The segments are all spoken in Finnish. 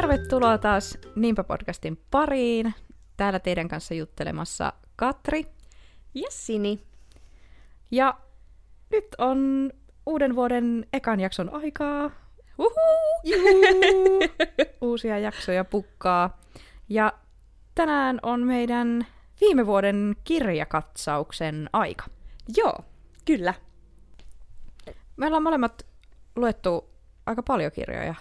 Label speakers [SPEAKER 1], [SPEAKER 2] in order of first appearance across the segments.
[SPEAKER 1] Tervetuloa taas Niinpä podcastin pariin. Täällä teidän kanssa juttelemassa Katri.
[SPEAKER 2] Ja Sini.
[SPEAKER 1] Ja nyt on uuden vuoden ekan jakson aikaa. Uusia jaksoja pukkaa. Ja tänään on meidän viime vuoden kirjakatsauksen aika.
[SPEAKER 2] Joo, kyllä.
[SPEAKER 1] Me ollaan molemmat luettu aika paljon kirjoja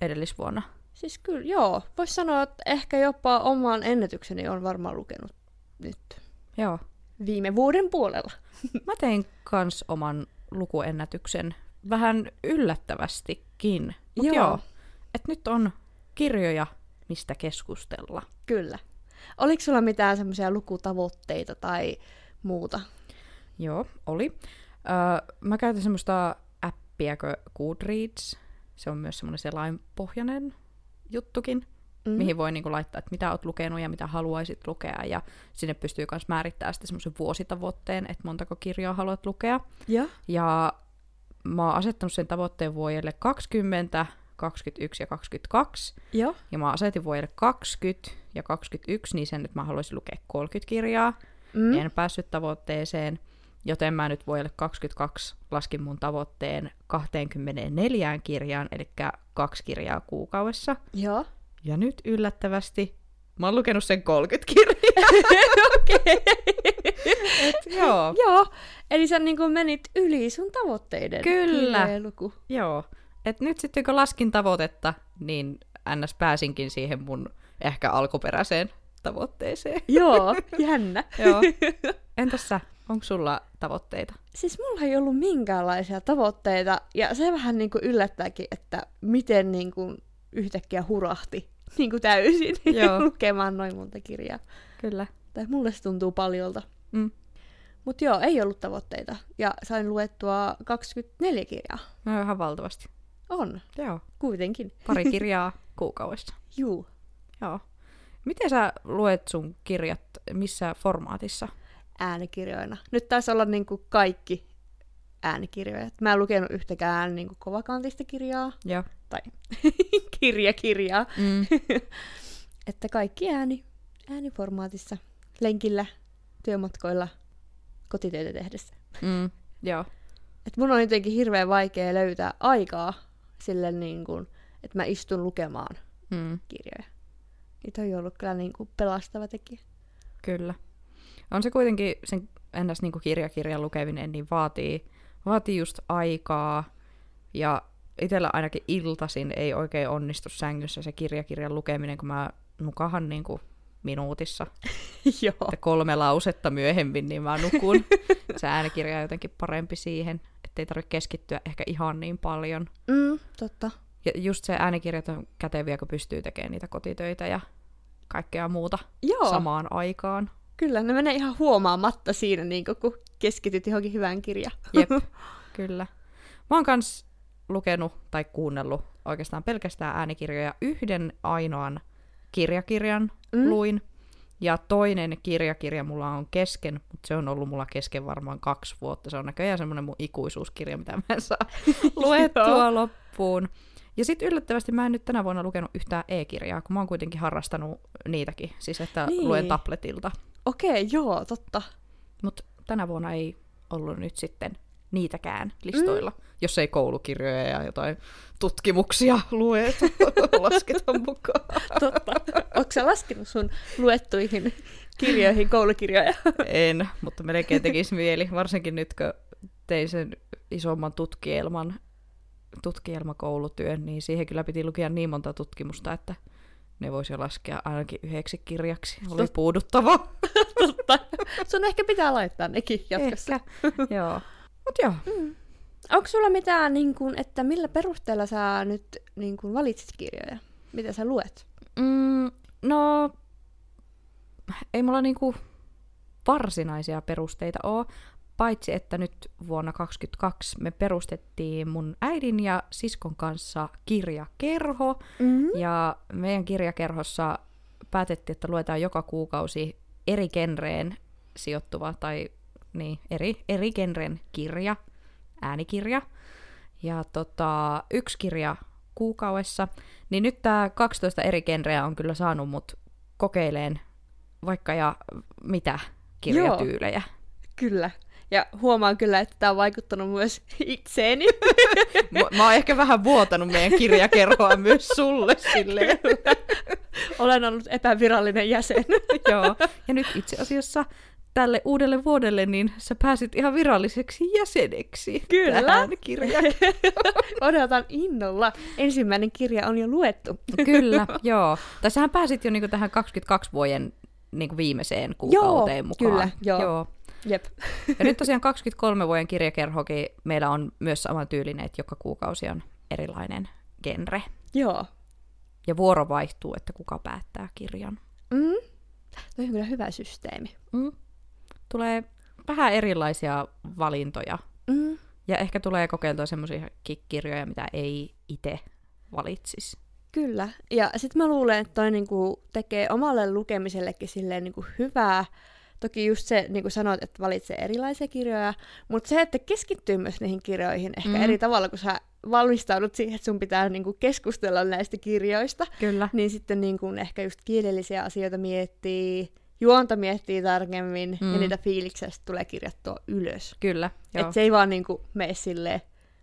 [SPEAKER 1] edellisvuonna.
[SPEAKER 2] Siis kyllä, joo. Voisi sanoa, että ehkä jopa oman ennätykseni on varmaan lukenut nyt
[SPEAKER 1] Joo.
[SPEAKER 2] viime vuoden puolella.
[SPEAKER 1] Mä tein kans oman lukuennätyksen vähän yllättävästikin. Mut joo.
[SPEAKER 2] Joo.
[SPEAKER 1] Et nyt on kirjoja, mistä keskustella.
[SPEAKER 2] Kyllä. Oliko sulla mitään semmoisia lukutavoitteita tai muuta?
[SPEAKER 1] Joo, oli. Öö, mä käytän semmoista appia kuin Goodreads. Se on myös semmoinen selainpohjainen juttukin, mm. mihin voi niinku laittaa, että mitä oot lukenut ja mitä haluaisit lukea. Ja sinne pystyy myös määrittämään sitten semmoisen vuositavoitteen, että montako kirjaa haluat lukea.
[SPEAKER 2] Joo.
[SPEAKER 1] Ja mä oon asettanut sen tavoitteen vuodelle 20, 21 ja 22.
[SPEAKER 2] Joo.
[SPEAKER 1] Ja mä asetin vuodelle 20 ja 21 niin sen, että mä haluaisin lukea 30 kirjaa.
[SPEAKER 2] Mm.
[SPEAKER 1] En päässyt tavoitteeseen, joten mä nyt vuodelle 22 laskin mun tavoitteen 24 kirjaan, eli kaksi kirjaa kuukaudessa.
[SPEAKER 2] Joo.
[SPEAKER 1] Ja nyt yllättävästi mä oon lukenut sen 30 kirjaa.
[SPEAKER 2] Okei.
[SPEAKER 1] Joo,
[SPEAKER 2] Joo. Eli sä niin menit yli sun tavoitteiden.
[SPEAKER 1] Kyllä.
[SPEAKER 2] Luku.
[SPEAKER 1] joo. Et nyt sitten kun laskin tavoitetta, niin ns. pääsinkin siihen mun ehkä alkuperäiseen tavoitteeseen.
[SPEAKER 2] Joo, jännä.
[SPEAKER 1] Joo. Entäs sä? Onko sulla tavoitteita?
[SPEAKER 2] Siis mulla ei ollut minkäänlaisia tavoitteita, ja se vähän niin kuin yllättääkin, että miten niin kuin yhtäkkiä hurahti niin kuin täysin
[SPEAKER 1] Joo.
[SPEAKER 2] lukemaan noin monta kirjaa.
[SPEAKER 1] Kyllä.
[SPEAKER 2] Tai mulle se tuntuu paljolta.
[SPEAKER 1] Mm.
[SPEAKER 2] Mutta joo, ei ollut tavoitteita. Ja sain luettua 24 kirjaa.
[SPEAKER 1] No ihan valtavasti.
[SPEAKER 2] On,
[SPEAKER 1] Joo.
[SPEAKER 2] kuitenkin.
[SPEAKER 1] Pari kirjaa kuukaudessa.
[SPEAKER 2] Juu.
[SPEAKER 1] Joo. Miten sä luet sun kirjat, missä formaatissa?
[SPEAKER 2] Äänikirjoina. Nyt taisi olla niin kuin kaikki äänikirjoja. Mä en lukenut yhtäkään niin kuin kovakantista kirjaa.
[SPEAKER 1] Joo.
[SPEAKER 2] Tai kirjakirjaa.
[SPEAKER 1] Mm.
[SPEAKER 2] Että kaikki ääni, ääniformaatissa, lenkillä, työmatkoilla, kotitöitä tehdessä.
[SPEAKER 1] Mm. Joo.
[SPEAKER 2] Et mun on jotenkin hirveän vaikea löytää aikaa sille niin kuin, että mä istun lukemaan
[SPEAKER 1] Mm.
[SPEAKER 2] kirjoja. Niin toi on ollut kyllä niin kuin pelastava tekijä.
[SPEAKER 1] Kyllä. On se kuitenkin, sen ennäs niin kirjakirjan lukeminen, niin vaatii, vaatii just aikaa. Ja itsellä ainakin iltasin ei oikein onnistu sängyssä se kirjakirjan lukeminen, kun mä nukahan niin kuin minuutissa.
[SPEAKER 2] Joo.
[SPEAKER 1] Että kolme lausetta myöhemmin, niin mä nukun. se äänikirja on jotenkin parempi siihen, ettei tarvitse keskittyä ehkä ihan niin paljon.
[SPEAKER 2] Mm, totta.
[SPEAKER 1] Ja just se äänikirjat on käteviä, kun pystyy tekemään niitä kotitöitä ja kaikkea muuta
[SPEAKER 2] Joo,
[SPEAKER 1] samaan aikaan.
[SPEAKER 2] Kyllä. Ne menee ihan huomaamatta siinä, niin kuin, kun keskityt johonkin hyvään kirjaan.
[SPEAKER 1] Jep, kyllä. Mä oon kans lukenut tai kuunnellut oikeastaan pelkästään äänikirjoja. Yhden ainoan kirjakirjan
[SPEAKER 2] Mm.
[SPEAKER 1] luin. Ja toinen kirjakirja mulla on kesken, mutta se on ollut mulla kesken varmaan kaksi vuotta. Se on näköjään semmoinen mun ikuisuuskirja, mitä mä en saa luettua loppuun. Ja sitten yllättävästi mä en nyt tänä vuonna lukenut yhtään e-kirjaa, kun mä oon kuitenkin harrastanut niitäkin, siis että
[SPEAKER 2] niin.
[SPEAKER 1] luen tabletilta.
[SPEAKER 2] Okei, joo, totta.
[SPEAKER 1] Mutta tänä vuonna ei ollut nyt sitten niitäkään listoilla, mm. jos ei koulukirjoja ja jotain tutkimuksia lue, lasketaan mukaan.
[SPEAKER 2] totta. Onko sä laskenut sun luettuihin kirjoihin koulukirjoja?
[SPEAKER 1] En, mutta melkein tekisi mieli, varsinkin nyt kun tein sen isomman tutkielman, tutkielmakoulutyön, niin siihen kyllä piti lukea niin monta tutkimusta, että ne voisi jo laskea ainakin yhdeksi kirjaksi. Oli
[SPEAKER 2] Tot-
[SPEAKER 1] puuduttava.
[SPEAKER 2] totta. Sun ehkä pitää laittaa nekin jatkossa.
[SPEAKER 1] Ehkä. joo. Mut joo.
[SPEAKER 2] Onko sulla mitään, niin kuin, että millä perusteella sä nyt niin kuin, valitsit kirjoja? Mitä sä luet?
[SPEAKER 1] Mm, no, ei mulla niinku varsinaisia perusteita ole, paitsi että nyt vuonna 2022 me perustettiin mun äidin ja siskon kanssa kirjakerho,
[SPEAKER 2] Mm-hmm.
[SPEAKER 1] ja meidän kirjakerhossa päätettiin, että luetaan joka kuukausi eri genreen sijoittuva tai niin, eri, eri genren kirja, äänikirja. Ja tota, yksi kirja kuukaudessa. Niin nyt tämä 12 eri genreä on kyllä saanut mut kokeileen vaikka ja mitä kirjatyylejä.
[SPEAKER 2] Kyllä. Ja huomaan kyllä, että tämä on vaikuttanut myös itseeni.
[SPEAKER 1] mä, mä oon ehkä vähän vuotanut meidän kirjakerhoa myös sulle silleen.
[SPEAKER 2] Olen ollut epävirallinen jäsen.
[SPEAKER 1] Joo. Ja nyt itse asiassa tälle uudelle vuodelle, niin sä pääsit ihan viralliseksi jäseneksi
[SPEAKER 2] Kyllä.
[SPEAKER 1] tähän kirjaan.
[SPEAKER 2] Odotan innolla. Ensimmäinen kirja on jo luettu.
[SPEAKER 1] Kyllä, joo. Tai sähän pääsit jo niinku tähän 22 vuoden niinku viimeiseen kuukauteen
[SPEAKER 2] joo,
[SPEAKER 1] mukaan.
[SPEAKER 2] Kyllä, joo.
[SPEAKER 1] joo.
[SPEAKER 2] Jep.
[SPEAKER 1] Ja nyt tosiaan 23 vuoden kirjakerhokin meillä on myös saman tyylinen, että joka kuukausi on erilainen genre.
[SPEAKER 2] Joo.
[SPEAKER 1] Ja vuoro vaihtuu, että kuka päättää kirjan.
[SPEAKER 2] Mm. Toi on kyllä hyvä systeemi.
[SPEAKER 1] Mm. Tulee vähän erilaisia valintoja.
[SPEAKER 2] Mm.
[SPEAKER 1] Ja ehkä tulee kokeiltua semmoisia kirjoja, mitä ei itse valitsisi.
[SPEAKER 2] Kyllä. Ja sitten mä luulen, että toi niinku tekee omalle lukemisellekin silleen niinku hyvää. Toki just se, niin kuin sanoit, että valitsee erilaisia kirjoja, mutta se, että keskittyy myös niihin kirjoihin ehkä mm. eri tavalla, kun sä valmistaudut siihen, että sun pitää niin kuin keskustella näistä kirjoista.
[SPEAKER 1] Kyllä.
[SPEAKER 2] Niin sitten niin kuin ehkä just kielellisiä asioita miettii, juonta miettii tarkemmin, mm. ja niitä fiiliksiä tulee kirjattua ylös.
[SPEAKER 1] Kyllä,
[SPEAKER 2] joo. Et se ei vaan niin kuin mene silleen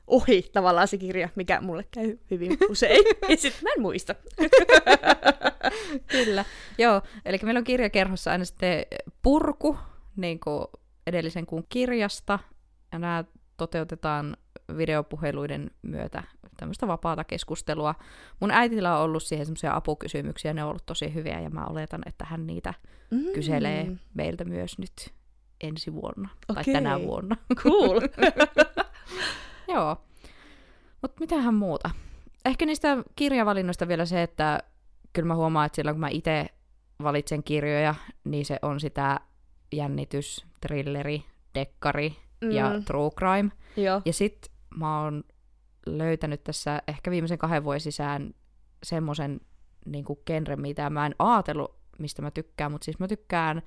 [SPEAKER 2] ohi tavallaan se kirja, mikä mulle käy hyvin usein. ja sitten mä en muista.
[SPEAKER 1] Kyllä, joo. Eli meillä on kirjakerhossa aina sitten purku, niin kuin edellisen kuun kirjasta, ja nämä toteutetaan videopuheluiden myötä tämmöistä vapaata keskustelua. Mun äitillä on ollut siihen semmoisia apukysymyksiä, ne on ollut tosi hyviä, ja mä oletan, että hän niitä mm. kyselee meiltä myös nyt ensi vuonna, okay. tai tänä vuonna.
[SPEAKER 2] Cool.
[SPEAKER 1] Joo. Mutta mitähän muuta? Ehkä niistä kirjavalinnoista vielä se, että kyllä mä huomaan, että silloin kun mä itse valitsen kirjoja, niin se on sitä jännitys, trilleri, dekkari mm. ja true crime.
[SPEAKER 2] Joo.
[SPEAKER 1] Ja sit mä oon löytänyt tässä ehkä viimeisen kahden vuoden sisään semmoisen niin genre, mitä mä en ajatellut, mistä mä tykkään, mutta siis mä tykkään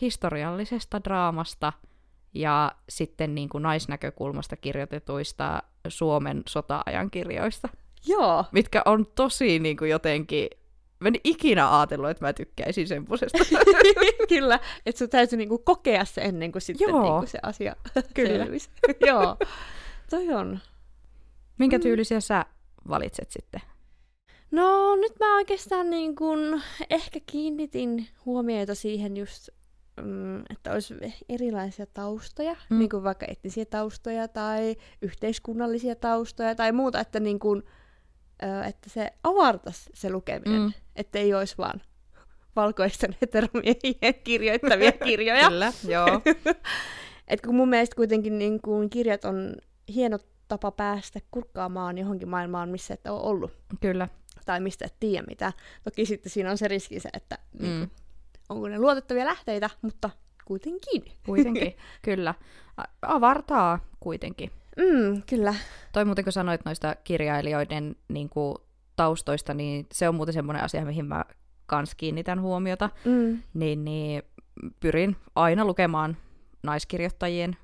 [SPEAKER 1] historiallisesta draamasta – ja sitten niin kuin naisnäkökulmasta kirjoitetuista Suomen sota-ajan kirjoista.
[SPEAKER 2] Joo.
[SPEAKER 1] Mitkä on tosi niin kuin jotenkin... Mä en ikinä ajatellut, että mä tykkäisin semmoisesta.
[SPEAKER 2] Kyllä, että sun täytyy niinku kokea se ennen kuin sitten Joo. Niinku se asia Kyllä. selvisi. Joo, toi on.
[SPEAKER 1] Minkä mm. tyylisiä mm. sä valitset sitten?
[SPEAKER 2] No nyt mä oikeastaan niin kun ehkä kiinnitin huomiota siihen just mm, että olisi erilaisia taustoja, mm. niin kuin vaikka etnisiä taustoja tai yhteiskunnallisia taustoja tai muuta, että, niin kuin, että se avartaisi se lukeminen, mm. että ei olisi vaan valkoisten heteromiehien kirjoittavia kirjoja.
[SPEAKER 1] Kyllä, joo.
[SPEAKER 2] Et kun mun mielestä kuitenkin niin kuin kirjat on hieno tapa päästä kurkkaamaan johonkin maailmaan, missä et ole ollut.
[SPEAKER 1] Kyllä.
[SPEAKER 2] Tai mistä et tiedä mitä. Toki sitten siinä on se riski se, että mm. niin kuin, onko ne luotettavia lähteitä, mutta kuitenkin.
[SPEAKER 1] Kuitenkin, kyllä. Avartaa kuitenkin.
[SPEAKER 2] Mm, kyllä.
[SPEAKER 1] Toi muuten kun sanoit noista kirjailijoiden niin kuin, taustoista, niin se on muuten semmoinen asia, mihin mä kans kiinnitän huomiota. Mm. Niin, niin pyrin aina lukemaan naiskirjoittajien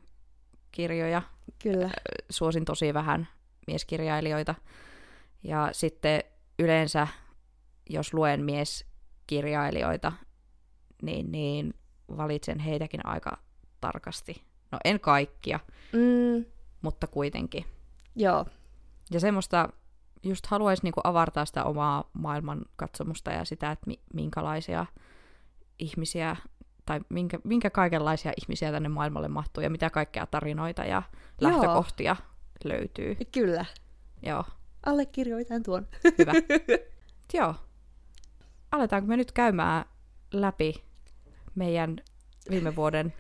[SPEAKER 1] kirjoja.
[SPEAKER 2] Kyllä.
[SPEAKER 1] Suosin tosi vähän mieskirjailijoita. Ja sitten yleensä, jos luen mieskirjailijoita, niin, niin valitsen heitäkin aika tarkasti. No en kaikkia, mm. Mutta kuitenkin.
[SPEAKER 2] Joo.
[SPEAKER 1] Ja semmoista, just haluaisi niinku avartaa sitä omaa maailmankatsomusta ja sitä, että mi- minkälaisia ihmisiä tai minkä, minkä kaikenlaisia ihmisiä tänne maailmalle mahtuu ja mitä kaikkea tarinoita ja Joo. lähtökohtia löytyy.
[SPEAKER 2] Kyllä.
[SPEAKER 1] Joo.
[SPEAKER 2] Allekirjoitan tuon.
[SPEAKER 1] Hyvä. Joo. Aletaanko me nyt käymään läpi meidän viime vuoden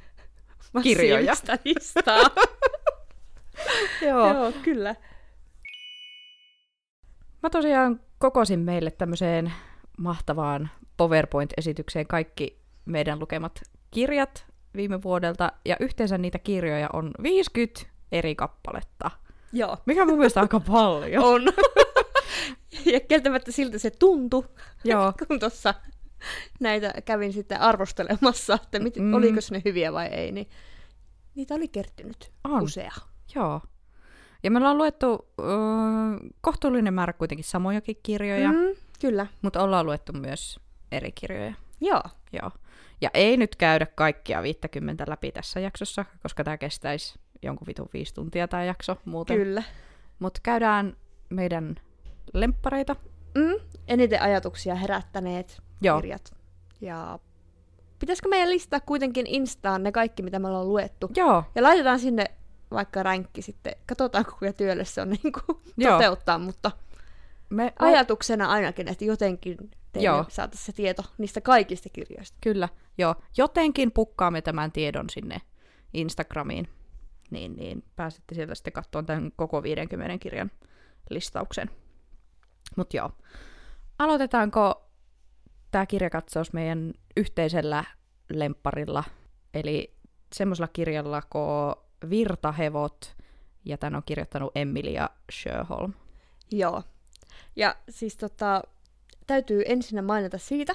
[SPEAKER 1] kirjoja.
[SPEAKER 2] listaa.
[SPEAKER 1] Joo.
[SPEAKER 2] Joo, kyllä.
[SPEAKER 1] Mä tosiaan kokosin meille tämmöiseen mahtavaan PowerPoint-esitykseen kaikki meidän lukemat kirjat viime vuodelta, ja yhteensä niitä kirjoja on 50 eri kappaletta.
[SPEAKER 2] Joo.
[SPEAKER 1] Mikä mun mielestä aika paljon.
[SPEAKER 2] On. ja kieltämättä siltä se tuntui,
[SPEAKER 1] Joo.
[SPEAKER 2] kun tuossa näitä kävin sitten arvostelemassa, että mit, mm. oliko ne hyviä vai ei, niin niitä oli kertynyt
[SPEAKER 1] On.
[SPEAKER 2] usea.
[SPEAKER 1] Joo. Ja me ollaan luettu ö, kohtuullinen määrä kuitenkin samojakin kirjoja. Mm,
[SPEAKER 2] kyllä.
[SPEAKER 1] mutta ollaan luettu myös eri kirjoja.
[SPEAKER 2] Joo.
[SPEAKER 1] Joo. Ja ei nyt käydä kaikkia 50 läpi tässä jaksossa, koska tämä kestäisi jonkun vitun viisi tuntia tämä jakso muuten.
[SPEAKER 2] Kyllä.
[SPEAKER 1] Mutta käydään meidän lemppareita.
[SPEAKER 2] Mm, eniten ajatuksia herättäneet
[SPEAKER 1] Joo.
[SPEAKER 2] kirjat. Ja pitäisikö meidän listaa kuitenkin Instaan ne kaikki, mitä me ollaan luettu?
[SPEAKER 1] Joo,
[SPEAKER 2] Ja laitetaan sinne vaikka ränkki sitten. Katsotaan, kuinka työlle se on niin kuin toteuttaa, mutta
[SPEAKER 1] me
[SPEAKER 2] ajatuksena ainakin, että jotenkin teille saataisiin se tieto niistä kaikista kirjoista.
[SPEAKER 1] Kyllä, joo. Jotenkin pukkaamme tämän tiedon sinne Instagramiin, niin, niin pääsette sieltä sitten katsomaan tämän koko 50 kirjan listauksen. Mutta joo. Aloitetaanko tämä kirjakatsaus meidän yhteisellä lempparilla, eli semmoisella kirjalla kuin Virtahevot, ja tämän on kirjoittanut Emilia Sjöholm.
[SPEAKER 2] Joo. Ja siis tota, täytyy ensinnä mainita siitä,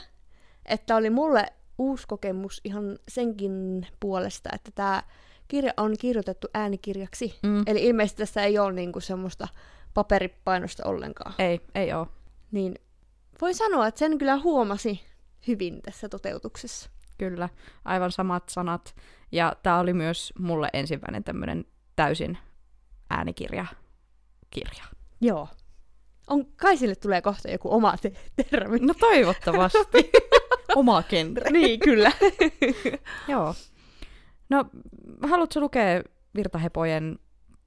[SPEAKER 2] että oli mulle uusi kokemus ihan senkin puolesta, että tämä kirja on kirjoitettu äänikirjaksi.
[SPEAKER 1] Mm.
[SPEAKER 2] Eli ilmeisesti tässä ei ole niinku semmoista paperipainosta ollenkaan.
[SPEAKER 1] Ei, ei ole.
[SPEAKER 2] Niin voin sanoa, että sen kyllä huomasi hyvin tässä toteutuksessa.
[SPEAKER 1] Kyllä, aivan samat sanat. Ja tämä oli myös mulle ensimmäinen tämmöinen täysin äänikirja. Kirja.
[SPEAKER 2] Joo. On, kai sille tulee kohta joku oma te- termi.
[SPEAKER 1] No toivottavasti. Oma genre.
[SPEAKER 2] niin, kyllä.
[SPEAKER 1] Joo. No, haluatko lukea Virtahepojen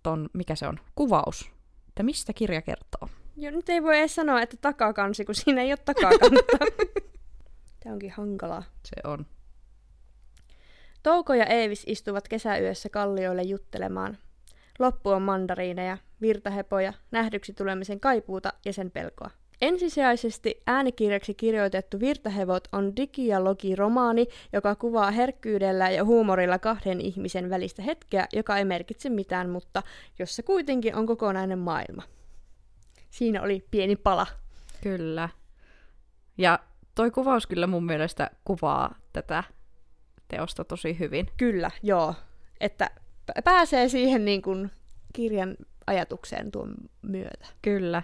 [SPEAKER 1] ton, mikä se on, kuvaus? Että mistä kirja kertoo?
[SPEAKER 2] Joo, nyt ei voi edes sanoa, että takakansi, kun siinä ei ole takakanta. Tämä onkin hankalaa.
[SPEAKER 1] Se on.
[SPEAKER 2] Touko ja Eevis istuvat kesäyössä kallioille juttelemaan. Loppu on mandariineja, virtahepoja, nähdyksi tulemisen kaipuuta ja sen pelkoa. Ensisijaisesti äänikirjaksi kirjoitettu Virtahevot on digi- ja logi-romaani, joka kuvaa herkkyydellä ja huumorilla kahden ihmisen välistä hetkeä, joka ei merkitse mitään, mutta jossa kuitenkin on kokonainen maailma. Siinä oli pieni pala.
[SPEAKER 1] Kyllä. Ja toi kuvaus kyllä mun mielestä kuvaa tätä teosta tosi hyvin.
[SPEAKER 2] Kyllä, joo. Että pääsee siihen niin kuin kirjan ajatukseen tuon myötä.
[SPEAKER 1] Kyllä.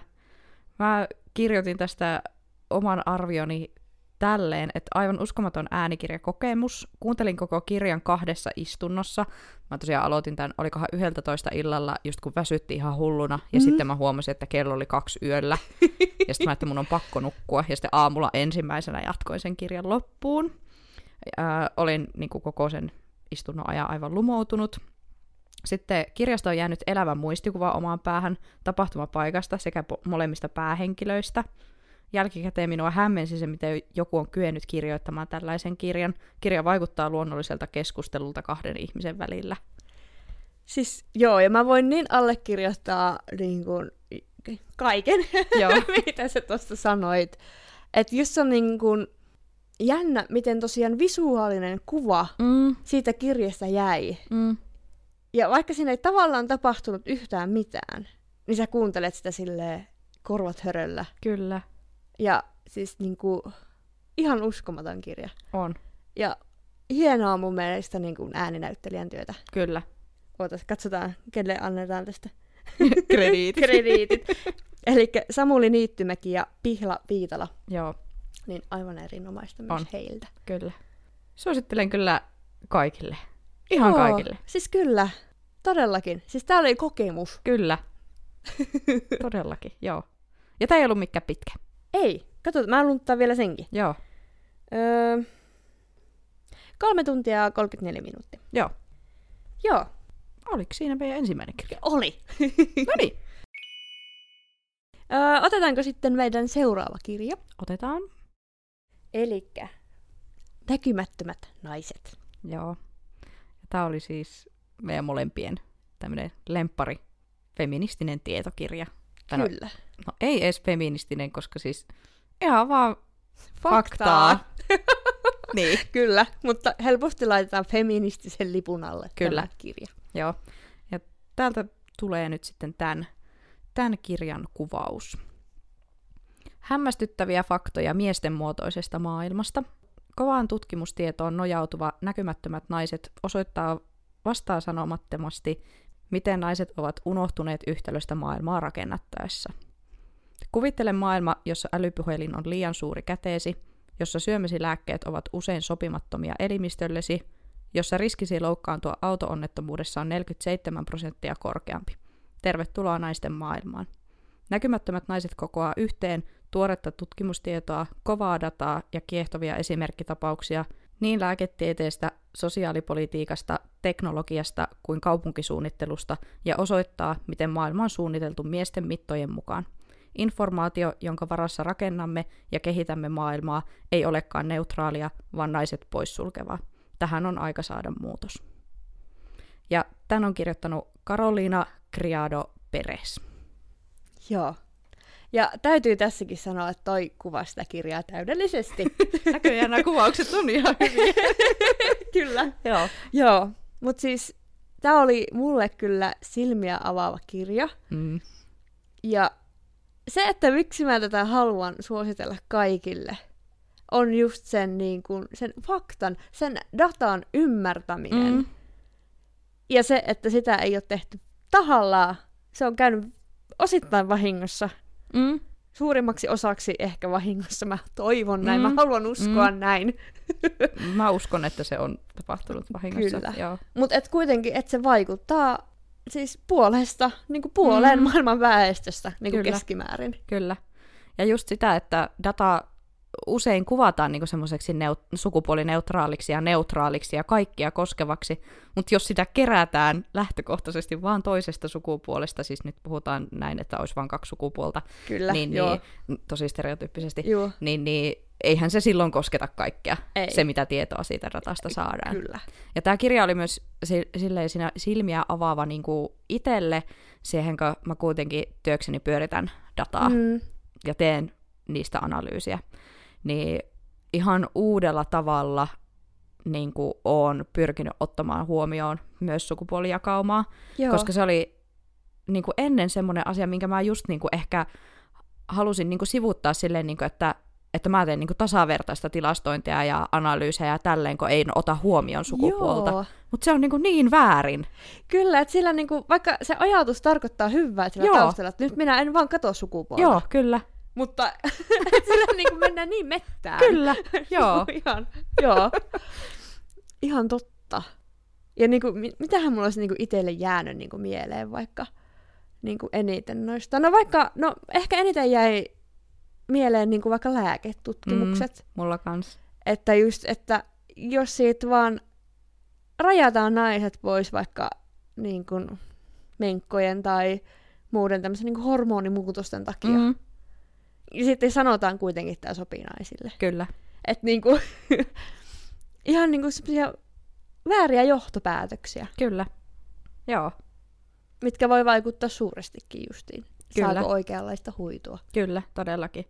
[SPEAKER 1] Mä kirjoitin tästä oman arvioni tälleen, että aivan uskomaton äänikirjakokemus. Kuuntelin koko kirjan kahdessa istunnossa. Mä tosiaan aloitin tämän, olikohan 11 illalla, just kun väsytti ihan hulluna. Ja mm. sitten mä huomasin, että kello oli kaksi yöllä. ja sitten mä että mun on pakko nukkua. Ja sitten aamulla ensimmäisenä jatkoin sen kirjan loppuun. Ää, olin niin kuin koko sen istunnon ajan aivan lumoutunut. Sitten kirjasta on jäänyt elävä muistikuva omaan päähän tapahtumapaikasta sekä po- molemmista päähenkilöistä. Jälkikäteen minua hämmensi se, miten joku on kyennyt kirjoittamaan tällaisen kirjan. Kirja vaikuttaa luonnolliselta keskustelulta kahden ihmisen välillä.
[SPEAKER 2] Siis joo, ja mä voin niin allekirjoittaa niin kuin, kaiken,
[SPEAKER 1] Joo.
[SPEAKER 2] mitä sä tuosta sanoit. Että just on niin kuin, jännä, miten tosiaan visuaalinen kuva
[SPEAKER 1] Mm,
[SPEAKER 2] siitä kirjasta jäi.
[SPEAKER 1] mm,
[SPEAKER 2] Ja vaikka siinä ei tavallaan tapahtunut yhtään mitään, niin sä kuuntelet sitä silleen korvat höröllä.
[SPEAKER 1] kyllä,
[SPEAKER 2] Ja siis niin kuin, ihan uskomaton kirja.
[SPEAKER 1] on,
[SPEAKER 2] Ja hienoa mun mielestä niin kuin ääninäyttelijän työtä.
[SPEAKER 1] kyllä.
[SPEAKER 2] Ootas, katsotaan, kelle annetaan tästä
[SPEAKER 1] Krediitit.
[SPEAKER 2] krediitit. Eli Samuli Niittymäki ja Pihla Viitala,
[SPEAKER 1] Joo,
[SPEAKER 2] niin aivan erinomaista myös
[SPEAKER 1] On.
[SPEAKER 2] heiltä.
[SPEAKER 1] kyllä. Suosittelen kyllä kaikille. Ihan
[SPEAKER 2] Joo,
[SPEAKER 1] kaikille.
[SPEAKER 2] Siis kyllä, todellakin. Siis tää oli kokemus.
[SPEAKER 1] Kyllä. Todellakin, joo. Ja tämä ei ollut mikään pitkä.
[SPEAKER 2] Ei, katsotaan, mä lunttaan vielä senkin.
[SPEAKER 1] Joo,
[SPEAKER 2] Öö, kolme tuntia ja 34 minuuttia.
[SPEAKER 1] joo.
[SPEAKER 2] Joo,
[SPEAKER 1] Oliko siinä meidän ensimmäinen kirja?
[SPEAKER 2] oli.
[SPEAKER 1] No niin,
[SPEAKER 2] öö, otetaanko sitten meidän seuraava kirja?
[SPEAKER 1] otetaan.
[SPEAKER 2] Elikkä Näkymättömät naiset.
[SPEAKER 1] Joo. Tämä oli siis meidän molempien tämmöinen lemppari feministinen tietokirja. No,
[SPEAKER 2] Kyllä.
[SPEAKER 1] no, ei edes feministinen, koska siis ihan vaan faktaa. niin.
[SPEAKER 2] Kyllä, mutta helposti laitetaan feministisen lipun alle
[SPEAKER 1] Kyllä.
[SPEAKER 2] tämä kirja.
[SPEAKER 1] Joo. Ja täältä tulee nyt sitten tämän, tämän kirjan kuvaus. Hämmästyttäviä faktoja miesten muotoisesta maailmasta. Kovaan tutkimustietoon nojautuva näkymättömät naiset osoittaa vastaansanomattomasti, miten naiset ovat unohtuneet yhtälöstä maailmaa rakennattaessa. Kuvittele maailma, jossa älypuhelin on liian suuri käteesi, jossa syömisi lääkkeet ovat usein sopimattomia elimistöllesi, jossa riskisi loukkaantua autoonnettomuudessa on 47 prosenttia korkeampi. Tervetuloa naisten maailmaan. Näkymättömät naiset kokoaa yhteen tuoretta tutkimustietoa, kovaa dataa ja kiehtovia esimerkkitapauksia niin lääketieteestä, sosiaalipolitiikasta, teknologiasta kuin kaupunkisuunnittelusta ja osoittaa, miten maailma on suunniteltu miesten mittojen mukaan. Informaatio, jonka varassa rakennamme ja kehitämme maailmaa, ei olekaan neutraalia, vaan naiset poissulkevaa. Tähän on aika saada muutos. Ja tämän on kirjoittanut Carolina Criado Perez.
[SPEAKER 2] Joo. Ja täytyy tässäkin sanoa, että toi kuvaa sitä kirjaa täydellisesti.
[SPEAKER 1] Näköjään nämä kuvaukset on ihan hyviä.
[SPEAKER 2] kyllä.
[SPEAKER 1] Joo.
[SPEAKER 2] Joo. Mutta siis tämä oli mulle kyllä silmiä avaava kirja.
[SPEAKER 1] Mm.
[SPEAKER 2] Ja se, että miksi mä tätä haluan suositella kaikille, on just sen, niin kun, sen faktan, sen datan ymmärtäminen.
[SPEAKER 1] Mm.
[SPEAKER 2] Ja se, että sitä ei ole tehty tahallaan. Se on käynyt osittain vahingossa.
[SPEAKER 1] Mm.
[SPEAKER 2] Suurimmaksi osaksi ehkä vahingossa. Mä toivon näin.
[SPEAKER 1] Mm.
[SPEAKER 2] Mä haluan uskoa
[SPEAKER 1] Mm.
[SPEAKER 2] näin.
[SPEAKER 1] Mä uskon, että se on tapahtunut vahingossa.
[SPEAKER 2] Kyllä.
[SPEAKER 1] Joo.
[SPEAKER 2] Mutta et kuitenkin, että se vaikuttaa siis puolesta, niin kuin puoleen
[SPEAKER 1] Mm.
[SPEAKER 2] maailman väestöstä niin kuin
[SPEAKER 1] Kyllä.
[SPEAKER 2] keskimäärin.
[SPEAKER 1] Kyllä. Ja just sitä, että data usein kuvataan niin semmoiseksi neut- sukupuolineutraaliksi ja neutraaliksi ja kaikkia koskevaksi, mutta jos sitä kerätään lähtökohtaisesti vaan toisesta sukupuolesta, siis nyt puhutaan näin, että olisi vain kaksi sukupuolta,
[SPEAKER 2] Kyllä,
[SPEAKER 1] niin,
[SPEAKER 2] joo.
[SPEAKER 1] niin, tosi stereotyyppisesti,
[SPEAKER 2] Joo,
[SPEAKER 1] niin, niin eihän se silloin kosketa kaikkea,
[SPEAKER 2] Ei.
[SPEAKER 1] se mitä tietoa siitä datasta saadaan.
[SPEAKER 2] kyllä.
[SPEAKER 1] Ja tämä kirja oli myös si- silleen siinä silmiä avaava niin kuin itselle, siihen kun mä kuitenkin työkseni pyöritän dataa
[SPEAKER 2] Mm,
[SPEAKER 1] ja teen niistä analyysiä, niin ihan uudella tavalla niin kuin olen pyrkinyt ottamaan huomioon myös sukupuolijakaumaa,
[SPEAKER 2] joo.
[SPEAKER 1] koska se oli niin kuin ennen semmoinen asia, minkä mä just niin kuin ehkä halusin niin kuin sivuttaa silleen, niin kuin, että, että mä teen niin kuin tasavertaista tilastointia ja analyysejä ja tälleen, kun ei ota huomioon sukupuolta. Mutta se on niin, kuin niin väärin.
[SPEAKER 2] Kyllä, että sillä niinku, vaikka se ajatus tarkoittaa hyvää sillä
[SPEAKER 1] Joo.
[SPEAKER 2] taustalla, että nyt minä en vaan katso sukupuolta.
[SPEAKER 1] Joo, kyllä.
[SPEAKER 2] Mutta sillä niinku mennään niin mettään.
[SPEAKER 1] Kyllä, joo.
[SPEAKER 2] ihan, joo. Ihan totta. Ja niinku, mi- mitähän mulla olisi niinku itselle jäänyt niinku mieleen vaikka niinku eniten noista. No vaikka, no ehkä eniten jäi mieleen niinku vaikka lääketutkimukset. Mm.
[SPEAKER 1] Mulla kans.
[SPEAKER 2] Että just, että jos siitä vaan rajataan naiset pois vaikka niin kuin menkkojen tai muuden tämmöisen niin hormonimuutosten takia. Mm.
[SPEAKER 1] Mm,
[SPEAKER 2] Ja sitten sanotaan kuitenkin, että tämä sopii naisille.
[SPEAKER 1] kyllä.
[SPEAKER 2] Että niin kuin, ihan niin kuin semmoisia vääriä johtopäätöksiä,
[SPEAKER 1] Kyllä. Joo,
[SPEAKER 2] mitkä voi vaikuttaa suurestikin justiin.
[SPEAKER 1] Kyllä.
[SPEAKER 2] Saako oikeanlaista huitua.
[SPEAKER 1] kyllä, todellakin.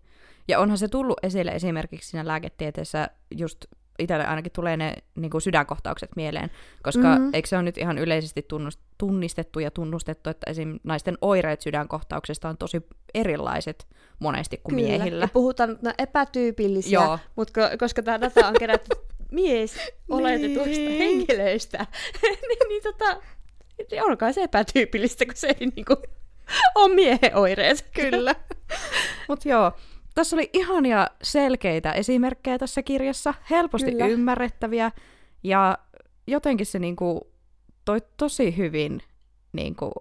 [SPEAKER 1] Ja onhan se tullut esille esimerkiksi siinä lääketieteessä, just itselle ainakin tulee ne niin kuin sydänkohtaukset mieleen, koska
[SPEAKER 2] Mhm.
[SPEAKER 1] mm. eikö se ole nyt ihan yleisesti tunnust, tunnistettu ja tunnustettu, että esim. naisten oireet sydänkohtauksesta on tosi erilaiset monesti kuin
[SPEAKER 2] Kyllä.
[SPEAKER 1] miehillä.
[SPEAKER 2] Ja puhutaan että on epätyypillisiä,
[SPEAKER 1] Joo.
[SPEAKER 2] mutta ko- koska tämä data on kerätty mies oletetuista
[SPEAKER 1] Niin.
[SPEAKER 2] henkilöistä, niin, niin tota, niin onkaan se epätyypillistä, kun se ei niinku ole miehen oireet.
[SPEAKER 1] Kyllä. Mutta joo, tässä oli ihania selkeitä esimerkkejä tässä kirjassa, helposti
[SPEAKER 2] Kyllä.
[SPEAKER 1] Ymmärrettäviä, ja jotenkin se niinku toi tosi hyvin niinku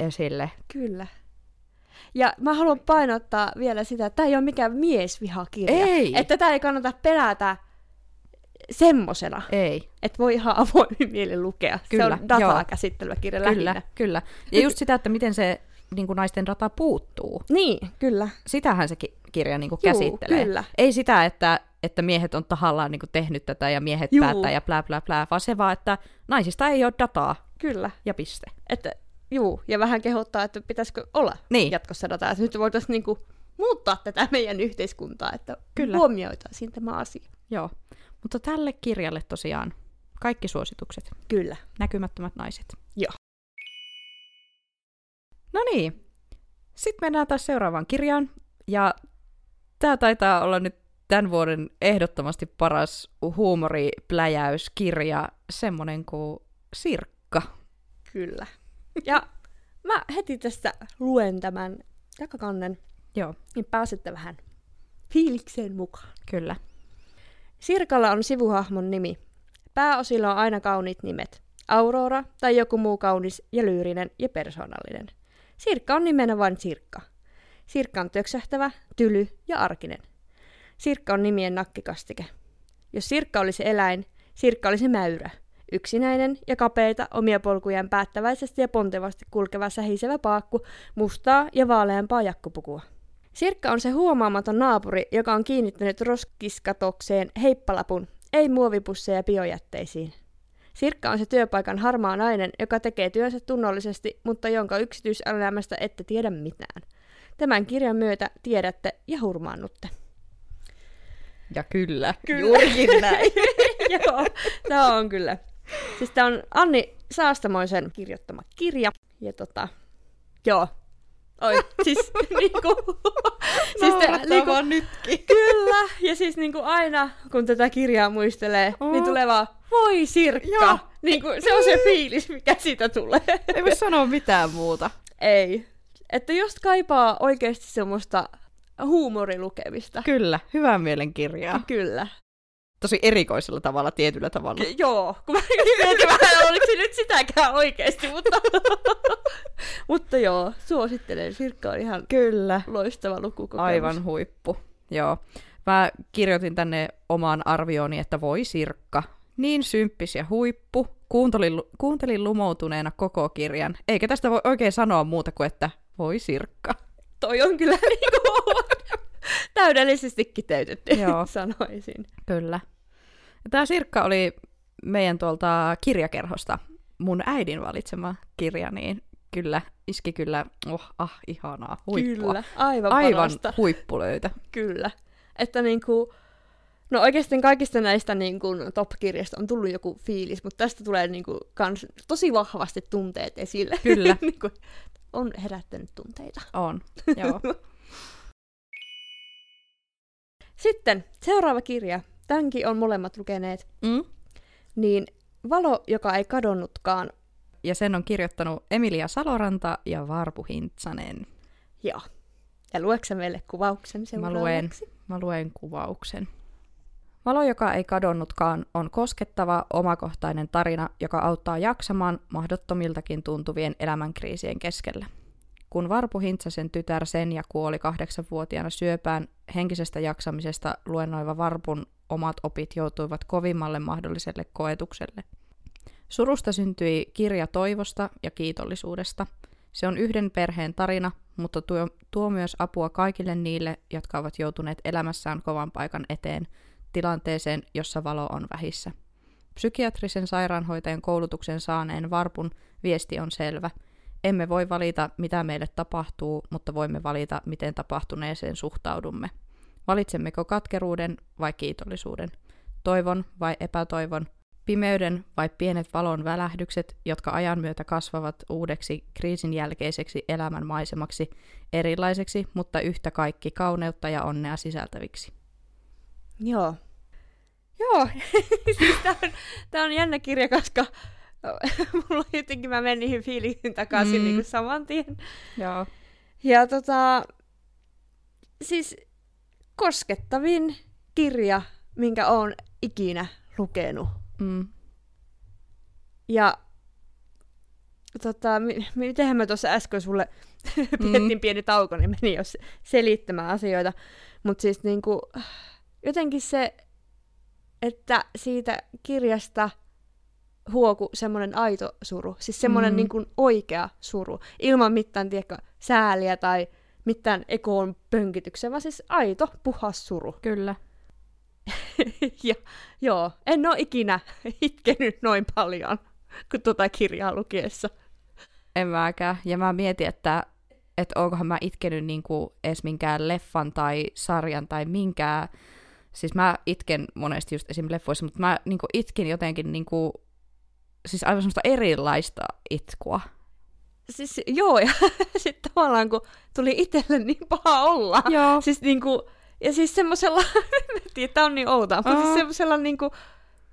[SPEAKER 1] esille.
[SPEAKER 2] Kyllä. Ja mä haluan painottaa vielä sitä, että tämä ei ole mikään miesvihakirja.
[SPEAKER 1] Ei.
[SPEAKER 2] Että tämä ei kannata pelätä semmosena,
[SPEAKER 1] Ei,
[SPEAKER 2] että voi ihan avoimin mielin lukea.
[SPEAKER 1] Kyllä,
[SPEAKER 2] se on dataa
[SPEAKER 1] joo.
[SPEAKER 2] käsittelevä kirja
[SPEAKER 1] kyllä,
[SPEAKER 2] lähinnä.
[SPEAKER 1] kyllä. Ja just sitä, että miten se niinku naisten data puuttuu.
[SPEAKER 2] Niin, kyllä.
[SPEAKER 1] Sitähän se ki- kirja niinku
[SPEAKER 2] Juu,
[SPEAKER 1] käsittelee.
[SPEAKER 2] kyllä.
[SPEAKER 1] Ei sitä, että, että miehet on tahallaan niinku tehnyt tätä ja miehet
[SPEAKER 2] Juu.
[SPEAKER 1] päättää ja plää plää plää, vaan se vaan, että naisista ei ole dataa
[SPEAKER 2] Kyllä.
[SPEAKER 1] ja piste.
[SPEAKER 2] Että, juu, ja vähän kehottaa, että pitäisikö olla
[SPEAKER 1] Niin.
[SPEAKER 2] jatkossa dataa. Että nyt voitaisiin niinku muuttaa tätä meidän yhteiskuntaa, että
[SPEAKER 1] Kyllä.
[SPEAKER 2] huomioitaisiin tämä asia.
[SPEAKER 1] Joo, mutta tälle kirjalle tosiaan kaikki suositukset.
[SPEAKER 2] Kyllä.
[SPEAKER 1] Näkymättömät naiset. No niin, sitten mennään taas seuraavaan kirjaan. Ja tämä taitaa olla nyt tämän vuoden ehdottomasti paras huumoripläjäyskirja, semmonen kuin Sirkka.
[SPEAKER 2] Kyllä. Ja mä heti tästä luen tämän takakannen,
[SPEAKER 1] Joo,
[SPEAKER 2] niin pääsette vähän fiilikseen mukaan.
[SPEAKER 1] kyllä.
[SPEAKER 2] Sirkalla on sivuhahmon nimi. Pääosilla on aina kauniit nimet. Aurora tai joku muu kaunis ja lyyrinen ja persoonallinen. Sirkka on nimenä vain Sirkka. Sirkka on töksähtävä, tyly ja arkinen. Sirkka on nimien nakkikastike. Jos Sirkka olisi eläin, Sirkka olisi mäyrä. Yksinäinen ja kapeita omia polkujaan päättäväisesti ja pontevasti kulkeva sähisevä paakku, mustaa ja vaaleampaa jakkupukua. Sirkka on se huomaamaton naapuri, joka on kiinnittänyt roskiskatokseen heippalapun, ei muovipusseja biojätteisiin. Sirkka on se työpaikan harmaa nainen, joka tekee työnsä tunnollisesti, mutta jonka yksityiselämästä ette tiedä mitään. Tämän kirjan myötä tiedätte ja hurmaannutte.
[SPEAKER 1] Ja kyllä,
[SPEAKER 2] Kyllä.
[SPEAKER 1] juurikin näin.
[SPEAKER 2] Joo, tämä on kyllä. Siis tämä on Anni Saastamoisen kirjoittama kirja. Ja tota, joo. Oi, siis niinku... siis te, niinku,
[SPEAKER 1] vaan nytkin.
[SPEAKER 2] kyllä, ja siis niinku aina, kun tätä kirjaa muistelee,
[SPEAKER 1] Oh.
[SPEAKER 2] niin tulee vaan, voi Sirkka!
[SPEAKER 1] Joo.
[SPEAKER 2] Niinku, se on se fiilis, mikä siitä tulee.
[SPEAKER 1] Ei voi sanoa mitään muuta.
[SPEAKER 2] Ei. Että jos kaipaa oikeasti semmoista huumorilukemista.
[SPEAKER 1] Kyllä, hyvää mielen kirjaa.
[SPEAKER 2] Kyllä.
[SPEAKER 1] Tosi erikoisella tavalla, tietyllä tavalla.
[SPEAKER 2] K- joo, kun mä mietin vähän, oliko se nyt sitäkään oikeasti, mutta, mutta joo, suosittelen. Sirkka on ihan
[SPEAKER 1] Kyllä.
[SPEAKER 2] loistava lukukokemus.
[SPEAKER 1] Aivan huippu. Joo. Mä kirjoitin tänne omaan arviooni, että voi Sirkka. Niin symppis ja huippu. Kuuntelin, kuuntelin lumoutuneena koko kirjan. Eikä tästä voi oikein sanoa muuta kuin, että voi Sirkka.
[SPEAKER 2] Toi on kyllä niinku täydellisesti kiteytetty,
[SPEAKER 1] Joo.
[SPEAKER 2] sanoisin.
[SPEAKER 1] Kyllä. Ja tämä Sirkka oli meidän tuolta kirjakerhosta mun äidin valitsema kirja, niin kyllä, iski kyllä, oh, ah, ihanaa, huippua.
[SPEAKER 2] Kyllä, aivan,
[SPEAKER 1] Aivan
[SPEAKER 2] parasta.
[SPEAKER 1] huippulöytä.
[SPEAKER 2] Kyllä. Että niinku, no oikeasti kaikista näistä niinku top-kirjasta on tullut joku fiilis, mutta tästä tulee niinku kans tosi vahvasti tunteet esille.
[SPEAKER 1] Kyllä.
[SPEAKER 2] niinku, on herättänyt tunteita.
[SPEAKER 1] On, joo.
[SPEAKER 2] Sitten seuraava kirja. Tämänkin on molemmat lukeneet.
[SPEAKER 1] Mm?
[SPEAKER 2] Niin Valo, joka ei kadonnutkaan.
[SPEAKER 1] Ja sen on kirjoittanut Emilia Saloranta ja Varpu Hintsanen.
[SPEAKER 2] Joo. Ja luekse meille kuvauksen
[SPEAKER 1] Mä
[SPEAKER 2] seuraavaksi?
[SPEAKER 1] luen, mä luen kuvauksen. Valo, joka ei kadonnutkaan, on koskettava, omakohtainen tarina, joka auttaa jaksamaan mahdottomiltakin tuntuvien elämänkriisien keskellä. Kun Varpu Hintsasen tytär Senja kuoli kahdeksanvuotiaana syöpään, henkisestä jaksamisesta luennoiva Varpun omat opit joutuivat kovimmalle mahdolliselle koetukselle. Surusta syntyi kirja toivosta ja kiitollisuudesta. Se on yhden perheen tarina, mutta tuo, tuo myös apua kaikille niille, jotka ovat joutuneet elämässään kovan paikan eteen, tilanteeseen, jossa valo on vähissä. Psykiatrisen sairaanhoitajan koulutuksen saaneen Varpun viesti on selvä. Emme voi valita, mitä meille tapahtuu, mutta voimme valita, miten tapahtuneeseen suhtaudumme. Valitsemmeko katkeruuden vai kiitollisuuden? Toivon vai epätoivon? Pimeyden vai pienet valon välähdykset, jotka ajan myötä kasvavat uudeksi kriisin jälkeiseksi elämän maisemaksi, erilaiseksi, mutta yhtä kaikki kauneutta ja onnea sisältäviksi.
[SPEAKER 2] Joo. Joo, siis tää on, on jännä kirja, koska mulla jotenkin mä menin niihin fiiliin takaisin
[SPEAKER 1] Mm.
[SPEAKER 2] mm. niin kuin saman tien.
[SPEAKER 1] Joo.
[SPEAKER 2] Ja tota, siis koskettavin kirja, minkä oon ikinä lukenut.
[SPEAKER 1] Mm.
[SPEAKER 2] Ja tota, mi- mitenhän mä tuossa äsken sulle pidettiin pieni tauko, niin meni jo se- selittämään asioita. Mutta siis niinku, jotenkin se, että siitä kirjasta huoku semmoinen aito suru, siis semmoinen
[SPEAKER 1] Mm.
[SPEAKER 2] mm. niinku oikea suru, ilman mitään tiedätkö, sääliä tai mitään ekoon pönkityksen, vaan siis aito, puhas suru.
[SPEAKER 1] Kyllä.
[SPEAKER 2] ja joo, en ole ikinä itkenyt noin paljon kuin tuota kirjaa lukiessa.
[SPEAKER 1] En mäkään. Ja mä mietin, että, että onkohan mä itkenyt niinku edes minkään leffan tai sarjan tai minkään. Siis mä itken monesti just esim. leffoissa, mutta mä niinku itkin jotenkin niinku, siis aivan semmoista erilaista itkua.
[SPEAKER 2] Siis joo, ja sitten tavallaan kun tuli itselle niin paha olla.
[SPEAKER 1] Joo.
[SPEAKER 2] Siis niinku, ja siis tiedä, tää on niin outoa, mutta siis semmosella niinku,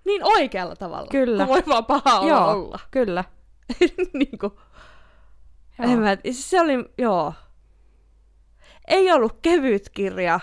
[SPEAKER 2] niin oikealla tavalla.
[SPEAKER 1] Kyllä.
[SPEAKER 2] Kun voi vaan paha olla
[SPEAKER 1] Joo.
[SPEAKER 2] olla.
[SPEAKER 1] Kyllä.
[SPEAKER 2] niinku,
[SPEAKER 1] Joo.
[SPEAKER 2] En mä, siis se oli, joo. Ei ollut kevyt kirja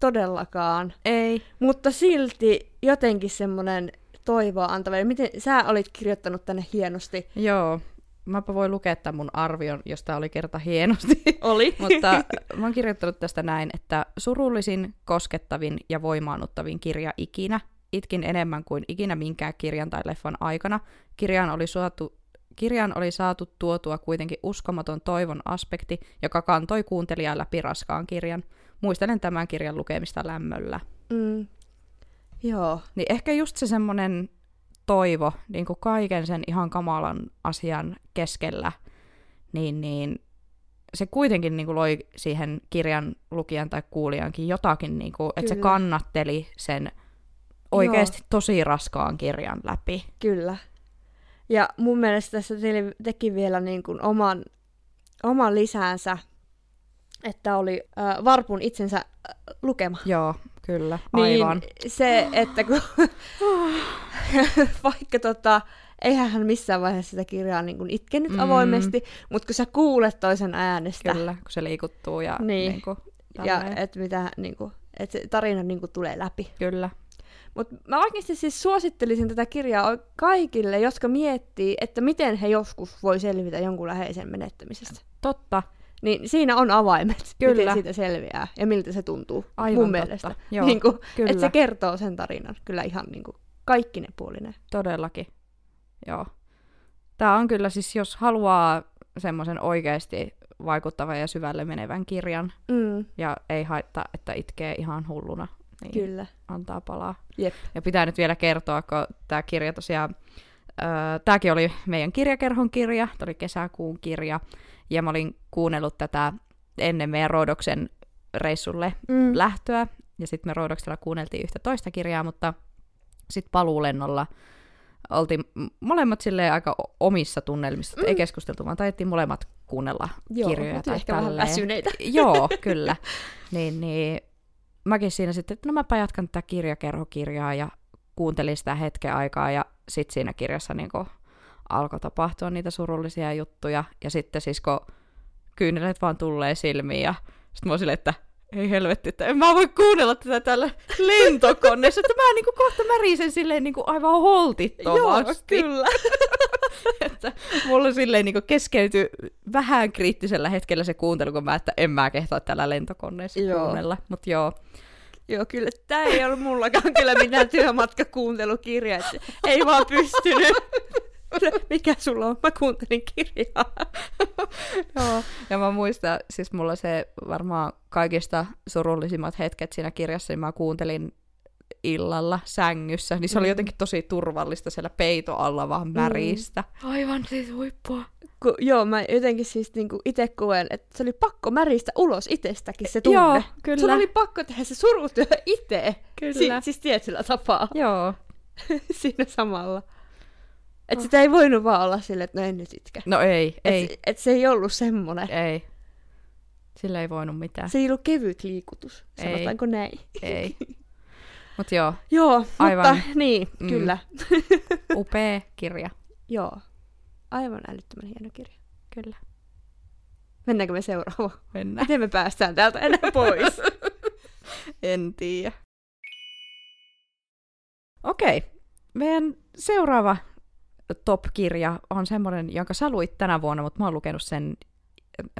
[SPEAKER 2] todellakaan,
[SPEAKER 1] Ei.
[SPEAKER 2] mutta silti jotenkin semmoinen toivoa antava. Miten sä olit kirjoittanut tänne hienosti?
[SPEAKER 1] Joo. Mäpä voi lukea tämän mun arvion, jos tää oli kerta hienosti.
[SPEAKER 2] Oli.
[SPEAKER 1] Mutta mä oon kirjoittanut tästä näin, että surullisin, koskettavin ja voimaannuttavin kirja ikinä. Itkin enemmän kuin ikinä minkään kirjan tai leffan aikana. Kirjaan oli, suotu, kirjaan oli saatu tuotua kuitenkin uskomaton toivon aspekti, joka kantoi kuuntelijaa läpi raskaan kirjan. Muistelen tämän kirjan lukemista lämmöllä.
[SPEAKER 2] Mm. Joo.
[SPEAKER 1] Niin ehkä just se semmonen toivo niin kuin kaiken sen ihan kamalan asian keskellä, niin, niin se kuitenkin niin kuin loi siihen kirjan lukijan tai kuulijankin jotakin, niin kuin, että se kannatteli sen oikeasti tosi raskaan kirjan läpi.
[SPEAKER 2] Kyllä. Ja mun mielestä tässä teki vielä niin kuin oman, oman lisäänsä, että oli äh, Varpun itsensä äh, lukema.
[SPEAKER 1] Joo, kyllä, aivan.
[SPEAKER 2] Niin se, että kun vaikka tota, eihän hän missään vaiheessa sitä kirjaa niin kuin itkenyt
[SPEAKER 1] Mm.
[SPEAKER 2] avoimesti, mutta kun sä kuulet toisen äänestä,
[SPEAKER 1] Kyllä, kun se liikuttuu ja
[SPEAKER 2] Niin.
[SPEAKER 1] niin kuin,
[SPEAKER 2] ja että mitä, niin kuin, että se tarina niin kuin tulee läpi.
[SPEAKER 1] Kyllä,
[SPEAKER 2] Mutta mä oikeasti siis suosittelisin tätä kirjaa kaikille, jotka miettii, että miten he joskus voi selvitä jonkun läheisen menettämisestä.
[SPEAKER 1] totta,
[SPEAKER 2] Niin siinä on avaimet,
[SPEAKER 1] Kyllä.
[SPEAKER 2] miten siitä selviää ja miltä se tuntuu
[SPEAKER 1] aivan
[SPEAKER 2] mun
[SPEAKER 1] totta.
[SPEAKER 2] mielestä.
[SPEAKER 1] Joo,
[SPEAKER 2] Niin kuin,
[SPEAKER 1] kyllä.
[SPEAKER 2] että se kertoo sen tarinan kyllä ihan niin kuin kaikki ne puolinen.
[SPEAKER 1] Todellakin, joo. Tämä on kyllä siis, jos haluaa semmoisen oikeasti vaikuttavan ja syvälle menevän kirjan,
[SPEAKER 2] Mm,
[SPEAKER 1] ja ei haittaa, että itkee ihan hulluna, niin
[SPEAKER 2] kyllä.
[SPEAKER 1] antaa palaa.
[SPEAKER 2] Jep.
[SPEAKER 1] Ja pitää nyt vielä kertoa, kun tämä kirja tosiaan, öö, tämäkin oli meidän kirjakerhon kirja, tämä oli kesäkuun kirja, ja mä olin kuunnellut tätä ennen meidän Roodoksen reissulle
[SPEAKER 2] Mm.
[SPEAKER 1] lähtöä, ja sitten me Roodoksella kuunneltiin yhtä toista kirjaa, mutta sitten paluulennolla oltiin molemmat silleen aika omissa tunnelmissa, mm. ei keskusteltu, vaan taidettiin molemmat kuunnella
[SPEAKER 2] Joo,
[SPEAKER 1] kirjoja tai
[SPEAKER 2] ehkä vähän väsyneitä.
[SPEAKER 1] Joo, kyllä. niin, niin mäkin siinä sitten, että no mäpä jatkan tätä kirjakerhokirjaa ja kuuntelin sitä hetken aikaa ja sitten siinä kirjassa niin alkoi tapahtua niitä surullisia juttuja ja sitten siis kun kyynelet vaan tulee silmiin ja sitten mä oon silleen, että ei helvetti, että en mä voi kuunnella tätä täällä lentokoneessa, että mä niinku kohta märisen silleen niinku aivan holtittomasti.
[SPEAKER 2] Joo, kyllä.
[SPEAKER 1] että mulla silleen niinku keskeytyi vähän kriittisellä hetkellä se kuuntelu, kun mä, että en mä kehtaa täällä lentokoneessa
[SPEAKER 2] Joo.
[SPEAKER 1] kuunnella. Mutta joo,
[SPEAKER 2] Joo, kyllä. Tämä ei ollut mullakaan kyllä mitään työmatkakuuntelukirja. että Ei vaan pystynyt. Mikä sulla on? Mä kuuntelin kirjaa.
[SPEAKER 1] joo. Ja mä muistan, siis mulla se varmaan kaikista surullisimmat hetket siinä kirjassa, niin mä kuuntelin illalla sängyssä, niin se oli
[SPEAKER 2] Mm.
[SPEAKER 1] jotenkin tosi turvallista siellä peito alla vaan märistä. Aivan siis huippua.
[SPEAKER 2] Ku, joo, mä jotenkin siis niinku itse koen, että se oli pakko märistä ulos itsestäkin se tunne.
[SPEAKER 1] Joo, kyllä.
[SPEAKER 2] Sun oli pakko tehdä se surutyö itse.
[SPEAKER 1] Kyllä.
[SPEAKER 2] Si- siis tietyllä tapaa
[SPEAKER 1] Joo.
[SPEAKER 2] siinä samalla. Että sitä ei voinut vaan olla silleen, että no en nyt itke.
[SPEAKER 1] No ei, ei,
[SPEAKER 2] Et, et se ei ollut semmonen.
[SPEAKER 1] ei. Sillä ei voinut mitään.
[SPEAKER 2] Se ei ollut kevyt liikutus,
[SPEAKER 1] Ei.
[SPEAKER 2] sanotaanko näin.
[SPEAKER 1] Ei. Mut joo,
[SPEAKER 2] Joo,
[SPEAKER 1] Aivan.
[SPEAKER 2] mutta niin,
[SPEAKER 1] Mm.
[SPEAKER 2] mm. kyllä.
[SPEAKER 1] upea kirja.
[SPEAKER 2] Joo. Aivan älyttömän hieno kirja.
[SPEAKER 1] Kyllä.
[SPEAKER 2] Mennäänkö me seuraavaan?
[SPEAKER 1] Mennään.
[SPEAKER 2] Miten me päästään täältä enää pois?
[SPEAKER 1] En tiedä. Okei. Meidän seuraava top-kirja on semmoinen, jonka sä luit tänä vuonna, mutta mä oon lukenut sen,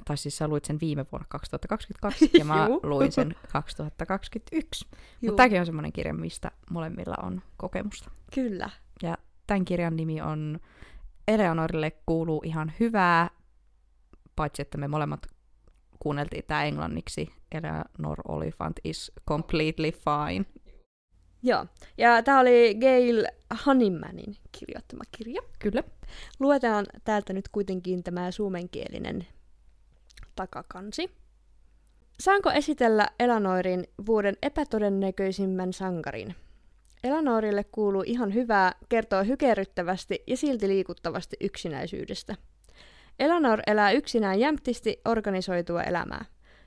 [SPEAKER 1] tai siis sä luit sen viime vuonna 2022, ja mä luin sen 2021.
[SPEAKER 2] Juu,
[SPEAKER 1] Mutta tämäkin on semmoinen kirja, mistä molemmilla on kokemusta.
[SPEAKER 2] Kyllä.
[SPEAKER 1] Tämän kirjan nimi on Eleanorille kuuluu ihan hyvää, paitsi että me molemmat kuunneltiin tämä englanniksi. Eleanor Oliphant is completely fine.
[SPEAKER 2] Joo. Ja tämä oli Gail Honeymanin kirjoittama kirja.
[SPEAKER 1] Kyllä.
[SPEAKER 2] Luetaan täältä nyt kuitenkin tämä suomenkielinen takakansi. Saanko esitellä Elanoirin vuoden epätodennäköisimmän sankarin? Elanorille kuuluu ihan hyvää, kertoo hykerryttävästi ja silti liikuttavasti yksinäisyydestä. Elanor elää yksinään jämptisti organisoitua elämää.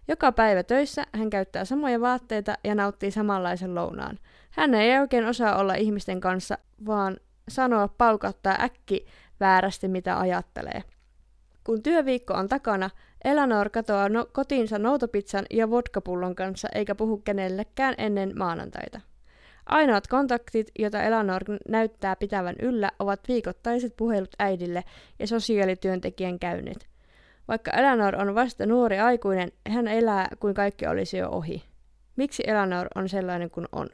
[SPEAKER 2] Joka päivä töissä hän käyttää samoja vaatteita ja nauttii samanlaisen lounaan. Hän ei oikein osaa olla ihmisten kanssa, vaan sanoa paukauttaa äkki väärästi mitä ajattelee. Kun työviikko on takana, Eleanor katoaa no- kotiinsa noutopizzan ja vodkapullon kanssa eikä puhu kenellekään ennen maanantaita. Ainoat kontaktit, joita Eleanor näyttää pitävän yllä, ovat viikoittaiset puhelut äidille ja sosiaalityöntekijän käynnit. Vaikka Eleanor on vasta nuori aikuinen, hän elää kuin kaikki olisi jo ohi. Miksi Eleanor on sellainen kuin on?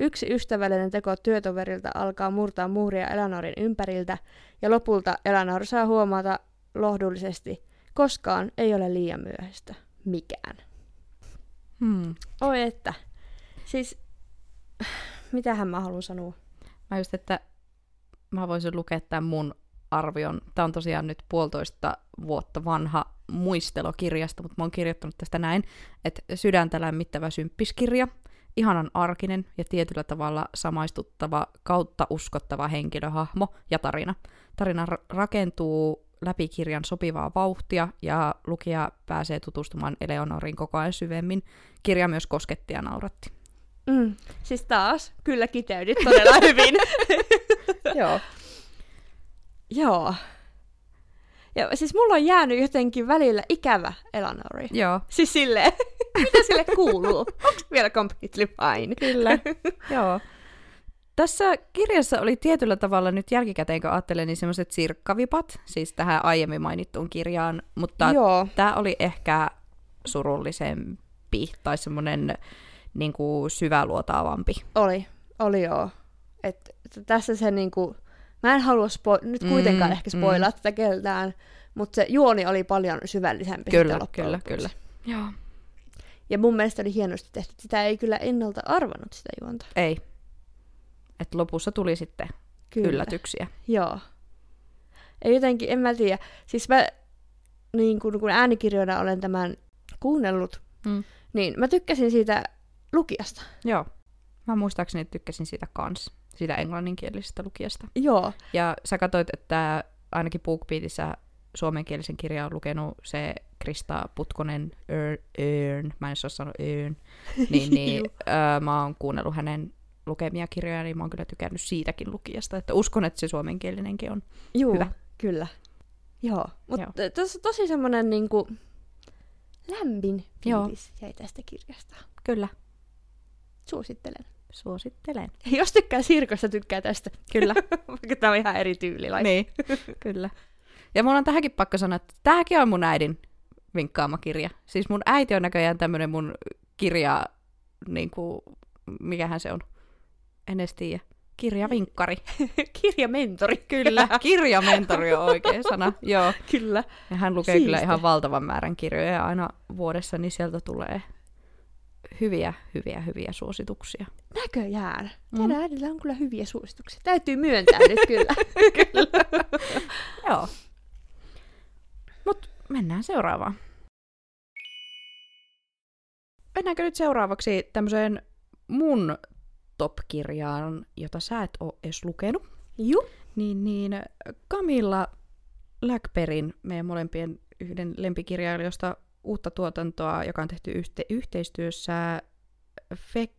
[SPEAKER 2] Yksi ystävällinen teko työtoverilta alkaa murtaa muuria Elanorin ympäriltä, ja lopulta Elanor saa huomata lohdullisesti, koskaan ei ole liian myöhäistä. Mikään.
[SPEAKER 1] Hmm.
[SPEAKER 2] Oi että. Siis, mitähän mä haluan sanoa?
[SPEAKER 1] Mä just, että mä voisin lukea tämän mun arvion. Tämä on tosiaan nyt puolitoista vuotta vanha muistelokirjasta, mutta mä oon kirjoittanut tästä näin, että sydäntä lämmittävä symppiskirja, ihanan arkinen ja tietyllä tavalla samaistuttava kautta uskottava henkilöhahmo ja tarina. Tarina ra- rakentuu läpi kirjan sopivaa vauhtia ja lukija pääsee tutustumaan Eleonorin koko ajan syvemmin. Kirja myös kosketti ja nauratti.
[SPEAKER 2] Mm. Siis taas, kyllä kiteydyt todella hyvin.
[SPEAKER 1] Joo.
[SPEAKER 2] Joo. Ja siis mulla on jäänyt jotenkin välillä ikävä Elanori.
[SPEAKER 1] Joo,
[SPEAKER 2] Siis silleen, mitä sille kuuluu? Onko vielä completely fine?
[SPEAKER 1] kyllä. Joo. Tässä kirjassa oli tietyllä tavalla nyt jälkikäteen, kun ajattelen, niin semmoiset sirkkavipat, siis tähän aiemmin mainittuun kirjaan, mutta
[SPEAKER 2] Joo.
[SPEAKER 1] tämä oli ehkä surullisempi tai semmoinen niin kuin syväluotaavampi.
[SPEAKER 2] Oli, oli joo. Et, et tässä se niinku, mä en halua spo- nyt
[SPEAKER 1] Mm,
[SPEAKER 2] kuitenkaan ehkä
[SPEAKER 1] mm.
[SPEAKER 2] spoilaa tätä keltään, mutta se juoni oli paljon syvällisempi.
[SPEAKER 1] Kyllä, kyllä,
[SPEAKER 2] lopuksi.
[SPEAKER 1] kyllä. Joo.
[SPEAKER 2] Ja mun mielestä oli hienosti tehty. Sitä ei kyllä ennalta arvannut sitä juonta.
[SPEAKER 1] Ei. Et lopussa tuli sitten
[SPEAKER 2] Kyllä.
[SPEAKER 1] yllätyksiä.
[SPEAKER 2] Joo. Ei jotenkin, en mä tiedä. Siis mä, niin kun, kun äänikirjoina olen tämän kuunnellut,
[SPEAKER 1] Mm.
[SPEAKER 2] niin mä tykkäsin siitä lukijasta.
[SPEAKER 1] Joo. Mä muistaakseni tykkäsin siitä kans, siitä englanninkielisestä lukijasta.
[SPEAKER 2] Joo.
[SPEAKER 1] Ja sä katsoit, että ainakin BookBeatissä suomenkielisen kirjan on lukenut se Krista Putkonen Ern, Ern mä en osaa sanoa Ern, niin, niin öö, mä oon kuunnellut hänen lukemia kirjoja, niin mä oon kyllä tykännyt siitäkin lukijasta, että uskon, että se suomenkielinenkin on.
[SPEAKER 2] Juu,
[SPEAKER 1] Hyvä.
[SPEAKER 2] kyllä. Joo. Mutta
[SPEAKER 1] Joo.
[SPEAKER 2] tuossa tosi semmoinen niinku lämmin
[SPEAKER 1] Joo.
[SPEAKER 2] fiilis jäi tästä kirjasta.
[SPEAKER 1] Kyllä,
[SPEAKER 2] Suosittelen.
[SPEAKER 1] Suosittelen.
[SPEAKER 2] Jos tykkää sirkosta, tykkää tästä.
[SPEAKER 1] Kyllä.
[SPEAKER 2] Vaikka tämä on ihan eri tyyli. Like.
[SPEAKER 1] niin, kyllä. Ja mulla on tähänkin pakko sanoa, että tämäkin on mun äidin vinkkaama kirja. Siis mun äiti on näköjään tämmönen mun kirja, niin kuin, mikähän se on? En edes tiedä. Kirjavinkkari.
[SPEAKER 2] Kirjamentori.
[SPEAKER 1] Kyllä, kirjamentori on oikea sana. Joo.
[SPEAKER 2] Kyllä.
[SPEAKER 1] Ja hän lukee Siisti. kyllä ihan valtavan määrän kirjoja aina vuodessa, niin sieltä tulee hyviä, hyviä, hyviä suosituksia.
[SPEAKER 2] Näköjään.
[SPEAKER 1] Mm.
[SPEAKER 2] Teidän äidillä on kyllä hyviä suosituksia. Täytyy myöntää nyt kyllä. kyllä.
[SPEAKER 1] Joo. Mut mennään seuraavaan. Mennäänkö nyt seuraavaksi tämmöiseen mun top-kirjaan, jota sä et ole edes lukenut?
[SPEAKER 2] Juu.
[SPEAKER 1] Niin, niin Camilla Blackperin, meidän molempien yhden lempikirjailijoista uutta tuotantoa, joka on tehty yhte- yhteistyössä Fe-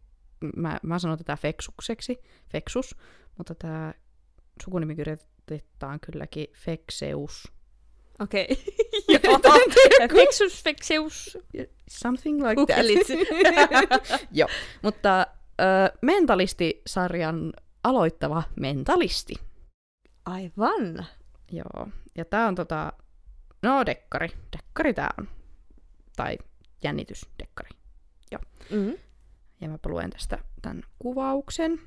[SPEAKER 1] mä, mä sanon tätä Feksukseksi, Feksus, mutta tämä sukunimi kirjoitetaan kylläkin Fekseus.
[SPEAKER 2] Okei. Joo. Feksus, fekseus.
[SPEAKER 1] Something like
[SPEAKER 2] Googlelit.
[SPEAKER 1] that. Joo, mutta ö, Mentalisti-sarjan aloittava mentalisti.
[SPEAKER 2] Aivan.
[SPEAKER 1] Joo, ja tää on tota, no dekkari, dekkari tää on. Tai jännitysdekkari.
[SPEAKER 2] Mm.
[SPEAKER 1] Ja mä luen tästä tämän kuvauksen.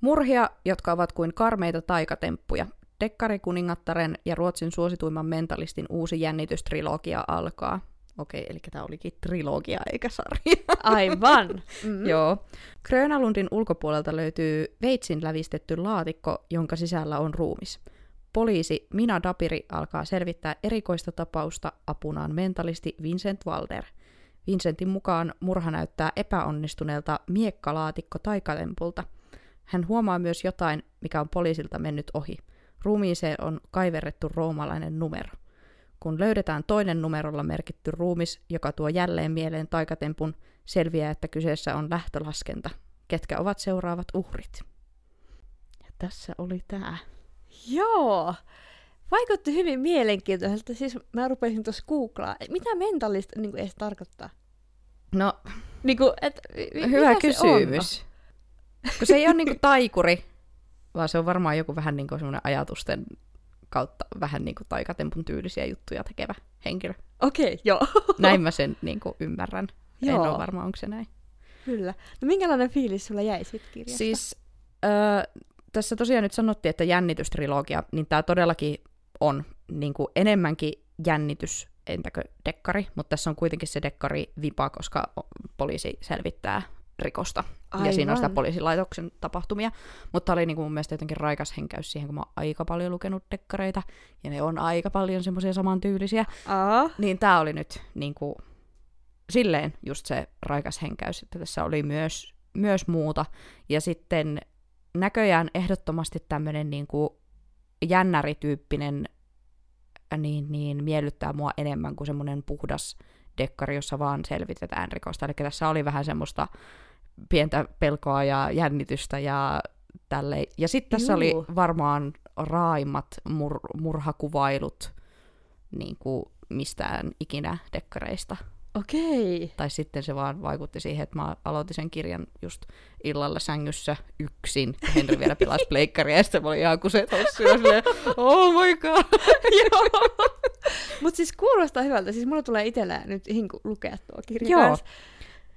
[SPEAKER 1] Murhia, jotka ovat kuin karmeita taikatemppuja. Dekkari kuningattaren ja Ruotsin suosituimman mentalistin uusi jännitystrilogia alkaa. Okei, eli tämä olikin trilogia eikä sarja.
[SPEAKER 2] Aivan. Mm.
[SPEAKER 1] Joo. Grönalundin ulkopuolelta löytyy veitsin lävistetty laatikko, jonka sisällä on ruumis. Poliisi Mina Dapiri alkaa selvittää erikoista tapausta apunaan mentalisti Vincent Walder. Vincentin mukaan murha näyttää epäonnistuneelta miekkalaatikko taikatempulta. Hän huomaa myös jotain, mikä on poliisilta mennyt ohi. Ruumiiseen on kaiverrettu roomalainen numero. Kun löydetään toinen numerolla merkitty ruumis, joka tuo jälleen mieleen taikatempun, selviää, että kyseessä on lähtölaskenta. Ketkä ovat seuraavat uhrit? Ja tässä oli tämä.
[SPEAKER 2] Joo. Vaikutti hyvin mielenkiintoiselta. Siis mä rupesin tuossa googlaa, mitä mentalista niin edes tarkoittaa.
[SPEAKER 1] No,
[SPEAKER 2] Niin kuin, et, mi-
[SPEAKER 1] hyvä
[SPEAKER 2] mitä se on?
[SPEAKER 1] kysymys. Kun se ei ole niinku taikuri, vaan se on varmaan joku vähän niinku semmoinen ajatusten kautta vähän niinku taikatempun tyylisiä juttuja tekevä henkilö.
[SPEAKER 2] Okei, okay, joo.
[SPEAKER 1] Näin mä sen niinku ymmärrän. En
[SPEAKER 2] Joo.
[SPEAKER 1] ole varma, onko se näin.
[SPEAKER 2] Kyllä. No minkälainen fiilis sulla jäi siitä kirjasta?
[SPEAKER 1] Siis öö, tässä tosiaan nyt sanottiin, että jännitystrilogia, niin tämä todellakin on niin kuin enemmänkin jännitys, entäkö dekkari, mutta tässä on kuitenkin se dekkari vipa, koska poliisi selvittää rikosta. Ja siinä on sitä
[SPEAKER 2] Aivan.
[SPEAKER 1] poliisilaitoksen tapahtumia. Mutta oli niin kuin mun mielestä jotenkin raikas henkäys siihen, kun mä oon aika paljon lukenut dekkareita, ja ne on aika paljon semmoisia samantyylisiä.
[SPEAKER 2] Aa,
[SPEAKER 1] Niin tämä oli nyt niin kuin, silleen just se raikas henkäys, että tässä oli myös, myös muuta. Ja sitten näköjään ehdottomasti tämmöinen niin kuin jännärityyppinen niin, niin miellyttää mua enemmän kuin semmoinen puhdas dekkari, jossa vaan selvitetään rikosta. Eli tässä oli vähän semmoista pientä pelkoa ja jännitystä ja tälleen. Ja sitten tässä oli
[SPEAKER 2] Juu.
[SPEAKER 1] varmaan raaimmat mur- murhakuvailut niin kuin mistään ikinä dekkareista.
[SPEAKER 2] okei.
[SPEAKER 1] Tai sitten se vaan vaikutti siihen, että mä aloitin sen kirjan just illalla sängyssä yksin. Henry vielä pilasi pleikkaria ja sitten mä olin ihan kuset hossuja silleen, oh my god.
[SPEAKER 2] Joo. Mut siis kuulostaa hyvältä. Siis mulla tulee itsellä nyt hinku lukea tuo kirja
[SPEAKER 1] Joo.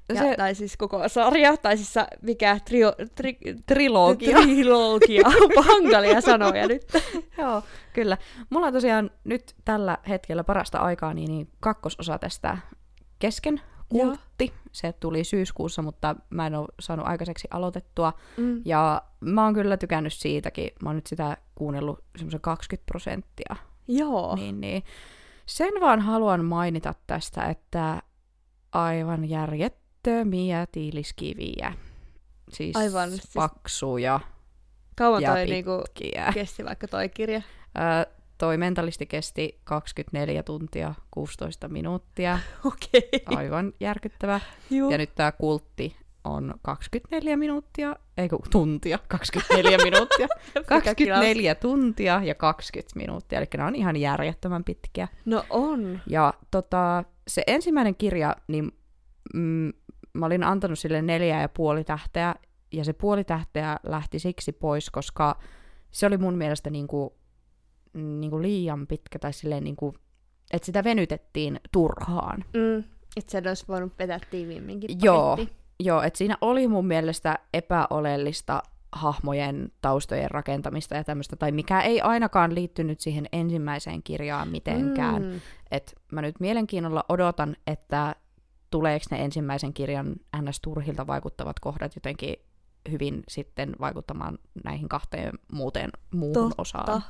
[SPEAKER 2] Ja,
[SPEAKER 1] Se-
[SPEAKER 2] Tai siis koko sarja, tai siis mikä trio, tri,
[SPEAKER 1] Trilogia.
[SPEAKER 2] trilogia. Hankalia sanoja nyt.
[SPEAKER 1] Joo, kyllä. Mulla on tosiaan nyt tällä hetkellä parasta aikaa niin, niin kakkososa tästä kesken. Kultti. Se tuli syyskuussa, mutta mä en ole saanut aikaiseksi aloitettua.
[SPEAKER 2] Mm.
[SPEAKER 1] Ja mä oon kyllä tykännyt siitäkin. Mä oon nyt sitä kuunnellut semmoisen 20 prosenttia.
[SPEAKER 2] Joo.
[SPEAKER 1] Niin, niin. Sen vaan haluan mainita tästä, että aivan järjettömiä tiiliskiviä. Siis
[SPEAKER 2] Aivan, siis-
[SPEAKER 1] paksuja,
[SPEAKER 2] Kauan
[SPEAKER 1] ja
[SPEAKER 2] toi niinku
[SPEAKER 1] pitkiä.
[SPEAKER 2] kesti vaikka toi kirja.
[SPEAKER 1] Ö, toi mentalisti kesti 24 tuntia 16 minuuttia.
[SPEAKER 2] Okei.
[SPEAKER 1] Aivan järkyttävä.
[SPEAKER 2] Juu.
[SPEAKER 1] Ja nyt tää kultti on 24 minuuttia, ei kun tuntia, 24 minuuttia. 24 tuntia ja 20 minuuttia, eli nämä on ihan järjettömän pitkiä.
[SPEAKER 2] No on.
[SPEAKER 1] Ja tota, se ensimmäinen kirja, niin mm, mä olin antanut sille neljä ja puoli tähteä, ja se puoli tähteä lähti siksi pois, koska se oli mun mielestä niinku, niinku liian pitkä, tai silleen niinku, että sitä venytettiin turhaan.
[SPEAKER 2] Mm. Että sen olisi voinut vetää tiiviimminkin
[SPEAKER 1] Joo.
[SPEAKER 2] paketti.
[SPEAKER 1] Joo, että siinä oli mun mielestä epäolellista hahmojen taustojen rakentamista ja tämmöistä, tai mikä ei ainakaan liittynyt siihen ensimmäiseen kirjaan mitenkään.
[SPEAKER 2] Mm.
[SPEAKER 1] Et mä nyt mielenkiinnolla odotan, että tuleeko ne ensimmäisen kirjan NS-turhilta vaikuttavat kohdat jotenkin hyvin sitten vaikuttamaan näihin kahteen muuteen muuhun
[SPEAKER 2] Totta.
[SPEAKER 1] osaan.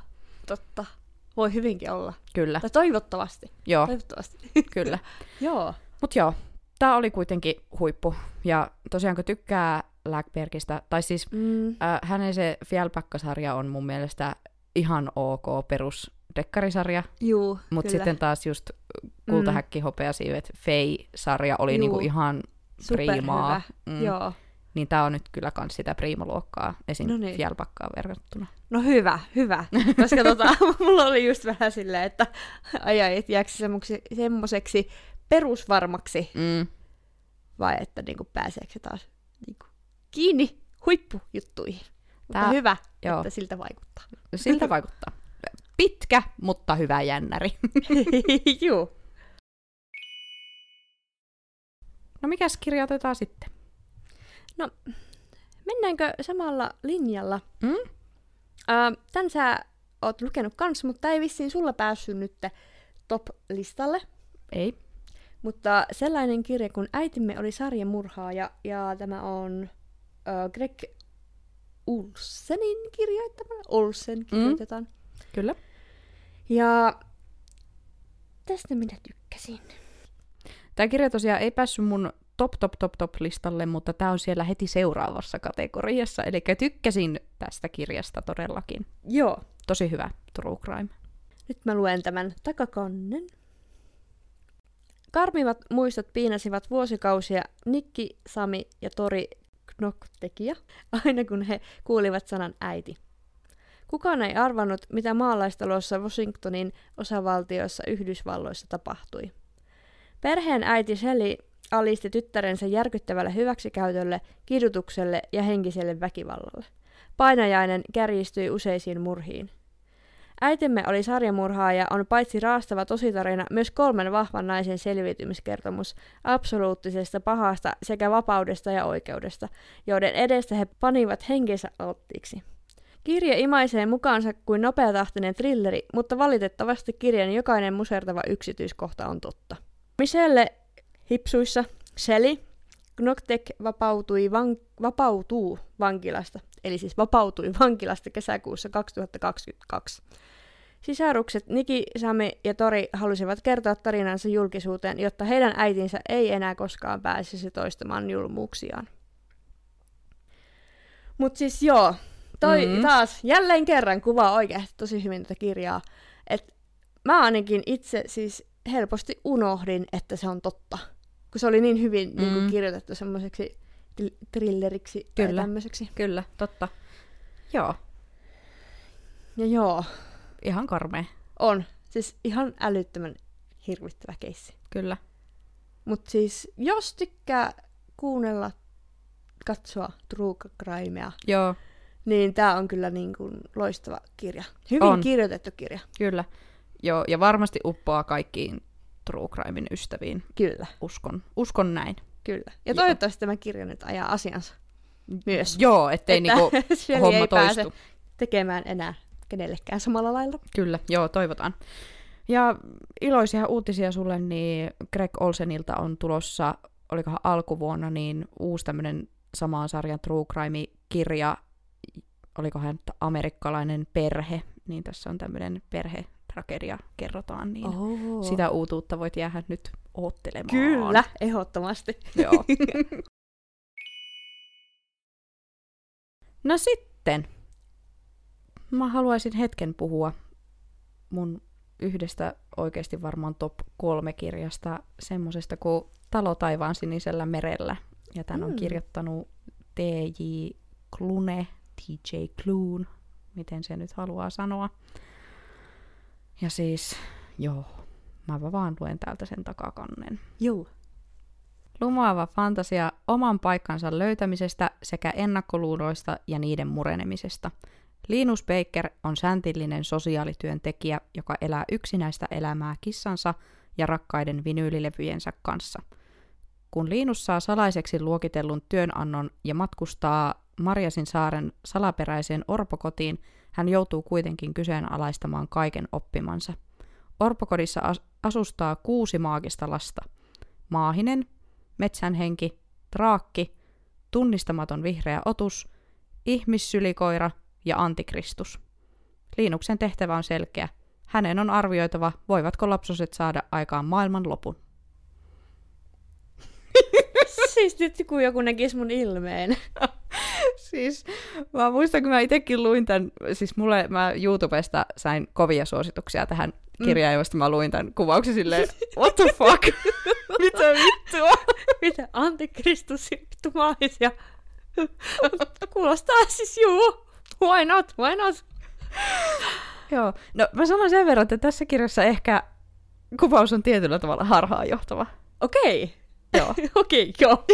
[SPEAKER 2] Totta. Voi hyvinkin olla.
[SPEAKER 1] Kyllä,
[SPEAKER 2] Tai toivottavasti.
[SPEAKER 1] joo,
[SPEAKER 2] Toivottavasti.
[SPEAKER 1] kyllä.
[SPEAKER 2] Joo.
[SPEAKER 1] Mut joo, tää oli kuitenkin huippu. Ja tosiaan kun tykkää Läkbergistä, tai siis
[SPEAKER 2] Mm.
[SPEAKER 1] äh, hänen se Fjällbacka-sarja on mun mielestä ihan ok perus dekkarisarja,
[SPEAKER 2] Juu,
[SPEAKER 1] mutta sitten taas just Kultahäkki, Hopeasiivet, Fei-sarja oli
[SPEAKER 2] Juu.
[SPEAKER 1] niinku ihan priimaa.
[SPEAKER 2] Mm.
[SPEAKER 1] Mm.
[SPEAKER 2] Joo.
[SPEAKER 1] Niin tää on nyt kyllä kans sitä priimaluokkaa esim.
[SPEAKER 2] No
[SPEAKER 1] No
[SPEAKER 2] niin.
[SPEAKER 1] Fjällbackaan verrattuna.
[SPEAKER 2] No hyvä, hyvä. Koska tota, mulla oli just vähän silleen, että ajai, et jääkö se semmoksi, semmoseksi perusvarmaksi,
[SPEAKER 1] Mm.
[SPEAKER 2] vai että niinku pääseekö se taas niinku kiinni huippujuttuihin. Mutta
[SPEAKER 1] Tää-
[SPEAKER 2] hyvä,
[SPEAKER 1] joo.
[SPEAKER 2] että siltä vaikuttaa.
[SPEAKER 1] Siltä vaikuttaa. Pitkä, mutta hyvä jännäri.
[SPEAKER 2] Juu.
[SPEAKER 1] No mikäs kirja otetaan sitten?
[SPEAKER 2] Mennäänkö samalla linjalla?
[SPEAKER 1] Mm?
[SPEAKER 2] Ö, tän sä oot lukenut kans, mutta ei vissiin sulla päässyt nyt top-listalle.
[SPEAKER 1] Ei.
[SPEAKER 2] Mutta sellainen kirja kuin Äitimme oli sarjamurhaaja, ja tämä on ö, Greg Ulsenin kirjoittama. Olsen kirjoitetaan.
[SPEAKER 1] Kyllä.
[SPEAKER 2] Ja tästä minä tykkäsin.
[SPEAKER 1] Tämä kirja tosiaan ei päässyt mun top top top top listalle, mutta tämä on siellä heti seuraavassa kategoriassa. Eli tykkäsin tästä kirjasta todellakin.
[SPEAKER 2] Joo.
[SPEAKER 1] Tosi hyvä True Crime.
[SPEAKER 2] Nyt mä luen tämän takakannen. Karmivat muistot piinasivat vuosikausia Nikki, Sami ja Tori Knock-tekijä, aina kun he kuulivat sanan äiti. Kukaan ei arvannut, mitä maalaistalossa Washingtonin osavaltioissa Yhdysvalloissa tapahtui. Perheen äiti Shelley alisti tyttärensä järkyttävälle hyväksikäytölle, kidutukselle ja henkiselle väkivallalle. Painajainen kärjistyi useisiin murhiin. Äitimme oli sarjamurhaaja on paitsi raastava tositarina myös kolmen vahvan naisen selviytymiskertomus absoluuttisesta pahasta sekä vapaudesta ja oikeudesta, joiden edestä he panivat henkensä alttiiksi. Kirja imaisee mukaansa kuin nopeatahtinen trilleri, mutta valitettavasti kirjan jokainen musertava yksityiskohta on totta. Michelle hipsuissa Shelly Knoktek vapautui van- vapautuu vankilasta, eli siis vapautui vankilasta kesäkuussa 2022. Sisarukset Niki, Sami ja Tori halusivat kertoa tarinansa julkisuuteen, jotta heidän äitinsä ei enää koskaan pääsisi toistamaan julmuuksiaan. Mutta siis joo, toi mm-hmm. taas jälleen kerran kuvaa oikeasti tosi hyvin tätä kirjaa. Et mä ainakin itse siis helposti unohdin, että se on totta. Kun se oli niin hyvin mm. niin kuin kirjoitettu semmoiseksi thrilleriksi
[SPEAKER 1] Kyllä.
[SPEAKER 2] tai tämmöiseksi.
[SPEAKER 1] Kyllä, totta. Joo,
[SPEAKER 2] Ja joo,
[SPEAKER 1] ihan karmea.
[SPEAKER 2] on. Siis ihan älyttömän hirvittävä keissi.
[SPEAKER 1] Kyllä.
[SPEAKER 2] Mutta siis, jos tykkää kuunnella, katsoa True Crimea,
[SPEAKER 1] Joo,
[SPEAKER 2] niin tämä on kyllä niin kuin loistava kirja. Hyvin
[SPEAKER 1] On.
[SPEAKER 2] kirjoitettu kirja,
[SPEAKER 1] kyllä. Joo, ja varmasti uppoaa kaikkiin True Crimein ystäviin.
[SPEAKER 2] kyllä.
[SPEAKER 1] Uskon, uskon näin.
[SPEAKER 2] Kyllä. Ja
[SPEAKER 1] Joo.
[SPEAKER 2] toivottavasti tämä kirja nyt ajaa asiansa myös.
[SPEAKER 1] Joo, ettei
[SPEAKER 2] Että
[SPEAKER 1] niinku homma
[SPEAKER 2] ei pääse
[SPEAKER 1] toistu.
[SPEAKER 2] tekemään enää kenellekään samalla lailla.
[SPEAKER 1] Kyllä, joo, toivotaan. Ja iloisia uutisia sulle, niin Greg Olsenilta on tulossa, olikohan alkuvuonna, niin uusi tämmöinen samaan sarjan True Crime-kirja, olikohan että amerikkalainen perhe, niin tässä on tämmöinen perhetragedia kerrotaan, niin
[SPEAKER 2] Oh.
[SPEAKER 1] sitä uutuutta voit jäädä nyt oottelemaan.
[SPEAKER 2] Kyllä, ehdottomasti.
[SPEAKER 1] Joo. no sitten, mä haluaisin hetken puhua mun yhdestä oikeasti varmaan top kolme kirjasta, semmosesta kuin Talo taivaan sinisellä merellä. Ja tän on
[SPEAKER 2] Mm.
[SPEAKER 1] kirjoittanut T.J. Klune, T.J. Kloon, miten se nyt haluaa sanoa. Ja siis, joo, mä vaan luen täältä sen takakannen.
[SPEAKER 2] Joo.
[SPEAKER 1] Lumoava fantasia oman paikkansa löytämisestä sekä ennakkoluuloista ja niiden murenemisesta. Linus Baker on säntillinen sosiaalityöntekijä, joka elää yksinäistä elämää kissansa ja rakkaiden vinyylilevyjensä kanssa. Kun Linus saa salaiseksi luokitellun työnannon ja matkustaa Marjasin saaren salaperäiseen orpokotiin, hän joutuu kuitenkin kyseenalaistamaan kaiken oppimansa. Orpokodissa as- asustaa kuusi maagista lasta. Maahinen, metsänhenki, traakki, tunnistamaton vihreä otus, ihmissylikoira ja antikristus. Liinuksen tehtävä on selkeä. Hänen on arvioitava, voivatko lapsoset saada aikaan maailman lopun.
[SPEAKER 2] siis nyt kun joku näkisi mun ilmeen.
[SPEAKER 1] Siis mä muistan, kun mä itsekin luin tämän, siis mulle mä YouTubesta sain kovia suosituksia tähän kirjaan, josta mä luin tämän kuvauksen silleen, what the fuck? Mitä vittua?
[SPEAKER 2] Mitä? Antikristus vittu maisia. Kuulostaa siis juu. Why not? Why not?
[SPEAKER 1] Joo, no mä sanon sen verran, että tässä kirjassa ehkä kuvaus on tietyllä tavalla harhaanjohtava.
[SPEAKER 2] Okei.
[SPEAKER 1] Joo.
[SPEAKER 2] Okei, joo.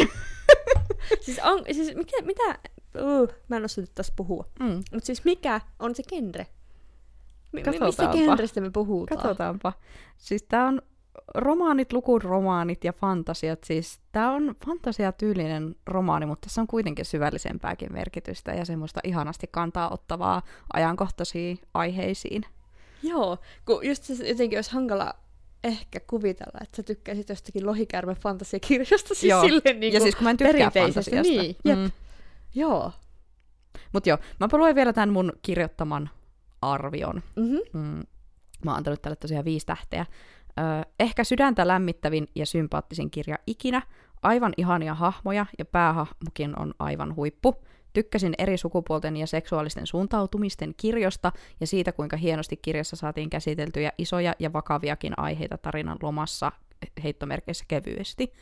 [SPEAKER 2] siis, on, siis mikä, mitä... Uh, mä en osaa taas puhua.
[SPEAKER 1] Mm.
[SPEAKER 2] Mutta siis mikä on se genre? Mi- mi- mistä genrestä me puhutaan?
[SPEAKER 1] Katsotaanpa. Siis tää on romaanit, lukuromaanit ja fantasiat. Siis tää on fantasiatyylinen romaani, mutta tässä on kuitenkin syvällisempääkin merkitystä ja semmoista ihanasti kantaa ottavaa ajankohtaisiin aiheisiin.
[SPEAKER 2] Joo, kun just se jotenkin olisi hankala ehkä kuvitella, että sä tykkäisit jostakin lohikärme fantasiakirjasta siis
[SPEAKER 1] Joo.
[SPEAKER 2] silleen niin
[SPEAKER 1] ja siis kun mä en tykkää fantasiasta.
[SPEAKER 2] Niin, jep.
[SPEAKER 1] Mm.
[SPEAKER 2] Joo.
[SPEAKER 1] Mut joo, mä luen vielä tämän mun kirjoittaman arvion.
[SPEAKER 2] Mm-hmm.
[SPEAKER 1] Mm, mä oon antanut tälle tosiaan viisi tähteä. Ö, ehkä sydäntä lämmittävin ja sympaattisin kirja ikinä. Aivan ihania hahmoja ja päähahmokin on aivan huippu. Tykkäsin eri sukupuolten ja seksuaalisten suuntautumisten kirjosta ja siitä, kuinka hienosti kirjassa saatiin käsiteltyjä isoja ja vakaviakin aiheita tarinan lomassa heittomerkeissä kevyesti.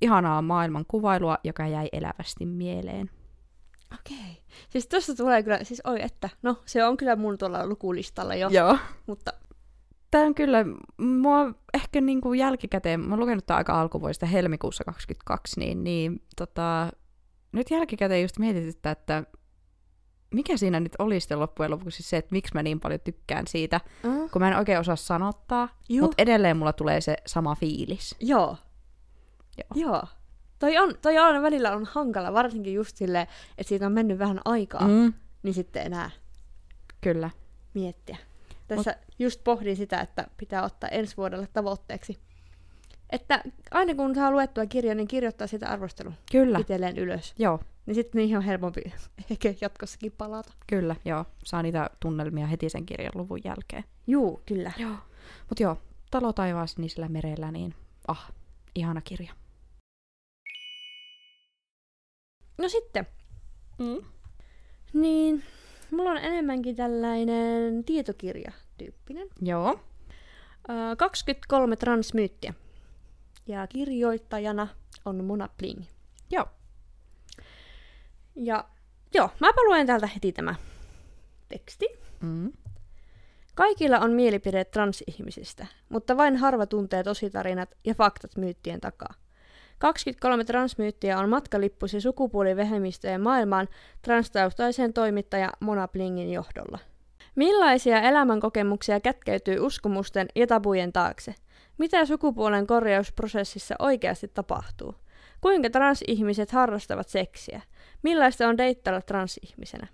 [SPEAKER 1] Ihanaa maailman kuvailua, joka jäi elävästi mieleen.
[SPEAKER 2] Okei. Siis tuossa tulee kyllä, siis oi että, no se on kyllä mun tuolla lukulistalla jo,
[SPEAKER 1] Joo.
[SPEAKER 2] mutta
[SPEAKER 1] Tämä on kyllä, mua ehkä niin kuin jälkikäteen, mä oon lukenut tämän aika alkuvuodesta helmikuussa 22, niin, niin tota, nyt jälkikäteen just mietityttää, että mikä siinä nyt oli sitten loppujen lopuksi se, että miksi mä niin paljon tykkään siitä,
[SPEAKER 2] uh,
[SPEAKER 1] kun mä en oikein osaa sanottaa, mutta edelleen mulla tulee se sama fiilis.
[SPEAKER 2] joo.
[SPEAKER 1] Joo.
[SPEAKER 2] Joo. Toi on, toi on välillä on hankala, varsinkin just silleen, että siitä on mennyt vähän aikaa, mm. Niin sitten enää
[SPEAKER 1] kyllä.
[SPEAKER 2] miettiä. Tässä Mut... just pohdin sitä, että pitää ottaa ensi vuodelle tavoitteeksi. Että aina kun saa luettua kirjan, niin kirjoittaa sitä arvostelun
[SPEAKER 1] Kyllä.
[SPEAKER 2] itselleen ylös.
[SPEAKER 1] Joo,
[SPEAKER 2] Niin sitten niihin on helpompi ehkä jatkossakin palata.
[SPEAKER 1] kyllä, joo. Saa niitä tunnelmia heti sen kirjan luvun jälkeen.
[SPEAKER 2] Juu, kyllä.
[SPEAKER 1] Joo. Mut joo, Talo taivaan sinisellä merellä, niin ah, ihana kirja.
[SPEAKER 2] No sitten,
[SPEAKER 1] Mm.
[SPEAKER 2] niin mulla on enemmänkin tällainen tietokirja-tyyppinen.
[SPEAKER 1] Joo.
[SPEAKER 2] Ö, 23 transmyyttiä. Ja kirjoittajana on Mona Bling.
[SPEAKER 1] Joo.
[SPEAKER 2] Ja joo, mäpä luen täältä heti tämä teksti.
[SPEAKER 1] Mm.
[SPEAKER 2] Kaikilla on mielipide transihmisistä, mutta vain harva tuntee tositarinat ja faktat myyttien takaa. 23 transmyyttiä on matkalippusi sukupuolivähemmistöjen maailmaan transtaustaisen toimittaja Mona Blingin johdolla. Millaisia elämänkokemuksia kätkeytyy uskomusten ja tabujen taakse? Mitä sukupuolen korjausprosessissa oikeasti tapahtuu? Kuinka transihmiset harrastavat seksiä? Millaista on deittailla transihmisenä?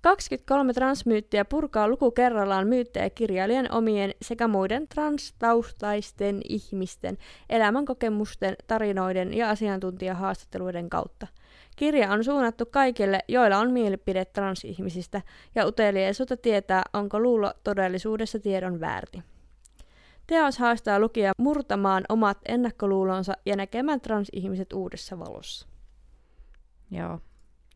[SPEAKER 2] 23 transmyyttiä purkaa luku kerrallaan myyttejä kirjailijan omien sekä muiden transtaustaisten ihmisten elämänkokemusten, tarinoiden ja asiantuntijahaastatteluiden kautta. Kirja on suunnattu kaikille, joilla on mielipide transihmisistä, ja uteliaisuutta tietää, onko luulo todellisuudessa tiedon väärti. Teos haastaa lukija murtamaan omat ennakkoluulonsa ja näkemään transihmiset uudessa valossa.
[SPEAKER 1] Joo.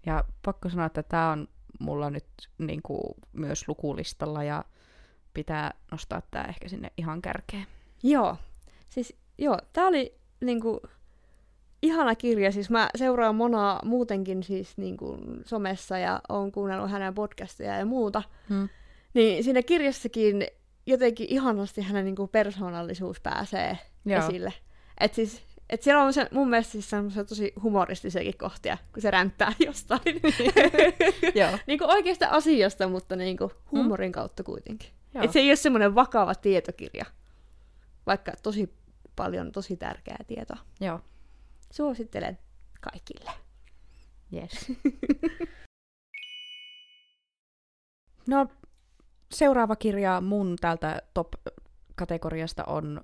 [SPEAKER 1] Ja pakko sanoa, että tämä on mulla nyt niin kuin, myös lukulistalla ja pitää nostaa tämä ehkä sinne ihan kärkeen.
[SPEAKER 2] Joo, siis joo, tää oli niinku ihana kirja, siis mä seuraan Monaa muutenkin siis niinku somessa ja oon kuunnellut hänen podcastia ja muuta,
[SPEAKER 1] Hmm.
[SPEAKER 2] niin siinä kirjassakin jotenkin ihanasti hänen niinku persoonallisuus pääsee
[SPEAKER 1] Joo.
[SPEAKER 2] esille. Et siis, et siellä on se, mun mielestä siis semmoisia tosi humoristisiakin kohtia, kun se ränttää jostain.
[SPEAKER 1] Joo.
[SPEAKER 2] niinku oikeasta asiasta, mutta niinku huumorin kautta kuitenkin.
[SPEAKER 1] Joo.
[SPEAKER 2] Et se ei ole semmoinen vakava tietokirja, vaikka tosi paljon tosi tärkeää tietoa.
[SPEAKER 1] Joo.
[SPEAKER 2] Suosittelen kaikille.
[SPEAKER 1] Yes. no, seuraava kirja mun täältä top-kategoriasta on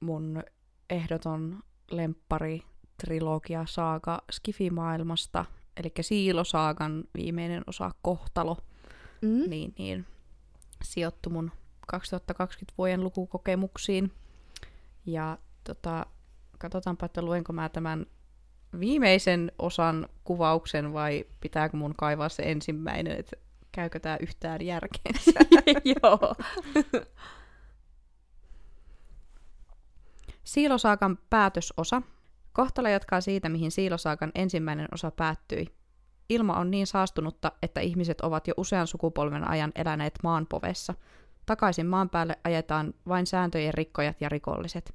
[SPEAKER 1] mun ehdoton lemppari trilogia saaga Skifi-maailmasta, eli Siilosaagan viimeinen osa Kohtalo,
[SPEAKER 2] Mm.
[SPEAKER 1] niin, niin sijoittu mun 2020 vuoden lukukokemuksiin. Ja tota, katsotaanpa, että luenko mä tämän viimeisen osan kuvauksen vai pitääkö mun kaivaa se ensimmäinen, että käykö tää yhtään järkeensä.
[SPEAKER 2] Joo.
[SPEAKER 1] Siilosaakan päätösosa. Kohtalo jatkaa siitä, mihin Siilosaakan ensimmäinen osa päättyi. Ilma on niin saastunutta, että ihmiset ovat jo usean sukupolven ajan eläneet maanpovessa. Takaisin maan päälle ajetaan vain sääntöjen rikkojat ja rikolliset.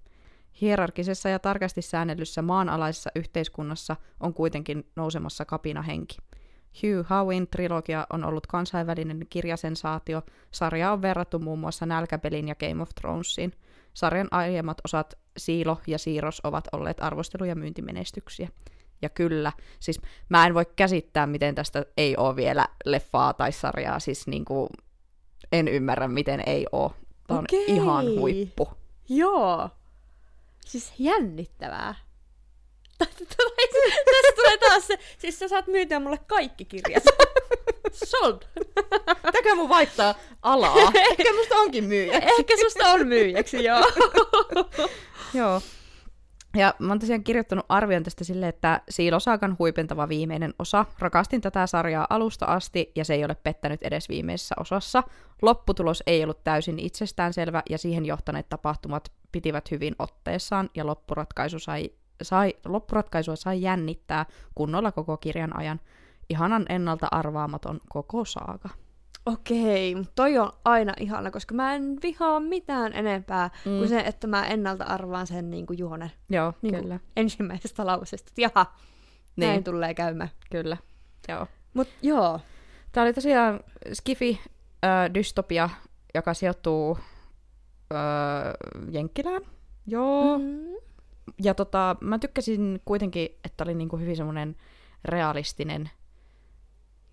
[SPEAKER 1] Hierarkisessa ja tarkasti säännellyssä maanalaisessa yhteiskunnassa on kuitenkin nousemassa kapinahenki. Hugh Howin trilogia on ollut kansainvälinen kirjasensaatio. Sarja on verrattu muun muassa Nälkäpelin ja Game of Thronesiin. Sarjan aiemmat osat Siilo ja Siiros ovat olleet arvostelu- ja myyntimenestyksiä. Ja kyllä, siis mä en voi käsittää, miten tästä ei ole vielä leffaa tai sarjaa, siis niinku, en ymmärrä, miten ei ole. Tämä on
[SPEAKER 2] Okei.
[SPEAKER 1] ihan huippu.
[SPEAKER 2] Joo. Siis jännittävää. Tästä tulee taas se, siis sä saat myytyä mulle kaikki kirjat. Sold.
[SPEAKER 1] Täkö mun vaihtaa alaa? Ehkä musta onkin myyjä.
[SPEAKER 2] Ehkä susta on myyjäksi, joo.
[SPEAKER 1] Joo. Ja mä oon tosiaan kirjoittanut arvion tästä silleen, että Siilosaakan huipentava viimeinen osa. Rakastin tätä sarjaa alusta asti ja se ei ole pettänyt edes viimeisessä osassa. Lopputulos ei ollut täysin itsestäänselvä ja siihen johtaneet tapahtumat pitivät hyvin otteessaan ja loppuratkaisu sai, sai, loppuratkaisua sai jännittää kunnolla koko kirjan ajan. Ihanan ennalta arvaamaton koko saaga.
[SPEAKER 2] Okei, mutta toi on aina ihana, koska mä en vihaa mitään enempää mm. kuin se, että mä ennalta arvaan sen niin kuin juonen
[SPEAKER 1] Joo,
[SPEAKER 2] niin
[SPEAKER 1] kyllä.
[SPEAKER 2] kuin ensimmäisestä lausesta. Että jaha, niin. näin tulee käymään.
[SPEAKER 1] Kyllä, joo.
[SPEAKER 2] Mut joo.
[SPEAKER 1] Tämä oli tosiaan Skifi äh, dystopia, joka sijoittuu äh, Jenkkilään. Joo.
[SPEAKER 2] Mm.
[SPEAKER 1] Ja tota, mä tykkäsin kuitenkin, että oli niinku hyvin semmoinen realistinen.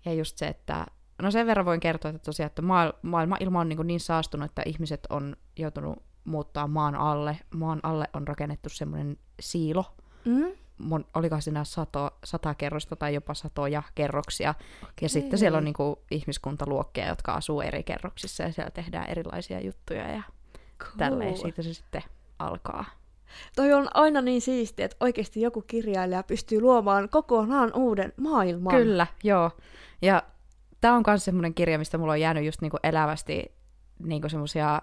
[SPEAKER 1] Ja just se, että... No sen verran voin kertoa, että tosiaan, että maa- maailma ilma on niinku niin saastunut, että ihmiset on joutunut muuttaa maan alle. Maan alle on rakennettu semmoinen siilo.
[SPEAKER 2] Mm.
[SPEAKER 1] Mon, olikohan siinä sato, sata kerrosta tai jopa satoja kerroksia. Ja sitten siellä on niinku ihmiskuntaluokkia, jotka asuu eri kerroksissa ja siellä tehdään erilaisia juttuja ja
[SPEAKER 2] Cool.
[SPEAKER 1] tälleen siitä se sitten alkaa.
[SPEAKER 2] Toi on aina niin siistiä, että oikeasti joku kirjailija pystyy luomaan kokonaan uuden maailman.
[SPEAKER 1] Kyllä, joo. Ja tämä on myös semmoinen kirja, mistä mulla on jäänyt just niinku elävästi niinku semmoisia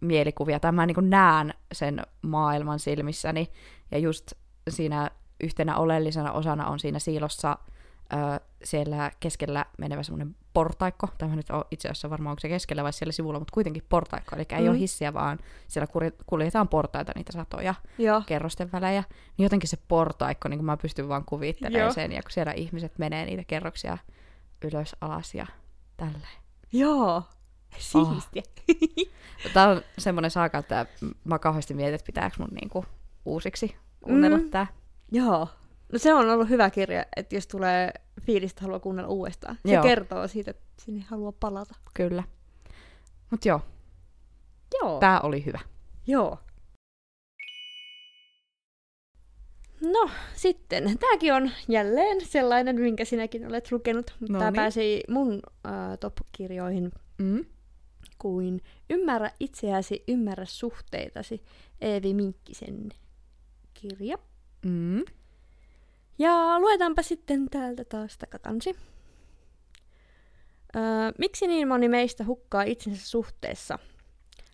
[SPEAKER 1] mielikuvia, tai mä niinku näen sen maailman silmissäni, ja just siinä yhtenä oleellisena osana on siinä siilossa ö, siellä keskellä menevä semmoinen portaikko, tämä nyt on itse asiassa varmaan onko se keskellä vai siellä sivulla, mutta kuitenkin portaikko, eli ei
[SPEAKER 2] Mm.
[SPEAKER 1] ole hissiä, vaan siellä kulje- kuljetaan portaita niitä satoja
[SPEAKER 2] Joo.
[SPEAKER 1] kerrosten välejä, niin jotenkin se portaikko, niin kuin mä pystyn vaan kuvittelemaan
[SPEAKER 2] Joo.
[SPEAKER 1] sen, ja kun siellä ihmiset menee niitä kerroksia ylös, alas ja tälleen.
[SPEAKER 2] Joo. Siistiä.
[SPEAKER 1] Tämä on semmoinen saaka, että mä kauheasti mietin, että pitääkö mun niinku uusiksi kuunnella
[SPEAKER 2] Mm.
[SPEAKER 1] mm. tää.
[SPEAKER 2] Joo. No se on ollut hyvä kirja, että jos tulee fiilistä haluaa kuunnella uudestaan. Se
[SPEAKER 1] Joo.
[SPEAKER 2] kertoo siitä, että sinne haluaa palata.
[SPEAKER 1] Kyllä. Mut joo,
[SPEAKER 2] Joo.
[SPEAKER 1] tää oli hyvä.
[SPEAKER 2] Joo. No, sitten. Tämäkin on jälleen sellainen, minkä sinäkin olet lukenut. mutta
[SPEAKER 1] No
[SPEAKER 2] Tämä pääsi mun äh, top-kirjoihin
[SPEAKER 1] Mm.
[SPEAKER 2] kuin Ymmärrä itseäsi, ymmärrä suhteitasi, Eevi Minkkisen kirja.
[SPEAKER 1] Mm.
[SPEAKER 2] Ja luetaanpa sitten täältä taas takakansi. Öö, miksi niin moni meistä hukkaa itsensä suhteessa?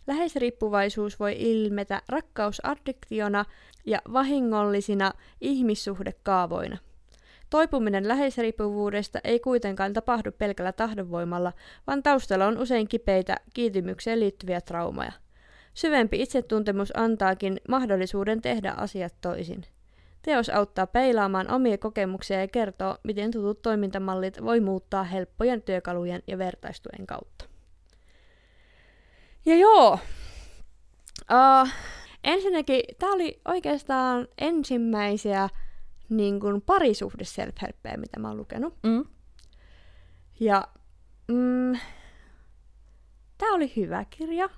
[SPEAKER 2] Läheisriippuvaisuus voi ilmetä rakkausaddiktiona ja vahingollisina ihmissuhdekaavoina. Toipuminen läheisriippuvuudesta ei kuitenkaan tapahdu pelkällä tahdonvoimalla, vaan taustalla on usein kipeitä kiintymykseen liittyviä traumaja. Syvempi itsetuntemus antaakin mahdollisuuden tehdä asiat toisin. Teos auttaa peilaamaan omia kokemuksia ja kertoo, miten tutut toimintamallit voi muuttaa helppojen työkalujen ja vertaistuen kautta. Ja joo, uh, ensinnäkin tämä oli oikeastaan ensimmäisiä niin kuin parisuhde self mitä mä oon lukenut.
[SPEAKER 1] Mm.
[SPEAKER 2] Ja mm, tämä oli hyvä kirja.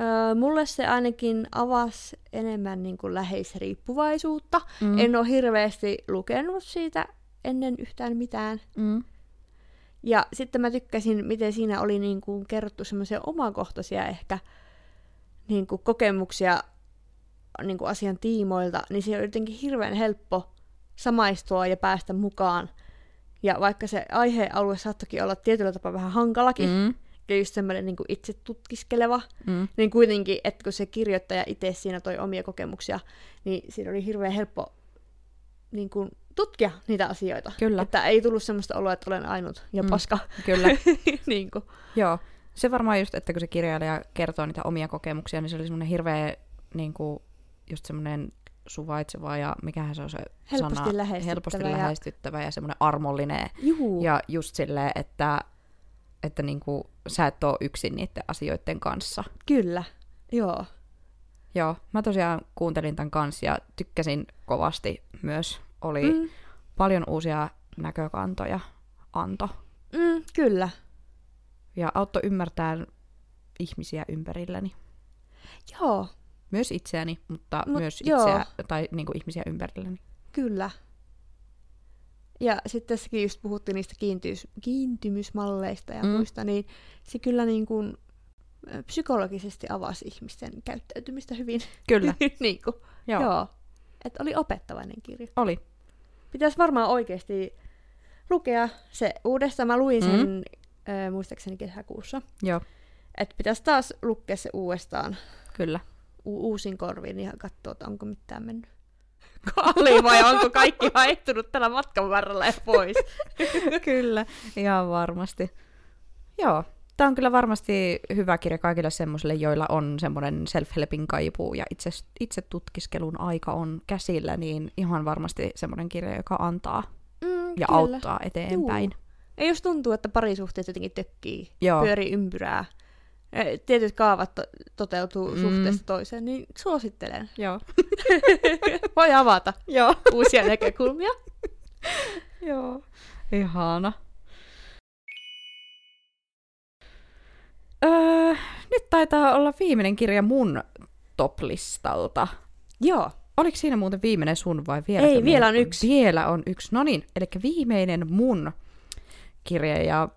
[SPEAKER 2] Öö, mulle se ainakin avasi enemmän niin kuin läheisriippuvaisuutta.
[SPEAKER 1] Mm.
[SPEAKER 2] En ole hirveästi lukenut siitä ennen yhtään mitään.
[SPEAKER 1] Mm.
[SPEAKER 2] Ja sitten mä tykkäsin, miten siinä oli niin kuin kerrottu semmoisia omakohtaisia ehkä niin kuin kokemuksia niin kuin asian tiimoilta, niin se oli jotenkin hirveän helppo samaistua ja päästä mukaan. Ja vaikka se aihealue saattokin olla tietyllä tapaa vähän hankalakin. Mm. ja just semmoinen niin itse tutkiskeleva,
[SPEAKER 1] Mm.
[SPEAKER 2] niin kuitenkin, että kun se kirjoittaja itse siinä toi omia kokemuksia, niin siinä oli hirveän helppo niin kuin, tutkia niitä asioita.
[SPEAKER 1] Kyllä.
[SPEAKER 2] Että ei tullut semmoista oloa, että olen ainut ja
[SPEAKER 1] Mm.
[SPEAKER 2] paska.
[SPEAKER 1] Kyllä.
[SPEAKER 2] niin kuin.
[SPEAKER 1] Joo. Se varmaan just, että kun se kirjailija kertoo niitä omia kokemuksia, niin se oli semmoinen hirveä niin kuin, just semmoinen suvaitseva ja mikähän se on se
[SPEAKER 2] Helposti
[SPEAKER 1] sana,
[SPEAKER 2] lähestyttävä
[SPEAKER 1] helposti
[SPEAKER 2] ja-
[SPEAKER 1] lähestyttävä ja semmoinen armollinen.
[SPEAKER 2] Juu.
[SPEAKER 1] Ja just silleen, että, että niinku, sä et ole yksin niiden asioiden kanssa.
[SPEAKER 2] Kyllä. Joo.
[SPEAKER 1] Joo, mä tosiaan kuuntelin tämän kanssa ja tykkäsin kovasti myös. Oli. Mm, paljon uusia näkökantoja anto
[SPEAKER 2] mm, kyllä.
[SPEAKER 1] Ja auttoi ymmärtää ihmisiä ympärilläni.
[SPEAKER 2] Joo,
[SPEAKER 1] Myös itseäni, mutta
[SPEAKER 2] Mut
[SPEAKER 1] myös
[SPEAKER 2] joo.
[SPEAKER 1] itseä, tai niinku ihmisiä ympärilläni.
[SPEAKER 2] kyllä. Ja sitten tässäkin just puhuttiin niistä kiintyys, kiintymysmalleista ja
[SPEAKER 1] Mm.
[SPEAKER 2] muista, niin se kyllä niin kuin psykologisesti avasi ihmisten käyttäytymistä hyvin.
[SPEAKER 1] Kyllä,
[SPEAKER 2] niin kuin,
[SPEAKER 1] joo.
[SPEAKER 2] joo. joo. Että oli opettavainen kirja.
[SPEAKER 1] Oli.
[SPEAKER 2] Pitäisi varmaan oikeasti lukea se uudestaan. Mä luin sen
[SPEAKER 1] Mm.
[SPEAKER 2] Muistaakseni kesäkuussa.
[SPEAKER 1] Joo,
[SPEAKER 2] Että pitäisi taas lukea se uudestaan
[SPEAKER 1] kyllä.
[SPEAKER 2] u- uusin korviin ja katsoa, että onko mitään mennyt kalliin vai onko kaikki haehtunut tällä matkan varrella ja pois?
[SPEAKER 1] kyllä, ihan varmasti. Joo, tämä on kyllä varmasti hyvä kirja kaikille semmoisille, joilla on semmoinen self-helpin kaipuu ja itse, itse tutkiskelun aika on käsillä, niin ihan varmasti semmoinen kirja, joka antaa
[SPEAKER 2] Mm,
[SPEAKER 1] ja
[SPEAKER 2] kyllä.
[SPEAKER 1] auttaa eteenpäin.
[SPEAKER 2] Juu. Ja jos tuntuu, että parisuhteet jotenkin tökkii,
[SPEAKER 1] Joo.
[SPEAKER 2] pyörii ympyrää, eh, tietyt kaavat to- toteutuu
[SPEAKER 1] Mm.
[SPEAKER 2] suhteesta toiseen, niin suosittelen.
[SPEAKER 1] Joo.
[SPEAKER 2] Voi avata
[SPEAKER 1] Joo.
[SPEAKER 2] uusia näkökulmia.
[SPEAKER 1] Joo. Ihana. Öö, nyt taitaa olla viimeinen kirja mun top-listalta.
[SPEAKER 2] Joo.
[SPEAKER 1] Oliko siinä muuten viimeinen sun vai vielä?
[SPEAKER 2] Ei, vielä on yksi.
[SPEAKER 1] Vielä on yksi. No niin, eli viimeinen mun kirja ja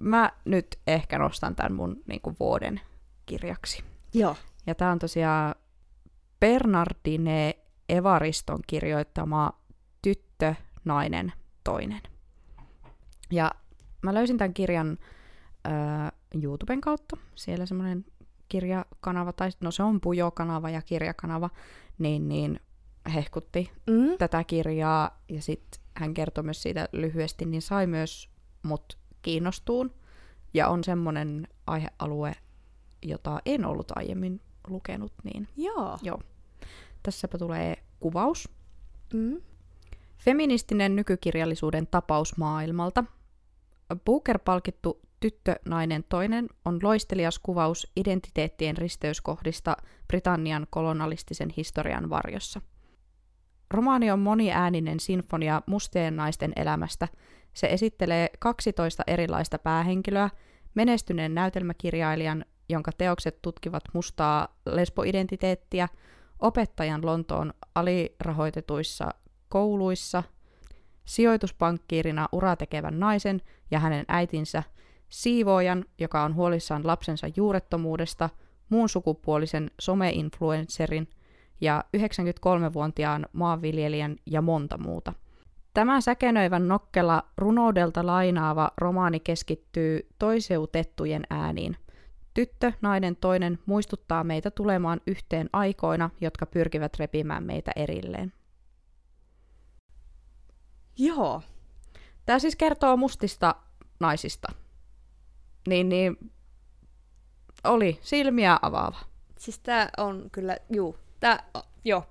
[SPEAKER 1] mä nyt ehkä nostan tämän mun niin kuin, vuoden kirjaksi.
[SPEAKER 2] Joo.
[SPEAKER 1] Ja tämä on tosiaan Bernardine Evariston kirjoittama Tyttö, nainen, toinen. Ja mä löysin tämän kirjan äh, YouTuben kautta. Siellä semmoinen kirjakanava, tai no se on Pujo-kanava ja kirjakanava, niin, niin hehkutti
[SPEAKER 2] Mm.
[SPEAKER 1] tätä kirjaa ja sitten hän kertoi myös siitä lyhyesti, niin sai myös mut kiinnostuun. Ja on semmoinen aihealue, jota en ollut aiemmin lukenut, niin
[SPEAKER 2] Joo.
[SPEAKER 1] joo. Tässäpä tulee kuvaus.
[SPEAKER 2] Mm.
[SPEAKER 1] Feministinen nykykirjallisuuden tapaus maailmalta. Booker-palkittu Tyttö, nainen, toinen on loistelias kuvaus identiteettien risteyskohdista Britannian kolonialistisen historian varjossa. Romaani on moniääninen sinfonia mustien naisten elämästä. Se esittelee 12 erilaista päähenkilöä, menestyneen näytelmäkirjailijan, jonka teokset tutkivat mustaa lesboidentiteettiä, opettajan Lontoon alirahoitetuissa kouluissa, sijoituspankkiirina uratekevän naisen ja hänen äitinsä, siivoojan, joka on huolissaan lapsensa juurettomuudesta, muun sukupuolisen someinfluencerin ja 93-vuotiaan maanviljelijän ja monta muuta. Tämä säkenöivän nokkela runoudelta lainaava romaani keskittyy toiseutettujen ääniin. Tyttö, nainen toinen muistuttaa meitä tulemaan yhteen aikoina, jotka pyrkivät repimään meitä erilleen.
[SPEAKER 2] Joo.
[SPEAKER 1] Tämä siis kertoo mustista naisista. Niin, niin oli silmiä avaava.
[SPEAKER 2] Siis tää on kyllä, juu, tää, o- joo,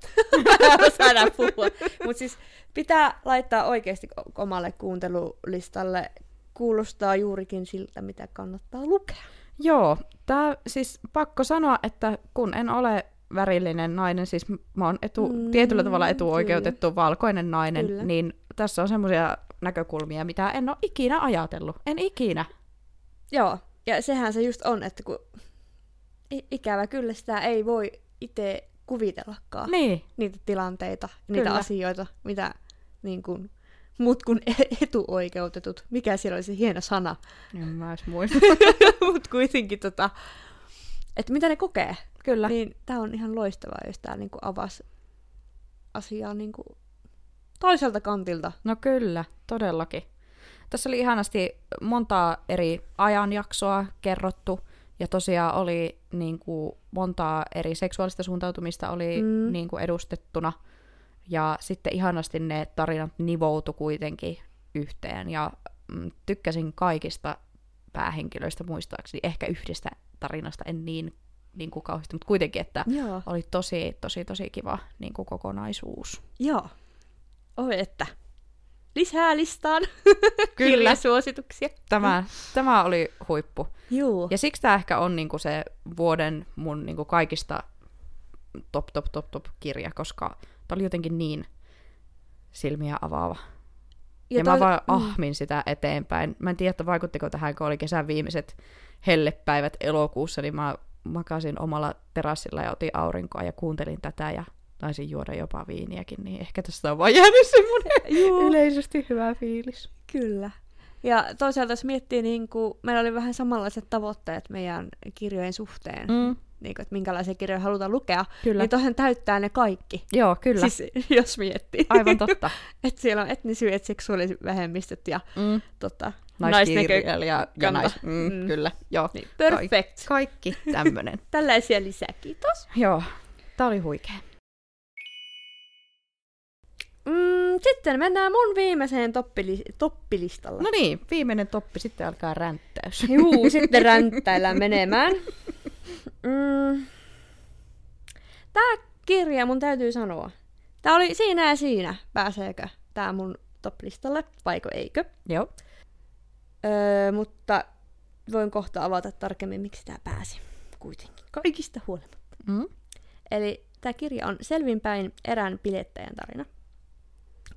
[SPEAKER 2] saadaan puhua. Mut siis pitää laittaa oikeasti omalle kuuntelulistalle. Kuulostaa juurikin siltä, mitä kannattaa lukea.
[SPEAKER 1] Joo, tämä siis pakko sanoa, että kun en ole värillinen nainen, siis mä oon etu,
[SPEAKER 2] Mm,
[SPEAKER 1] tietyllä tavalla etuoikeutettu valkoinen nainen,
[SPEAKER 2] Kyllä.
[SPEAKER 1] niin tässä on semmoisia näkökulmia, mitä en ole ikinä ajatellut. En ikinä.
[SPEAKER 2] Joo, ja sehän se just on, että kun ikävä kyllä sitä ei voi itse kuvitellakaan.
[SPEAKER 1] Niin,
[SPEAKER 2] Niitä tilanteita, niitä
[SPEAKER 1] Kyllä.
[SPEAKER 2] asioita, mitä niin kun, mut kun e- etuoikeutetut, mikä siellä oli se hieno sana,
[SPEAKER 1] en mä edes muista.
[SPEAKER 2] mut kuitenkin tota, että mitä ne kokee.
[SPEAKER 1] Kyllä.
[SPEAKER 2] Niin tää on ihan loistavaa, jos tää niinku avasi asiaa niinku toiselta kantilta.
[SPEAKER 1] No kyllä, todellakin. Tässä oli ihanasti montaa eri ajanjaksoa kerrottu, ja tosiaan oli niin kuin, montaa eri seksuaalista suuntautumista oli
[SPEAKER 2] Mm.
[SPEAKER 1] niin kuin, edustettuna, ja sitten ihanasti ne tarinat nivoutu kuitenkin yhteen, ja mm, tykkäsin kaikista päähenkilöistä muistaakseni, ehkä yhdestä tarinasta en niin, niin kuin kauheasti, mutta kuitenkin, että
[SPEAKER 2] Joo.
[SPEAKER 1] oli tosi, tosi, tosi kiva niin kuin kokonaisuus.
[SPEAKER 2] Joo. Oi että. Lisää listaan.
[SPEAKER 1] Kyllä.
[SPEAKER 2] Kirjasuosituksia.
[SPEAKER 1] Tämä, tämä oli huippu.
[SPEAKER 2] Joo.
[SPEAKER 1] Ja siksi tämä ehkä on niinku se vuoden mun niinku kaikista top, top, top, top kirja, koska tämä oli jotenkin niin silmiä avaava. Ja, ja mä
[SPEAKER 2] tois-
[SPEAKER 1] vaan
[SPEAKER 2] mm.
[SPEAKER 1] ahmin sitä eteenpäin. Mä en tiedä, että vaikuttiko tähän, kun oli kesän viimeiset hellepäivät elokuussa, niin mä makasin omalla terassilla ja otin aurinkoa ja kuuntelin tätä ja taisin juoda jopa viiniäkin, niin ehkä tästä on vaan jäänyt semmoinen yleisesti hyvä fiilis.
[SPEAKER 2] Kyllä. Ja toisaalta jos miettii, niin kuin, meillä oli vähän samanlaiset tavoitteet meidän kirjojen suhteen, mm. Niin kuin, että minkälaisia kirjoja halutaan lukea,
[SPEAKER 1] kyllä.
[SPEAKER 2] niin toihan täyttää ne kaikki.
[SPEAKER 1] Joo, kyllä.
[SPEAKER 2] Siis jos miettii.
[SPEAKER 1] Aivan totta.
[SPEAKER 2] että siellä on etnisyydet, seksuaalivähemmistöt ja
[SPEAKER 1] Mm.
[SPEAKER 2] tota,
[SPEAKER 1] Naiskirjailija ja nais... Mm,
[SPEAKER 2] Mm.
[SPEAKER 1] Kyllä, joo.
[SPEAKER 2] Niin, perfect.
[SPEAKER 1] Kaikki tämmönen.
[SPEAKER 2] Tällaisia lisää, kiitos.
[SPEAKER 1] joo, tää oli huikea.
[SPEAKER 2] Sitten mennään mun viimeiseen toppili- toppilistalla.
[SPEAKER 1] No niin, viimeinen toppi, sitten alkaa ränttäys.
[SPEAKER 2] Juu, sitten ränttäillään menemään. Mm. Tää kirja mun täytyy sanoa. Tää oli siinä ja siinä, pääseekö tää mun top-listalle, vaiko eikö.
[SPEAKER 1] Joo.
[SPEAKER 2] Öö, mutta voin kohta avata tarkemmin, miksi tää pääsi kuitenkin. Kaikista huolimatta.
[SPEAKER 1] Mm.
[SPEAKER 2] Eli tämä kirja on selvinpäin erään pilettäjän tarina.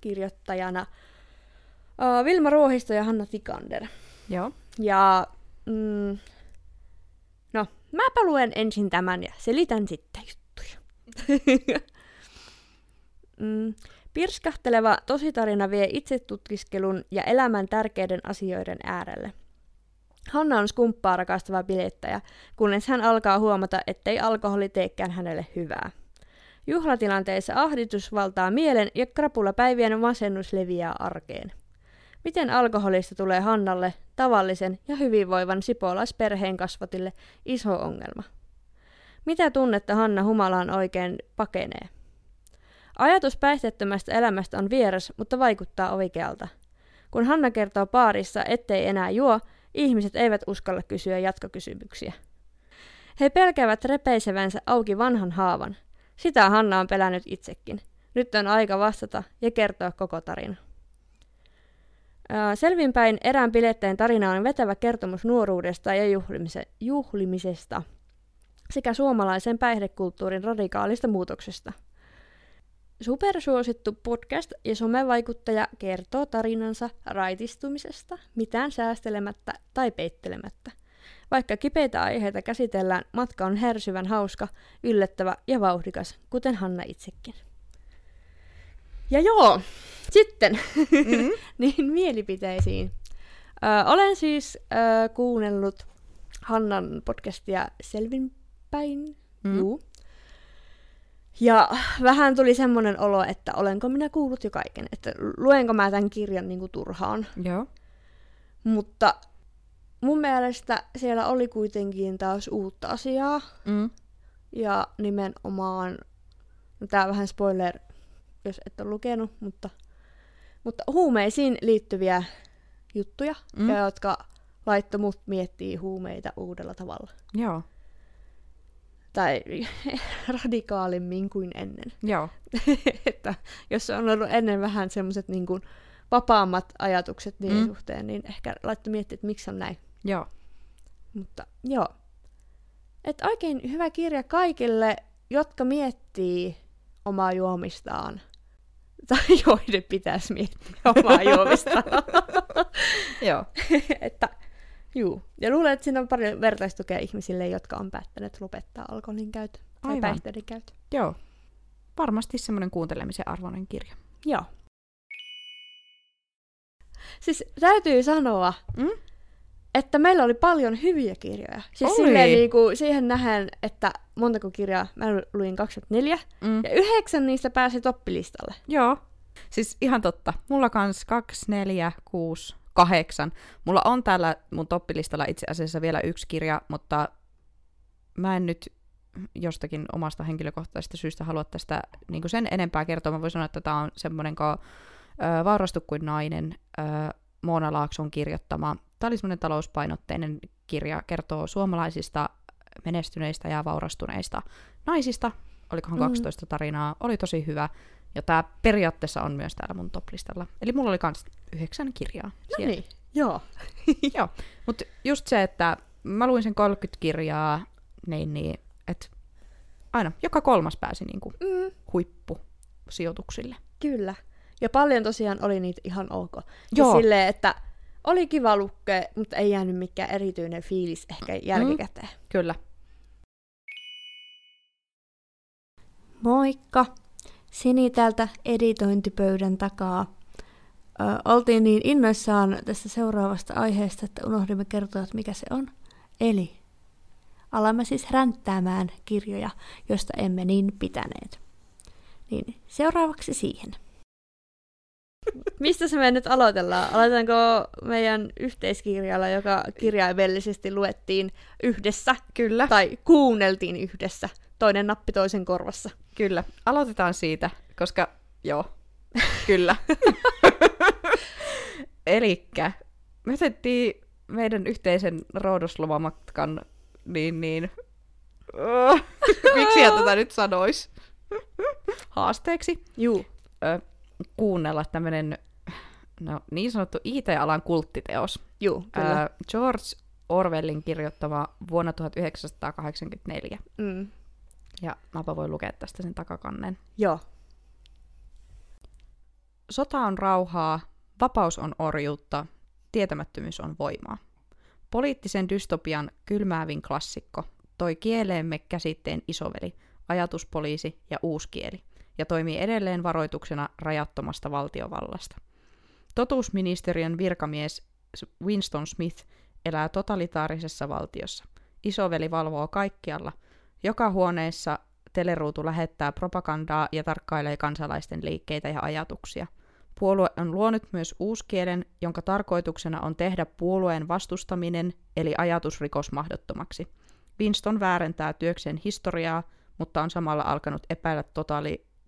[SPEAKER 2] Kirjoittajana uh, Vilma Ruohisto ja Hanna Tikander.
[SPEAKER 1] Joo.
[SPEAKER 2] Ja mm, no, mäpä luen ensin tämän ja selitän sitten juttuja. mm, pirskahteleva tositarina vie itsetutkiskelun ja elämän tärkeiden asioiden äärelle. Hanna on skumppaa rakastava bilettäjä, kunnes hän alkaa huomata, ettei alkoholi teekään hänelle hyvää. Juhlatilanteissa ahdistus valtaa mielen ja krapulapäivien masennus leviää arkeen. Miten alkoholista tulee Hannalle, tavallisen ja hyvinvoivan sipolaisperheen kasvatille, iso ongelma? Mitä tunnetta Hanna humalaan oikein pakenee? Ajatus päihteettömästä elämästä on vieras, mutta vaikuttaa oikealta. Kun Hanna kertoo paarissa, ettei enää juo, ihmiset eivät uskalla kysyä jatkokysymyksiä. He pelkäävät repeisevänsä auki vanhan haavan. Sitä Hanna on pelännyt itsekin. Nyt on aika vastata ja kertoa koko tarina. Selvinpäin erään piletteen tarina on vetävä kertomus nuoruudesta ja juhlimise- juhlimisesta sekä suomalaisen päihdekulttuurin radikaalista muutoksesta. Supersuosittu podcast ja somevaikuttaja kertoo tarinansa raitistumisesta, mitään säästelemättä tai peittelemättä. Vaikka kipeitä aiheita käsitellään, matka on hersyvän hauska, yllättävä ja vauhdikas, kuten Hanna itsekin. Ja joo, sitten mm-hmm. niin mielipiteisiin. Ö, olen siis ö, kuunnellut Hannan podcastia Selvinpäin. Mm. Juu. Ja vähän tuli semmoinen olo, että olenko minä kuullut jo kaiken, että luenko mä tämän kirjan niin kuin turhaan.
[SPEAKER 1] Joo.
[SPEAKER 2] Mutta mun mielestä siellä oli kuitenkin taas uutta asiaa.
[SPEAKER 1] Mm.
[SPEAKER 2] Ja nimenomaan, no tää vähän spoiler, jos et ole lukenut, mutta, mutta huumeisiin liittyviä juttuja, mm. ja jotka laittoi mut miettii huumeita uudella tavalla.
[SPEAKER 1] Joo.
[SPEAKER 2] Tai radikaalimmin kuin ennen.
[SPEAKER 1] Joo.
[SPEAKER 2] että jos on ollut ennen vähän semmoiset niin kuin vapaammat ajatukset niin mm. suhteen, niin ehkä laittoi miettiä, että miksi on näin.
[SPEAKER 1] Joo.
[SPEAKER 2] Mutta joo. Et oikein hyvä kirja kaikille, jotka miettii omaa juomistaan. Tai joiden pitäisi miettiä omaa juomistaan.
[SPEAKER 1] joo.
[SPEAKER 2] että Juu. Ja luulen, että siinä on paljon vertaistukea ihmisille, jotka on päättäneet lopettaa alkoholin käytön tai Aivan. päihteiden käytön.
[SPEAKER 1] Joo. Varmasti semmoinen kuuntelemisen arvoinen kirja.
[SPEAKER 2] Joo. Siis täytyy sanoa, mm? Että meillä oli paljon hyviä kirjoja. Siis oli. silleen niin kuin, siihen nähen, että montako kirjaa, mä luin 24, mm. ja yhdeksän niistä pääsi toppilistalle.
[SPEAKER 1] Joo. Siis ihan totta. Mulla kans 2, 4, 6, kahdeksan. Mulla on täällä mun toppilistalla itse asiassa vielä yksi kirja, mutta mä en nyt jostakin omasta henkilökohtaisesta syystä halua tästä niin sen enempää kertoa. Mä voin sanoa, että tämä on semmoinen kuin Vaurastu kuin nainen, ö, Moona Laakson kirjoittama. Tämä oli semmoinen talouspainotteinen kirja, kertoo suomalaisista menestyneistä ja vaurastuneista naisista. Olikohan 12 mm. tarinaa, oli tosi hyvä. Ja tämä periaatteessa on myös täällä mun toplistalla. Eli mulla oli kans yhdeksän kirjaa.
[SPEAKER 2] No niin, joo.
[SPEAKER 1] joo, mutta just se, että mä luin sen 30 kirjaa, niin, niin että aina, joka kolmas pääsi niinku mm. huippusijoituksille.
[SPEAKER 2] Kyllä. Ja paljon tosiaan oli niitä ihan ok. Joo. Ja silleen, että oli kiva lukea, mutta ei jäänyt mikään erityinen fiilis ehkä jälkikäteen. Mm.
[SPEAKER 1] Kyllä.
[SPEAKER 2] Moikka! Sini täältä editointipöydän takaa. Ö, oltiin niin innoissaan tästä seuraavasta aiheesta, että unohdimme kertoa, että mikä se on. Eli alamme siis ränttäämään kirjoja, joista emme niin pitäneet. Niin, seuraavaksi siihen. Mistä se me nyt aloitellaan? Aloitetaanko meidän yhteiskirjalla, joka kirjaimellisesti luettiin yhdessä?
[SPEAKER 1] Kyllä.
[SPEAKER 2] Tai kuunneltiin yhdessä? Toinen nappi toisen korvassa.
[SPEAKER 1] Kyllä. Aloitetaan siitä, koska joo, Kyllä. Elikkä me otettiin meidän yhteisen roudoslomamatkan niin niin... Miksi tätä nyt sanois? Haasteeksi.
[SPEAKER 2] Juu.
[SPEAKER 1] Ö, kuunnella tämmönen no, niin sanottu IT-alan kulttiteos.
[SPEAKER 2] Juu, kyllä.
[SPEAKER 1] Ö, George Orwellin kirjoittama vuonna 1984.
[SPEAKER 2] Mm.
[SPEAKER 1] Ja mäpä voin lukea tästä sen takakannen.
[SPEAKER 2] Joo.
[SPEAKER 1] Sota on rauhaa, vapaus on orjuutta, tietämättömyys on voimaa. Poliittisen dystopian kylmäävin klassikko toi kieleemme käsitteen isoveli, ajatuspoliisi ja uuskieli, ja toimii edelleen varoituksena rajattomasta valtiovallasta. Totuusministeriön virkamies Winston Smith elää totalitaarisessa valtiossa. Isoveli valvoo kaikkialla. Joka huoneessa teleruutu lähettää propagandaa ja tarkkailee kansalaisten liikkeitä ja ajatuksia. Puolue on luonut myös uuskielen, jonka tarkoituksena on tehdä puolueen vastustaminen eli ajatusrikos mahdottomaksi. Winston väärentää työkseen historiaa, mutta on samalla alkanut epäillä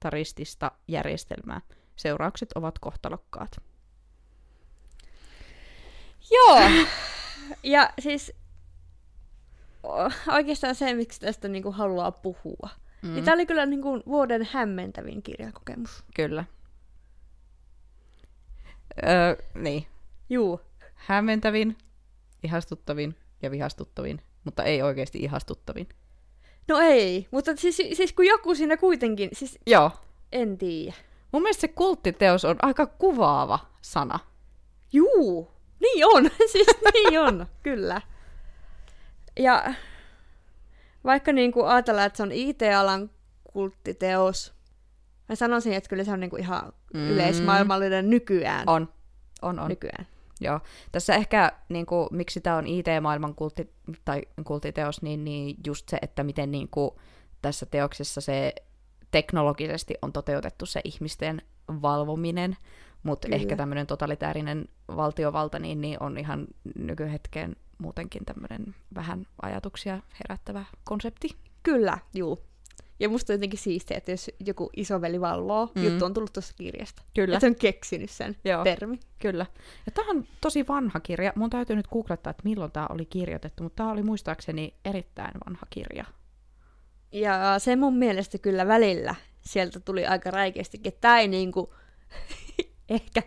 [SPEAKER 1] totalitaristista järjestelmää. Seuraukset ovat kohtalokkaat.
[SPEAKER 2] Joo. Ja siis oikeastaan se, miksi tästä niinku haluaa puhua. Mm. Niin tämä oli kyllä niinku vuoden hämmentävin kirjakokemus.
[SPEAKER 1] Kyllä. Öö, niin.
[SPEAKER 2] Juu.
[SPEAKER 1] Hämmentävin, ihastuttavin ja vihastuttavin, mutta ei oikeasti ihastuttavin.
[SPEAKER 2] No ei, mutta siis, siis kun joku siinä kuitenkin, siis
[SPEAKER 1] Joo.
[SPEAKER 2] en tiedä.
[SPEAKER 1] Mun mielestä se kulttiteos on aika kuvaava sana.
[SPEAKER 2] Juu, niin on, siis niin on, kyllä. Ja vaikka niin kuin ajatellaan, että se on IT-alan kulttiteos, mä sanoisin, että kyllä se on niin kuin ihan
[SPEAKER 1] Mm.
[SPEAKER 2] yleismaailmallinen nykyään.
[SPEAKER 1] On. On, on.
[SPEAKER 2] Nykyään.
[SPEAKER 1] Joo. Tässä ehkä, niin kuin, miksi tämä on IT-maailman kultti, tai kulttiteos, niin, niin just se, että miten niin kuin, tässä teoksessa se teknologisesti on toteutettu se ihmisten valvominen, mutta ehkä tämmöinen totalitäärinen valtiovalta niin, niin on ihan nykyhetken muutenkin tämmöinen vähän ajatuksia herättävä konsepti.
[SPEAKER 2] Kyllä, juu. Ja musta on jotenkin siistiä, että jos joku isoveli valvoo,
[SPEAKER 1] Mm.
[SPEAKER 2] juttu on tullut tuosta kirjasta.
[SPEAKER 1] Kyllä.
[SPEAKER 2] Että se on keksinyt sen
[SPEAKER 1] Joo.
[SPEAKER 2] termi.
[SPEAKER 1] Kyllä. Ja tämä on tosi vanha kirja. Mun täytyy nyt googlettaa, että milloin tämä oli kirjoitettu, mutta tämä oli muistaakseni erittäin vanha kirja.
[SPEAKER 2] Ja se mun mielestä kyllä välillä sieltä tuli aika räikeästikin, tämä ei niinku ehkä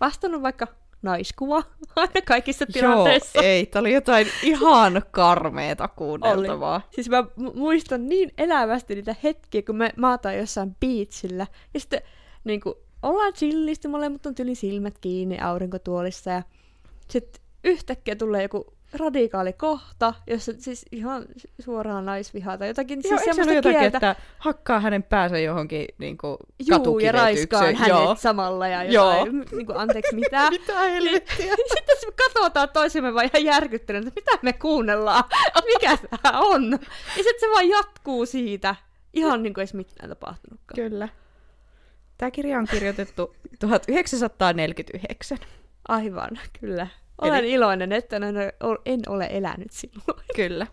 [SPEAKER 2] vastannut vaikka naiskuva aina kaikissa tilanteissa.
[SPEAKER 1] Joo, ei. Tämä oli jotain ihan karmeeta kuunneltavaa.
[SPEAKER 2] Siis mä mu- muistan niin elävästi niitä hetkiä, kun me maataan jossain beachillä. Ja sitten niin kuin, ollaan chillisti, molemmat on tyli silmät kiinni aurinkotuolissa. Ja sitten yhtäkkiä tulee joku radikaali kohta, jossa siis ihan suoraan naisvihaa tai jotakin
[SPEAKER 1] Joo,
[SPEAKER 2] siis
[SPEAKER 1] eikö se jotakin,
[SPEAKER 2] kieltä.
[SPEAKER 1] että hakkaa hänen päänsä johonkin niin kuin,
[SPEAKER 2] Juu, ja raiskaan hänet
[SPEAKER 1] Joo.
[SPEAKER 2] samalla ja
[SPEAKER 1] Joo.
[SPEAKER 2] jotain, niin kuin, anteeksi mitä.
[SPEAKER 1] Mitä helvettiä?
[SPEAKER 2] Sitten me katsotaan toisemme vaan ihan järkyttyneet, että mitä me kuunnellaan, mikä tämä on. Ja sitten se vaan jatkuu siitä, ihan niin kuin ei mitään tapahtunutkaan.
[SPEAKER 1] Kyllä. Tämä kirja on kirjoitettu 1949.
[SPEAKER 2] Aivan, kyllä. Olen
[SPEAKER 1] Eli-
[SPEAKER 2] iloinen, että en ole, elänyt silloin.
[SPEAKER 1] Kyllä.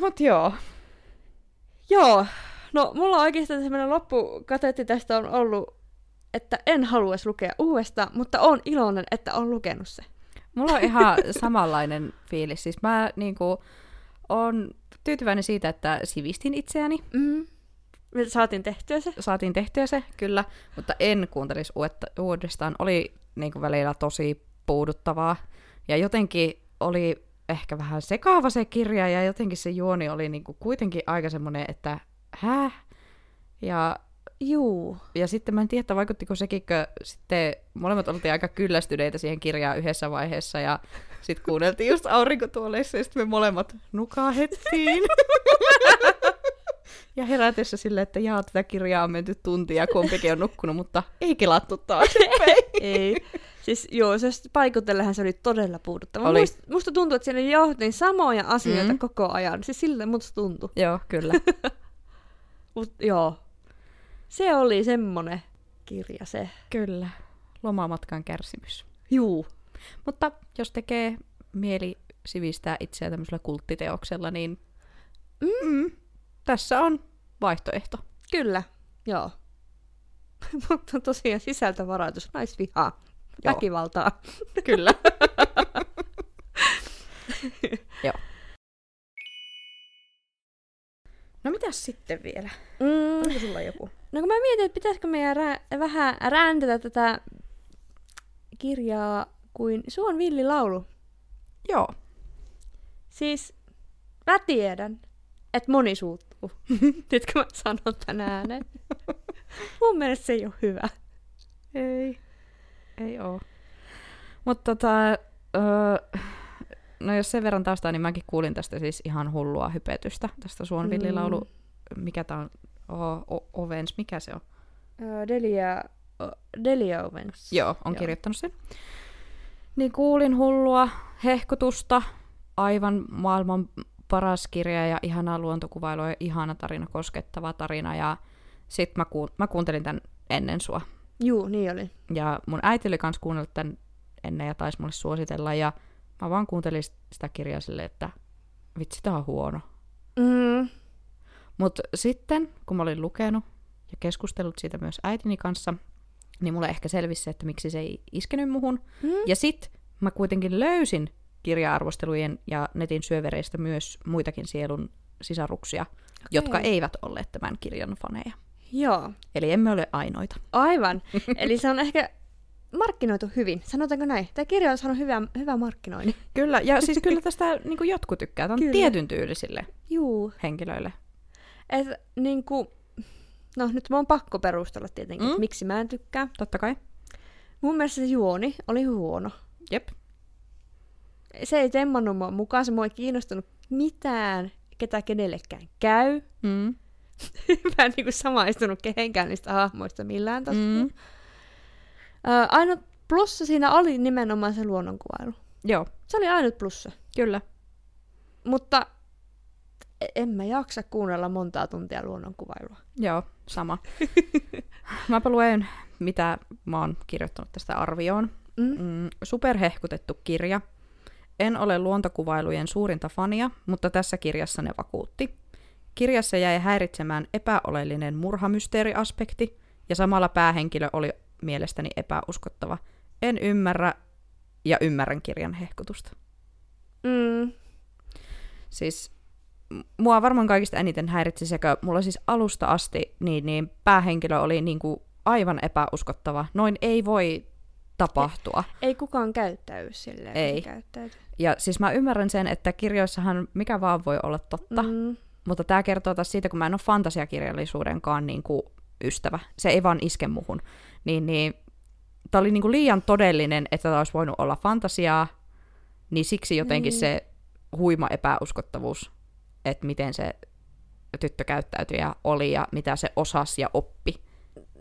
[SPEAKER 1] Mut joo.
[SPEAKER 2] Joo, no mulla oikeastaan semmoinen loppukateetti tästä on ollut, että en haluaisi lukea uudestaan, mutta on iloinen, että on lukenut se.
[SPEAKER 1] Mulla on ihan samanlainen fiilis. Siis mä niinku, on tyytyväinen siitä, että sivistin itseäni.
[SPEAKER 2] Mm. Me saatiin tehtyä se.
[SPEAKER 1] Saatiin tehtyä se, kyllä, mutta en kuuntelisi uudestaan. Oli niinku välillä tosi puuduttavaa. Ja jotenkin oli ehkä vähän sekaava se kirja, ja jotenkin se juoni oli niinku kuitenkin aika semmoinen, että häh? Ja
[SPEAKER 2] Juu.
[SPEAKER 1] ja sitten mä en tiedä, vaikuttiko sekin, kun sitten molemmat oltiin aika kyllästyneitä siihen kirjaan yhdessä vaiheessa ja sitten kuunneltiin just aurinkotuoleissa ja sitten me molemmat nukahettiin. ja herätessä silleen, että jaa, tätä kirjaa on menty tuntia ja kumpikin on nukkunut, mutta ei kelattu taas.
[SPEAKER 2] Ei. Siis joo, se paikotellehan se oli todella puuduttava.
[SPEAKER 1] Oli.
[SPEAKER 2] Musta, musta tuntuu, että siinä johtiin samoja asioita
[SPEAKER 1] Mm.
[SPEAKER 2] mm. koko ajan. Siis siltä musta tuntui.
[SPEAKER 1] Joo, kyllä.
[SPEAKER 2] Mut joo. Se oli semmonen kirja se.
[SPEAKER 1] kyllä. Lomamatkan kärsimys.
[SPEAKER 2] Juu.
[SPEAKER 1] Mutta jos tekee mieli sivistää itseä tämmöisellä kulttiteoksella, niin mm, tässä on vaihtoehto.
[SPEAKER 2] Kyllä. Joo. Mutta tosiaan sisältövaroitus, naisvihaa,
[SPEAKER 1] Joo.
[SPEAKER 2] väkivaltaa.
[SPEAKER 1] Kyllä. Joo. No mitäs sitten vielä?
[SPEAKER 2] Mm,
[SPEAKER 1] Onko sulla joku?
[SPEAKER 2] no kun mä mietin, että pitäisikö meidän rä- vähän räntätä tätä kirjaa kuin Suon villilaulu.
[SPEAKER 1] Joo.
[SPEAKER 2] Siis mä tiedän, että moni suuttuu. Nyt kun mä sanon tän ääneen. Mun mielestä se ei ole hyvä.
[SPEAKER 1] Ei. Ei oo. Mutta tota, öö, no jos sen verran taustaa, niin mäkin kuulin tästä siis ihan hullua hypetystä, tästä Suon villilaulu. Mikä tää on? O- o- Ovens, mikä se on?
[SPEAKER 2] Öö, Delia, o- Delia Owens.
[SPEAKER 1] Joo, on
[SPEAKER 2] Joo.
[SPEAKER 1] kirjoittanut sen. Niin kuulin hullua hehkutusta, aivan maailman paras kirja ja ihanaa luontokuvailua ja ihana tarina, koskettava tarina. Ja sit mä, ku- mä kuuntelin tämän ennen sua.
[SPEAKER 2] Juu, niin oli.
[SPEAKER 1] Ja mun äiti oli kans kuunnellut tämän ennen ja taisi mulle suositella. Ja mä vaan kuuntelin sit- sitä kirjaa silleen, että vitsi, tää on huono.
[SPEAKER 2] Mm.
[SPEAKER 1] Mutta sitten, kun mä olin lukenut ja keskustellut siitä myös äitini kanssa, niin mulle ehkä selvisi se, että miksi se ei iskenyt muhun.
[SPEAKER 2] Mm.
[SPEAKER 1] Ja sit mä kuitenkin löysin kirja-arvostelujen ja netin syövereistä myös muitakin sielun sisaruksia, okay. jotka eivät olleet tämän kirjan faneja.
[SPEAKER 2] Joo,
[SPEAKER 1] Eli emme ole ainoita.
[SPEAKER 2] aivan. Eli se on ehkä markkinoitu hyvin. Sanotaanko näin? Tämä kirja on saanut hyvää, hyvää markkinoinnin.
[SPEAKER 1] Kyllä, ja siis kyllä tästä niin jotkut tykkää. Tämä on
[SPEAKER 2] Kyllä.
[SPEAKER 1] tietyn tyylisille
[SPEAKER 2] Juu.
[SPEAKER 1] henkilöille.
[SPEAKER 2] Et niinku, no nyt mä oon pakko perustella tietenkin, mm.
[SPEAKER 1] Mm.
[SPEAKER 2] että miksi mä en tykkää.
[SPEAKER 1] Totta kai.
[SPEAKER 2] Mun mielestä se juoni oli huono.
[SPEAKER 1] Jep.
[SPEAKER 2] Se ei temmannut mua mukaan, se mua ei kiinnostunut mitään, ketä kenellekään käy.
[SPEAKER 1] Mm.
[SPEAKER 2] mä en niinku samaistunut kehenkään niistä hahmoista millään tasolla.
[SPEAKER 1] Mm.
[SPEAKER 2] Ainut plussa siinä oli nimenomaan se luonnonkuvailu.
[SPEAKER 1] Joo,
[SPEAKER 2] Se oli ainut plussa.
[SPEAKER 1] kyllä.
[SPEAKER 2] Mutta e- en mä jaksa kuunnella montaa tuntia luonnonkuvailua.
[SPEAKER 1] Joo, sama. Mäpä luen, mitä mä oon kirjoittanut tästä arvioon.
[SPEAKER 2] Mm.
[SPEAKER 1] Mm, superhehkutettu kirja. En ole luontokuvailujen suurinta fania, mutta tässä kirjassa ne vakuutti. Kirjassa jäi häiritsemään epäoleellinen murhamysteeriaspekti, ja samalla päähenkilö oli mielestäni epäuskottava. En ymmärrä ja ymmärrän kirjan hehkutusta.
[SPEAKER 2] Mm.
[SPEAKER 1] Siis mua varmaan kaikista eniten häiritsi sekä mulla siis alusta asti, niin, niin päähenkilö oli niin kuin aivan epäuskottava. Noin ei voi tapahtua.
[SPEAKER 2] Ei kukaan käyttäydy silleen.
[SPEAKER 1] Ei.
[SPEAKER 2] kun Käyttäytyy.
[SPEAKER 1] Ja siis mä ymmärrän sen, että kirjoissahan mikä vaan voi olla totta. Mm. mutta tämä kertoo taas siitä, kun mä en ole fantasiakirjallisuudenkaan niin kuin ystävä. Se ei vaan iske muhun. Niin, niin tämä oli niin kuin liian todellinen, että tämä olisi voinut olla fantasiaa, niin siksi jotenkin
[SPEAKER 2] Niin.
[SPEAKER 1] se huima epäuskottavuus, että miten se tyttö käyttäytyi ja oli ja mitä se osasi ja oppi.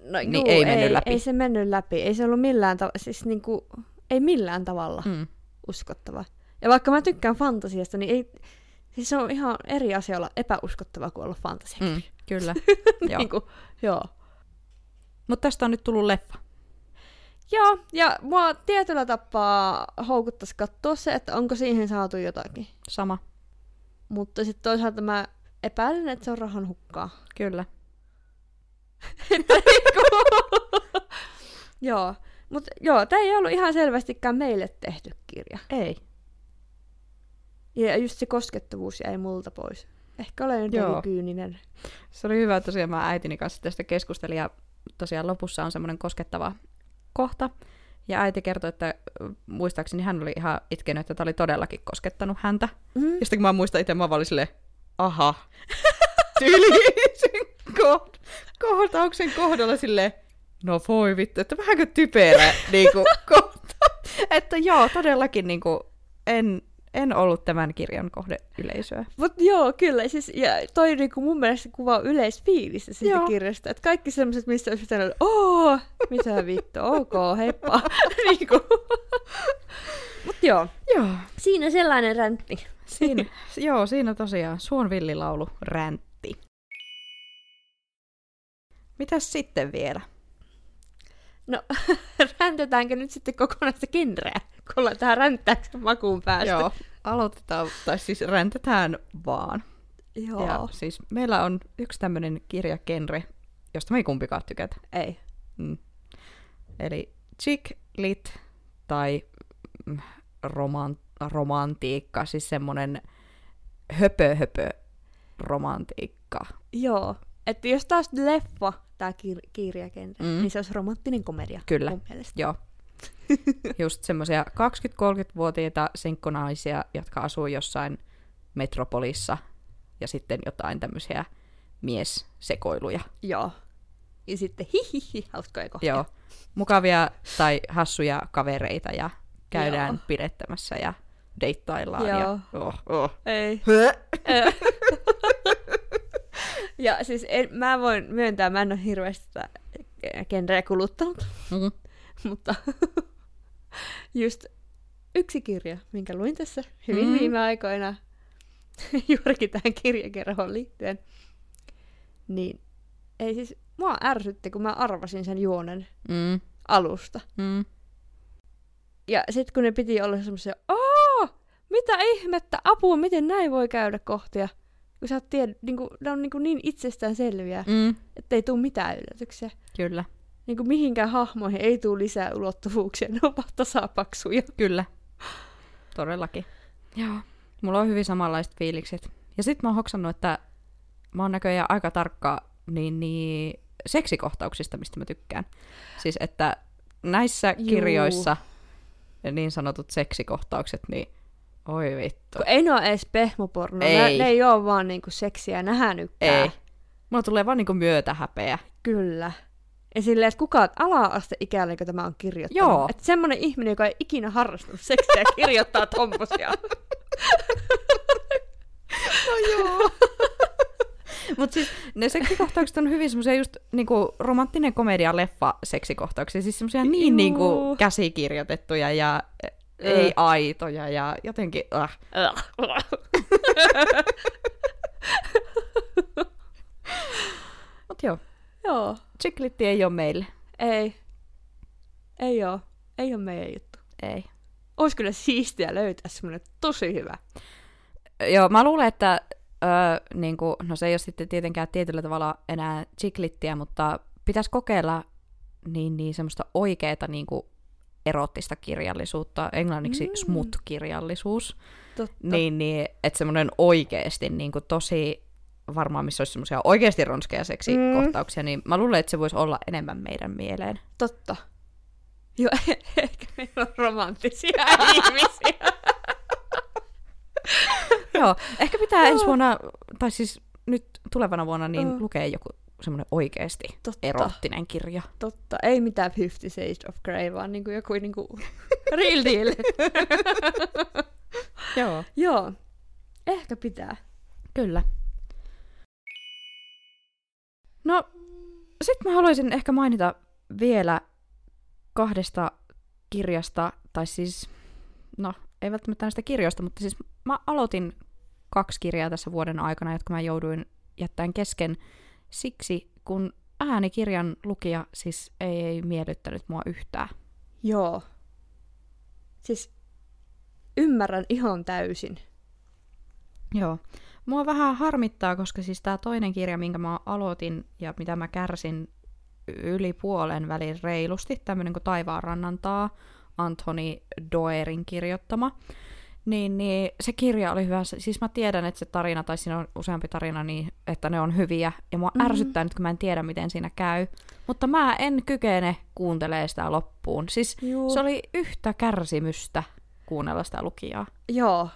[SPEAKER 2] No,
[SPEAKER 1] Niin
[SPEAKER 2] juu,
[SPEAKER 1] ei mennyt
[SPEAKER 2] ei,
[SPEAKER 1] läpi.
[SPEAKER 2] Ei se mennyt läpi. Ei se ollut millään, ta- siis niinku, ei millään tavalla mm.
[SPEAKER 1] Mm.
[SPEAKER 2] uskottava. Ja vaikka mä tykkään fantasiasta, niin ei, siis se on ihan eri asia olla epäuskottava kuin olla fantasia.
[SPEAKER 1] Mm, kyllä. Joo.
[SPEAKER 2] niin kuin, joo.
[SPEAKER 1] Mutta tästä on nyt tullut leffa.
[SPEAKER 2] Joo, ja mua tietyllä tapaa houkuttaisi katsoa se, että onko siihen saatu jotakin.
[SPEAKER 1] Sama.
[SPEAKER 2] Mutta sitten toisaalta mä epäilen, että se on rahan hukkaa.
[SPEAKER 1] Kyllä.
[SPEAKER 2] Joo, mutta joo, tämä ei ollut ihan selvästikään meille tehty kirja.
[SPEAKER 1] Ei.
[SPEAKER 2] Ja just se koskettavuus jäi multa pois. Ehkä olen
[SPEAKER 1] Joo.
[SPEAKER 2] jotenkin kyyninen.
[SPEAKER 1] Se oli hyvä, tosiaan mä äitini kanssa tästä keskustelin ja tosiaan lopussa on semmoinen koskettava kohta. Ja äiti kertoi, että muistaakseni hän oli ihan itkenyt, että tämä oli todellakin koskettanut häntä.
[SPEAKER 2] Mm.
[SPEAKER 1] Ja sitten kun mä muistan itse, mä vaan olin silleen, aha, tyli sen koht- kohtauksen kohdalla silleen, no voi vittu, että vähänkö typerä niinku, kohta. Että joo, todellakin niinku, en, en ollut tämän kirjan kohde yleisöä.
[SPEAKER 2] Mut joo, kyllä. Siis, ja toi niinku mun mielestä kuvaa yleisfiilistä siitä
[SPEAKER 1] Joo.
[SPEAKER 2] kirjasta. Että kaikki semmoiset, mistä olisi pitänyt, oo, mitä vittu, ok, heippa. niinku. Mut joo,
[SPEAKER 1] Joo,
[SPEAKER 2] siinä sellainen räntti.
[SPEAKER 1] Siinä, joo, siinä tosiaan Suon villilaulu räntti. Mitäs sitten vielä?
[SPEAKER 2] No, räntetäänkö nyt sitten kokonaista genreä, kun ollaan tähän ränttäyksen makuun päästy?
[SPEAKER 1] Joo, aloitetaan, tai siis räntetään vaan.
[SPEAKER 2] Joo.
[SPEAKER 1] Ja siis meillä on yksi tämmöinen kirjakenre, josta me ei kumpikaan tykätä.
[SPEAKER 2] Ei.
[SPEAKER 1] Mm. Eli chick lit tai mm, roman, romantiikka, siis semmonen höpö höpö romantiikka.
[SPEAKER 2] Joo. Että jos taas leffa, tää kir- kirjakentä,
[SPEAKER 1] Mm.
[SPEAKER 2] niin se olisi romanttinen komedia.
[SPEAKER 1] Kyllä.
[SPEAKER 2] Mun mielestä.
[SPEAKER 1] Joo. Just semmoisia 20-30-vuotiaita sinkkonaisia, jotka asuu jossain metropolissa ja sitten jotain tämmöisiä miessekoiluja.
[SPEAKER 2] Joo. Ja sitten hihihi, hauskoja kohtia.
[SPEAKER 1] Joo. Mukavia tai hassuja kavereita ja käydään.
[SPEAKER 2] Joo.
[SPEAKER 1] pidettämässä ja deittaillaan.
[SPEAKER 2] Joo.
[SPEAKER 1] Ja, oh, oh.
[SPEAKER 2] Ei. ja siis en, mä voin myöntää, mä en ole hirveästi tätä genreä kuluttanut,
[SPEAKER 1] Mm.
[SPEAKER 2] mutta just yksi kirja, minkä luin tässä hyvin
[SPEAKER 1] Mm.
[SPEAKER 2] mm. viime aikoina, juurikin tähän kirjakerhoon liittyen, niin ei siis, mua ärsytti, kun mä arvasin sen juonen
[SPEAKER 1] Mm.
[SPEAKER 2] alusta.
[SPEAKER 1] Mm.
[SPEAKER 2] Ja sitten kun ne piti olla semmoisia, aah, mitä ihmettä, apua, miten näin voi käydä kohtia. Kun sä oot tied, niinku, ne on niinku niin itsestään selviä, mm.
[SPEAKER 1] Mm.
[SPEAKER 2] ettei tuu mitään yllätyksiä.
[SPEAKER 1] Kyllä,
[SPEAKER 2] Niinku mihinkään hahmoihin ei tuu lisää ulottuvuuksia, ne on vaan tasapaksuja.
[SPEAKER 1] kyllä. Todellakin. Joo. Mulla on hyvin samanlaiset fiilikset. Ja sit mä oon hoksannut, että mä oon näköjään aika tarkka niin, niin seksikohtauksista, mistä mä tykkään. Siis että näissä
[SPEAKER 2] Juu.
[SPEAKER 1] kirjoissa niin sanotut seksikohtaukset, niin oi vittu.
[SPEAKER 2] Kun ei ne ole edes pehmoporno,
[SPEAKER 1] Ei.
[SPEAKER 2] Ne, ne ei oo vaan niinku seksiä nähännytkään.
[SPEAKER 1] Ei. Mulla tulee vaan niinku myötähäpeä.
[SPEAKER 2] Kyllä. Ja silleen, että kuka ala-aste ikäinen, kun tämä on kirjoittanut.
[SPEAKER 1] Joo.
[SPEAKER 2] Että semmonen ihminen, joka ei ikinä harrastanut seksiä, kirjoittaa tommosia.
[SPEAKER 1] No joo. Mut siis ne seksikohtaukset on hyvin semmoisia just niinku romanttinen komedia leffa seksikohtauksia. Siis semmoisia niin
[SPEAKER 2] Juu.
[SPEAKER 1] niinku käsikirjoitettuja ja ei aitoja ja jotenkin... Äh. Mut joo,
[SPEAKER 2] Joo.
[SPEAKER 1] chiklitti ei ole meille.
[SPEAKER 2] Ei. Ei oo. Ei oo meidän juttu.
[SPEAKER 1] Ei.
[SPEAKER 2] Ois kyllä siistiä löytää semmonen tosi hyvä.
[SPEAKER 1] Joo, mä luulen, että öö, niinku, no se ei ole sitten tietenkään tietyllä tavalla enää chiklittiä, mutta pitäisi kokeilla niin, niin semmoista oikeeta niinku, erottista kirjallisuutta, englanniksi
[SPEAKER 2] Mm.
[SPEAKER 1] smut-kirjallisuus,
[SPEAKER 2] Totta.
[SPEAKER 1] niin, niin että semmoinen oikeasti niinku, tosi varmaan, missä olisi semmoisia oikeasti ronskeja seksikohtauksia, mm. niin mä luulen, että se voisi olla enemmän meidän mieleen.
[SPEAKER 2] Totta. Joo, ehkä meillä on romanttisia ihmisiä.
[SPEAKER 1] Joo, ehkä pitää ensi vuonna, tai siis nyt tulevana vuonna, niin lukee joku semmoinen oikeasti
[SPEAKER 2] Totta.
[SPEAKER 1] erottinen kirja.
[SPEAKER 2] Totta. Ei mitään Fifty Shades of Grey, vaan niinku joku niinku real deal.
[SPEAKER 1] Joo.
[SPEAKER 2] Joo. Ehkä pitää.
[SPEAKER 1] Kyllä. No, sitten mä haluaisin ehkä mainita vielä kahdesta kirjasta, tai siis, no, ei välttämättä näistä kirjoista, mutta siis mä aloitin kaksi kirjaa tässä vuoden aikana, jotka mä jouduin jättämään kesken siksi, kun äänikirjan lukija siis ei, ei miellyttänyt mua yhtään.
[SPEAKER 2] Joo. Siis ymmärrän ihan täysin.
[SPEAKER 1] Joo. Mua vähän harmittaa, koska siis tämä toinen kirja, minkä mä aloitin ja mitä mä kärsin yli puolen välin reilusti, tämmöinen kuin Taivaan rannantaa, Anthony Doerin kirjoittama, niin, niin se kirja oli hyvä. Siis mä tiedän, että se tarina, tai siinä on useampi tarina, niin että ne on hyviä. Ja mua
[SPEAKER 2] Mhm.
[SPEAKER 1] mm-hmm. ärsyttää nyt, kun mä en tiedä, miten siinä käy. Mutta mä en kykene kuuntelemaan sitä loppuun. Siis
[SPEAKER 2] Juu.
[SPEAKER 1] se oli yhtä kärsimystä kuunnella sitä lukijaa.
[SPEAKER 2] Joo.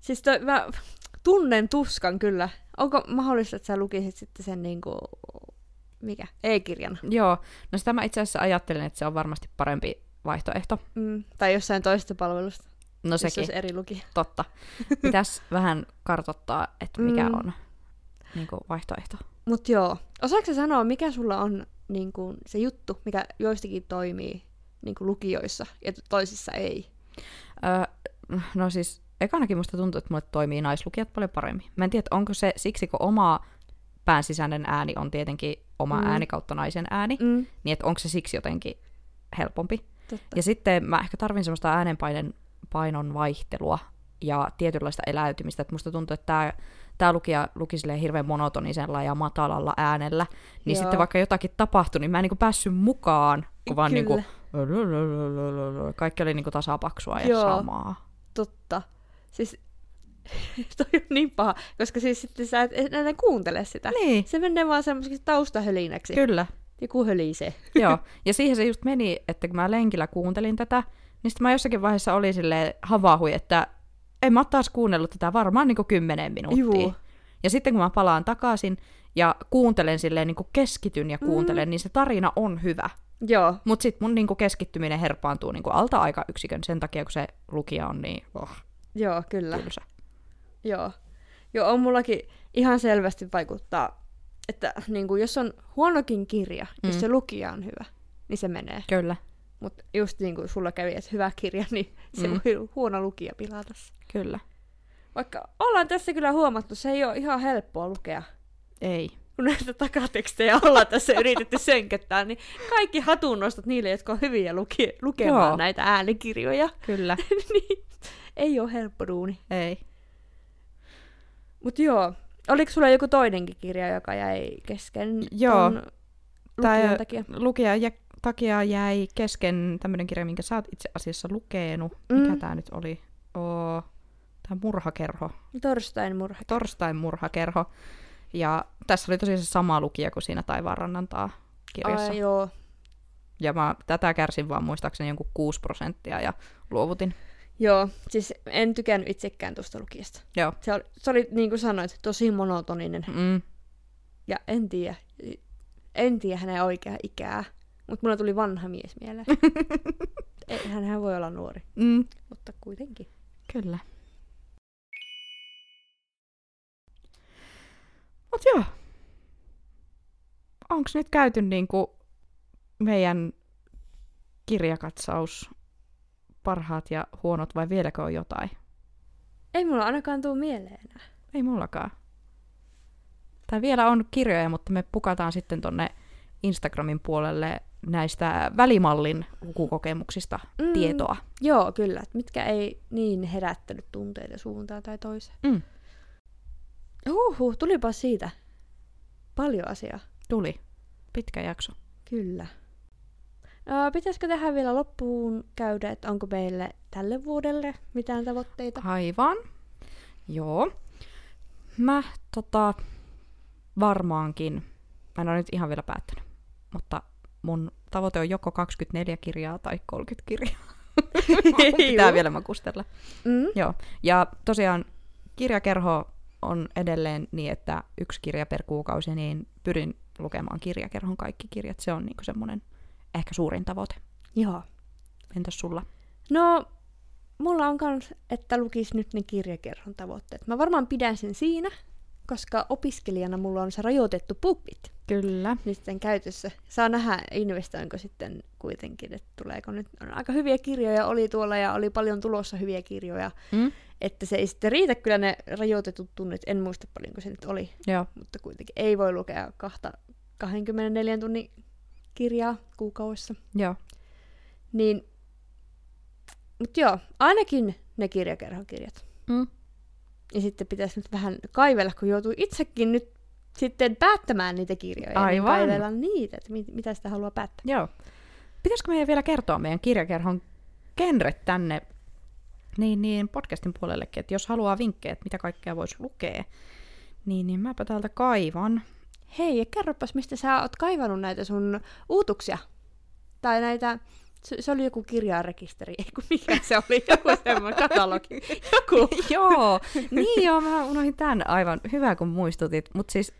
[SPEAKER 2] Siis toi, mä tunnen tuskan kyllä. Onko mahdollista, että sä lukisit sitten sen niinku, mikä, e-kirjana?
[SPEAKER 1] Joo, no sitä mä itse asiassa ajattelen, että se on varmasti parempi vaihtoehto.
[SPEAKER 2] Mm, tai jossain toisesta palvelusta,
[SPEAKER 1] No
[SPEAKER 2] jos
[SPEAKER 1] sekin,
[SPEAKER 2] olisi eri lukija.
[SPEAKER 1] totta. Pitäisi vähän kartottaa, että mikä
[SPEAKER 2] Mm.
[SPEAKER 1] on niin kuin vaihtoehto.
[SPEAKER 2] Mut joo, osaatko sanoa, mikä sulla on niin kuin, se juttu, mikä joistakin toimii niin kuin lukijoissa ja toisissa ei?
[SPEAKER 1] Öö, no siis, ekanakin musta tuntuu, että mulle toimii naislukijat paljon paremmin. Mä en tiedä, onko se siksi, kun oma pään sisäinen ääni on tietenkin oma
[SPEAKER 2] mm.
[SPEAKER 1] ääni kautta naisen ääni,
[SPEAKER 2] Mm,
[SPEAKER 1] niin että onko se siksi jotenkin helpompi.
[SPEAKER 2] totta.
[SPEAKER 1] Ja sitten mä ehkä tarvin semmoista äänenpainen painon vaihtelua ja tietynlaista eläytymistä. Että musta tuntuu, että tämä tämä lukija luki silleen hirveän monotonisella ja matalalla äänellä, niin
[SPEAKER 2] Joo.
[SPEAKER 1] sitten vaikka jotakin tapahtui, niin mä en niinku päässyt mukaan, kun vaan
[SPEAKER 2] Kyllä.
[SPEAKER 1] niinku, kaikki oli niinku tasapaksua ja
[SPEAKER 2] Joo.
[SPEAKER 1] samaa.
[SPEAKER 2] Totta. Siis toi on niin paha, koska siis sitten sä et enää kuuntele sitä.
[SPEAKER 1] Niin,
[SPEAKER 2] Se menee vaan semmoiseksi taustahölinäksi.
[SPEAKER 1] kyllä.
[SPEAKER 2] Joku hölisee.
[SPEAKER 1] Joo, ja siihen se just meni, että kun mä lenkillä kuuntelin tätä, niin sitten mä jossakin vaiheessa oli silleen havahui, että en mä taas kuunnellut tätä varmaan niin kymmenen minuuttia.
[SPEAKER 2] Juu.
[SPEAKER 1] Ja sitten kun mä palaan takaisin ja kuuntelen silleen niin keskityn ja kuuntelen,
[SPEAKER 2] Mm.
[SPEAKER 1] niin se tarina on hyvä.
[SPEAKER 2] Joo.
[SPEAKER 1] Mutta sitten mun niin keskittyminen herpaantuu niin alta aikayksikön sen takia, kun se lukija on niin oh,
[SPEAKER 2] Joo, kyllä.
[SPEAKER 1] tylsä.
[SPEAKER 2] Joo. Joo, on mullakin ihan selvästi vaikuttaa, että niin kuin, jos on huonokin kirja, mm. jos se lukija on hyvä, niin se menee.
[SPEAKER 1] Kyllä,
[SPEAKER 2] Mutta just niin kuin sulla kävi, että hyvä kirja, niin se
[SPEAKER 1] Mm.
[SPEAKER 2] voi huono lukija pilata se.
[SPEAKER 1] kyllä.
[SPEAKER 2] Vaikka ollaan tässä kyllä huomattu, se ei ole ihan helppoa lukea.
[SPEAKER 1] Ei.
[SPEAKER 2] Kun näitä takatekstejä ollaan tässä yritetty sönköttää, niin kaikki hatunnostot niille, jotka on hyviä luki- lukemaan
[SPEAKER 1] Joo.
[SPEAKER 2] näitä äänikirjoja,
[SPEAKER 1] Kyllä.
[SPEAKER 2] niin ei ole helppo duuni.
[SPEAKER 1] Ei.
[SPEAKER 2] Mutta joo, oliko sulla joku toinenkin kirja, joka jäi kesken
[SPEAKER 1] Joo. Tää-
[SPEAKER 2] lukijan takia?
[SPEAKER 1] Lukija ja takia jäi kesken tämmöinen kirja, minkä sä oot itse asiassa lukenut. Mikä
[SPEAKER 2] Mm.
[SPEAKER 1] tää nyt oli? Oo, tää murhakerho.
[SPEAKER 2] Torstain murha.
[SPEAKER 1] Torstain murhakerho. Ja tässä oli tosiaan se sama lukija kuin siinä Taivaanrannantaa kirjassa.
[SPEAKER 2] Ai joo.
[SPEAKER 1] Ja mä tätä kärsin vaan muistaakseni jonkun 6 prosenttia ja luovutin.
[SPEAKER 2] Joo, siis en tykännyt itsekään tuosta lukijasta.
[SPEAKER 1] Joo.
[SPEAKER 2] Se oli, se oli niin kuin sanoit, tosi monotoninen.
[SPEAKER 1] Mm.
[SPEAKER 2] Ja en tiedä, en tiedä hänen oikeaa ikää. Mutta mulla tuli vanha mies mieleen. Ei, hänhän voi olla nuori,
[SPEAKER 1] Mm.
[SPEAKER 2] mutta kuitenkin.
[SPEAKER 1] Kyllä. Mut joo. Onks nyt käyty niinku meidän kirjakatsaus parhaat ja huonot vai vieläkö on jotain?
[SPEAKER 2] Ei mulla ainakaan tuu mieleen enää.
[SPEAKER 1] Ei mullakaan. Tai vielä on kirjoja, mutta me pukataan sitten tonne Instagramin puolelle näistä välimallin lukukokemuksista
[SPEAKER 2] Mm.
[SPEAKER 1] tietoa.
[SPEAKER 2] Joo, kyllä. Et mitkä ei niin herättänyt tunteita suuntaan tai toiseen.
[SPEAKER 1] Mm.
[SPEAKER 2] Huhhuh, tulipa siitä. Paljon asiaa.
[SPEAKER 1] Tuli. Pitkä jakso.
[SPEAKER 2] Kyllä. No, pitäisikö tähän vielä loppuun käydä, että onko meille tälle vuodelle mitään tavoitteita?
[SPEAKER 1] Aivan. Joo. Mä tota, varmaankin, mä en ole nyt ihan vielä päättänyt, mutta mun tavoite on joko 24 kirjaa tai 30 kirjaa. Pitää vielä makustella.
[SPEAKER 2] Mm?
[SPEAKER 1] Joo. Ja tosiaan kirjakerho on edelleen niin, että yksi kirja per kuukausi, niin pyrin lukemaan kirjakerhon kaikki kirjat. Se on niinku semmoinen ehkä suurin tavoite.
[SPEAKER 2] Joo.
[SPEAKER 1] Entäs sulla?
[SPEAKER 2] No, mulla on kans, että lukis nyt ne kirjakerhon tavoitteet. Mä varmaan pidän sen siinä, koska opiskelijana mulla on se rajoitettu pupit
[SPEAKER 1] Kyllä.
[SPEAKER 2] sitten käytössä. Saa nähdä, investoinko sitten kuitenkin, että tuleeko nyt. On aika hyviä kirjoja oli tuolla ja oli paljon tulossa hyviä kirjoja.
[SPEAKER 1] Mm?
[SPEAKER 2] Että se ei sitten riitä kyllä ne rajoitetut tunnit. En muista paljonko se nyt oli,
[SPEAKER 1] Joo.
[SPEAKER 2] mutta kuitenkin ei voi lukea kahta 24 tunnin kirjaa kuukaudessa.
[SPEAKER 1] Joo.
[SPEAKER 2] Niin, mutta joo, ainakin ne kirjakerhokirjat.
[SPEAKER 1] Mm.
[SPEAKER 2] Ja sitten pitäisi nyt vähän kaivella, kun joutuu itsekin nyt sitten päättämään niitä kirjoja. Niin
[SPEAKER 1] Aivan.
[SPEAKER 2] kaivella niitä, että mit, mitä sitä haluaa päättää.
[SPEAKER 1] Joo. Pitäisikö meidän vielä kertoa meidän kirjakerhon genret tänne niin, niin podcastin puolellekin, että jos haluaa vinkkejä, että mitä kaikkea voisi lukea, niin, niin mäpä täältä kaivan.
[SPEAKER 2] Hei, ja kerropas, mistä sä oot kaivannut näitä sun uutuksia. Tai näitä, se, se oli joku kirjarekisteri, ei kun mikä se oli, joku semmoinen katalogi. Joku.
[SPEAKER 1] joo, niin joo, mä unohdin tämän aivan. Hyvä, kun muistutit. Mutta siis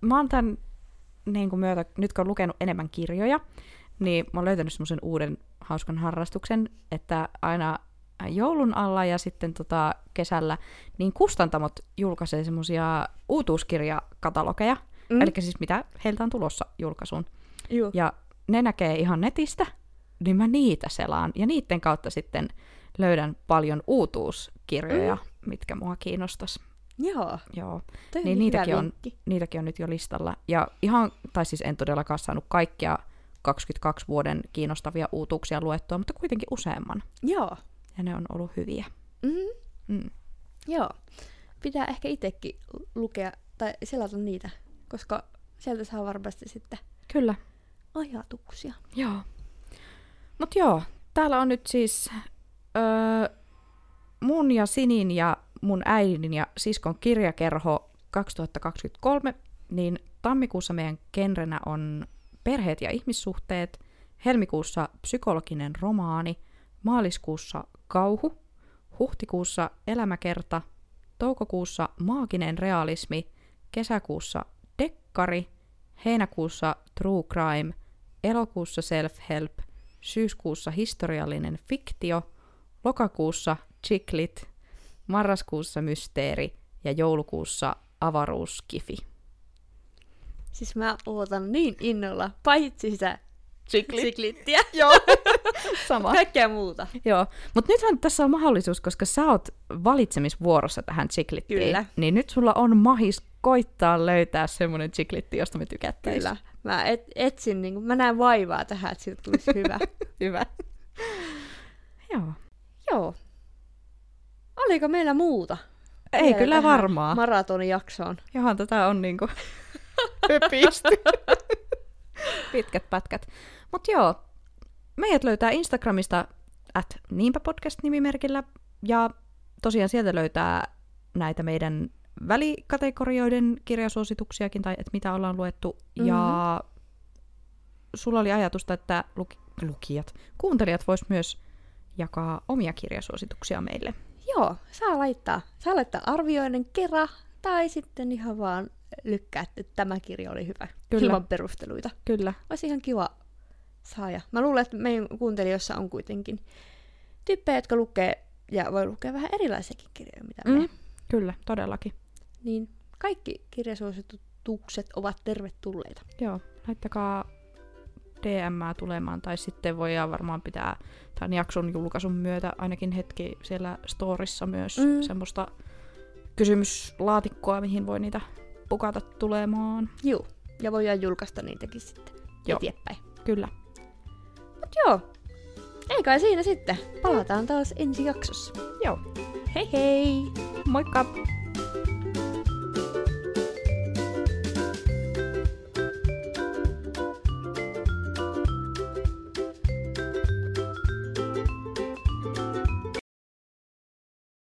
[SPEAKER 1] mä oon tämän niin kuin myötä, nyt kun olen lukenut enemmän kirjoja, niin mä oon löytänyt semmoisen uuden hauskan harrastuksen, että aina joulun alla ja sitten tota kesällä, niin kustantamot julkaisee semmoisia uutuuskirjakatalogeja,
[SPEAKER 2] Mm.
[SPEAKER 1] eli siis mitä heiltä on tulossa julkaisuun.
[SPEAKER 2] Juu.
[SPEAKER 1] Ja ne näkee ihan netistä, niin mä niitä selaan. Ja niiden kautta sitten löydän paljon uutuuskirjoja, mm. mitkä mua kiinnostas.
[SPEAKER 2] Joo,
[SPEAKER 1] Joo,
[SPEAKER 2] toi
[SPEAKER 1] Niin
[SPEAKER 2] niin
[SPEAKER 1] niitäkin on- niitäkin on nyt jo listalla. Ja ihan, tai siis en todellakaan saanut kaikkia 22 vuoden kiinnostavia uutuuksia luettua, mutta kuitenkin useamman.
[SPEAKER 2] Joo.
[SPEAKER 1] Ja ne on ollut hyviä.
[SPEAKER 2] Mm-hmm.
[SPEAKER 1] Mm.
[SPEAKER 2] Joo. pitää ehkä itsekin lukea tai selata niitä, koska sieltä saa varmasti sitten
[SPEAKER 1] Kyllä,
[SPEAKER 2] ajatuksia.
[SPEAKER 1] joo. Mut joo, täällä on nyt siis öö, mun ja Sinin ja mun äidin ja siskon kirjakerho 2023, niin tammikuussa meidän genrenä on perheet ja ihmissuhteet, helmikuussa psykologinen romaani, maaliskuussa kauhu, huhtikuussa elämäkerta, toukokuussa maaginen realismi, kesäkuussa dekkari, heinäkuussa true crime, elokuussa self-help, syyskuussa historiallinen fiktio, lokakuussa chiclit, marraskuussa mysteeri ja joulukuussa avaruuskifi.
[SPEAKER 2] Siis mä ootan niin innolla, paitsi sitä siklittiä.
[SPEAKER 1] Joo, sama.
[SPEAKER 2] Kaikkea muuta.
[SPEAKER 1] Joo, mutta nythän tässä on mahdollisuus, koska sä oot valitsemisvuorossa tähän chiklittiin.
[SPEAKER 2] Kyllä.
[SPEAKER 1] Niin nyt sulla on mahis koittaa löytää semmoinen chiklitti, josta me tykättäisiin.
[SPEAKER 2] Kyllä. Mä et, etsin, niin mä näen vaivaa tähän, että siitä tulisi hyvä.
[SPEAKER 1] Hyvä. Joo.
[SPEAKER 2] Joo. Oliko meillä muuta?
[SPEAKER 1] Ei
[SPEAKER 2] Vielä
[SPEAKER 1] kyllä varmaan.
[SPEAKER 2] Maratonijaksoon.
[SPEAKER 1] Johan tätä on niinku höpisty. Pitkät pätkät. Mutta joo, meidät löytää Instagramista at niinpä podcast nimimerkillä. Ja tosiaan sieltä löytää näitä meidän välikategorioiden kirjasuosituksiakin, tai että mitä ollaan luettu. Mm-hmm. Ja sulla oli ajatusta, että luki- lukijat, kuuntelijat vois myös jakaa omia kirjasuosituksia meille.
[SPEAKER 2] Joo, saa laittaa, saa laittaa arvioinen kerran, tai sitten ihan vaan lykkää, että tämä kirja oli hyvä.
[SPEAKER 1] Kyllä.
[SPEAKER 2] Ilman perusteluita.
[SPEAKER 1] Kyllä.
[SPEAKER 2] Olisi ihan kiva saaja. Mä luulen, että meidän kuuntelijoissa on kuitenkin tyyppejä, jotka lukee ja voi lukea vähän erilaisiakin kirjoja, mitä mm. me.
[SPEAKER 1] Kyllä, todellakin.
[SPEAKER 2] Niin kaikki kirjasuositukset ovat tervetulleita.
[SPEAKER 1] Joo, laittakaa DM tulemaan, tai sitten voidaan varmaan pitää tämän jakson julkaisun myötä ainakin hetki siellä storissa myös
[SPEAKER 2] Mm.
[SPEAKER 1] mm. semmoista kysymyslaatikkoa, mihin voi niitä pukata tulemaan.
[SPEAKER 2] Juu, ja voidaan julkaista niitäkin sitten
[SPEAKER 1] Joo.
[SPEAKER 2] eteenpäin.
[SPEAKER 1] Kyllä.
[SPEAKER 2] Mut joo, ei kai siinä sitten. Palataan taas ensi jaksossa.
[SPEAKER 1] Joo.
[SPEAKER 2] Hei hei!
[SPEAKER 1] Moikka!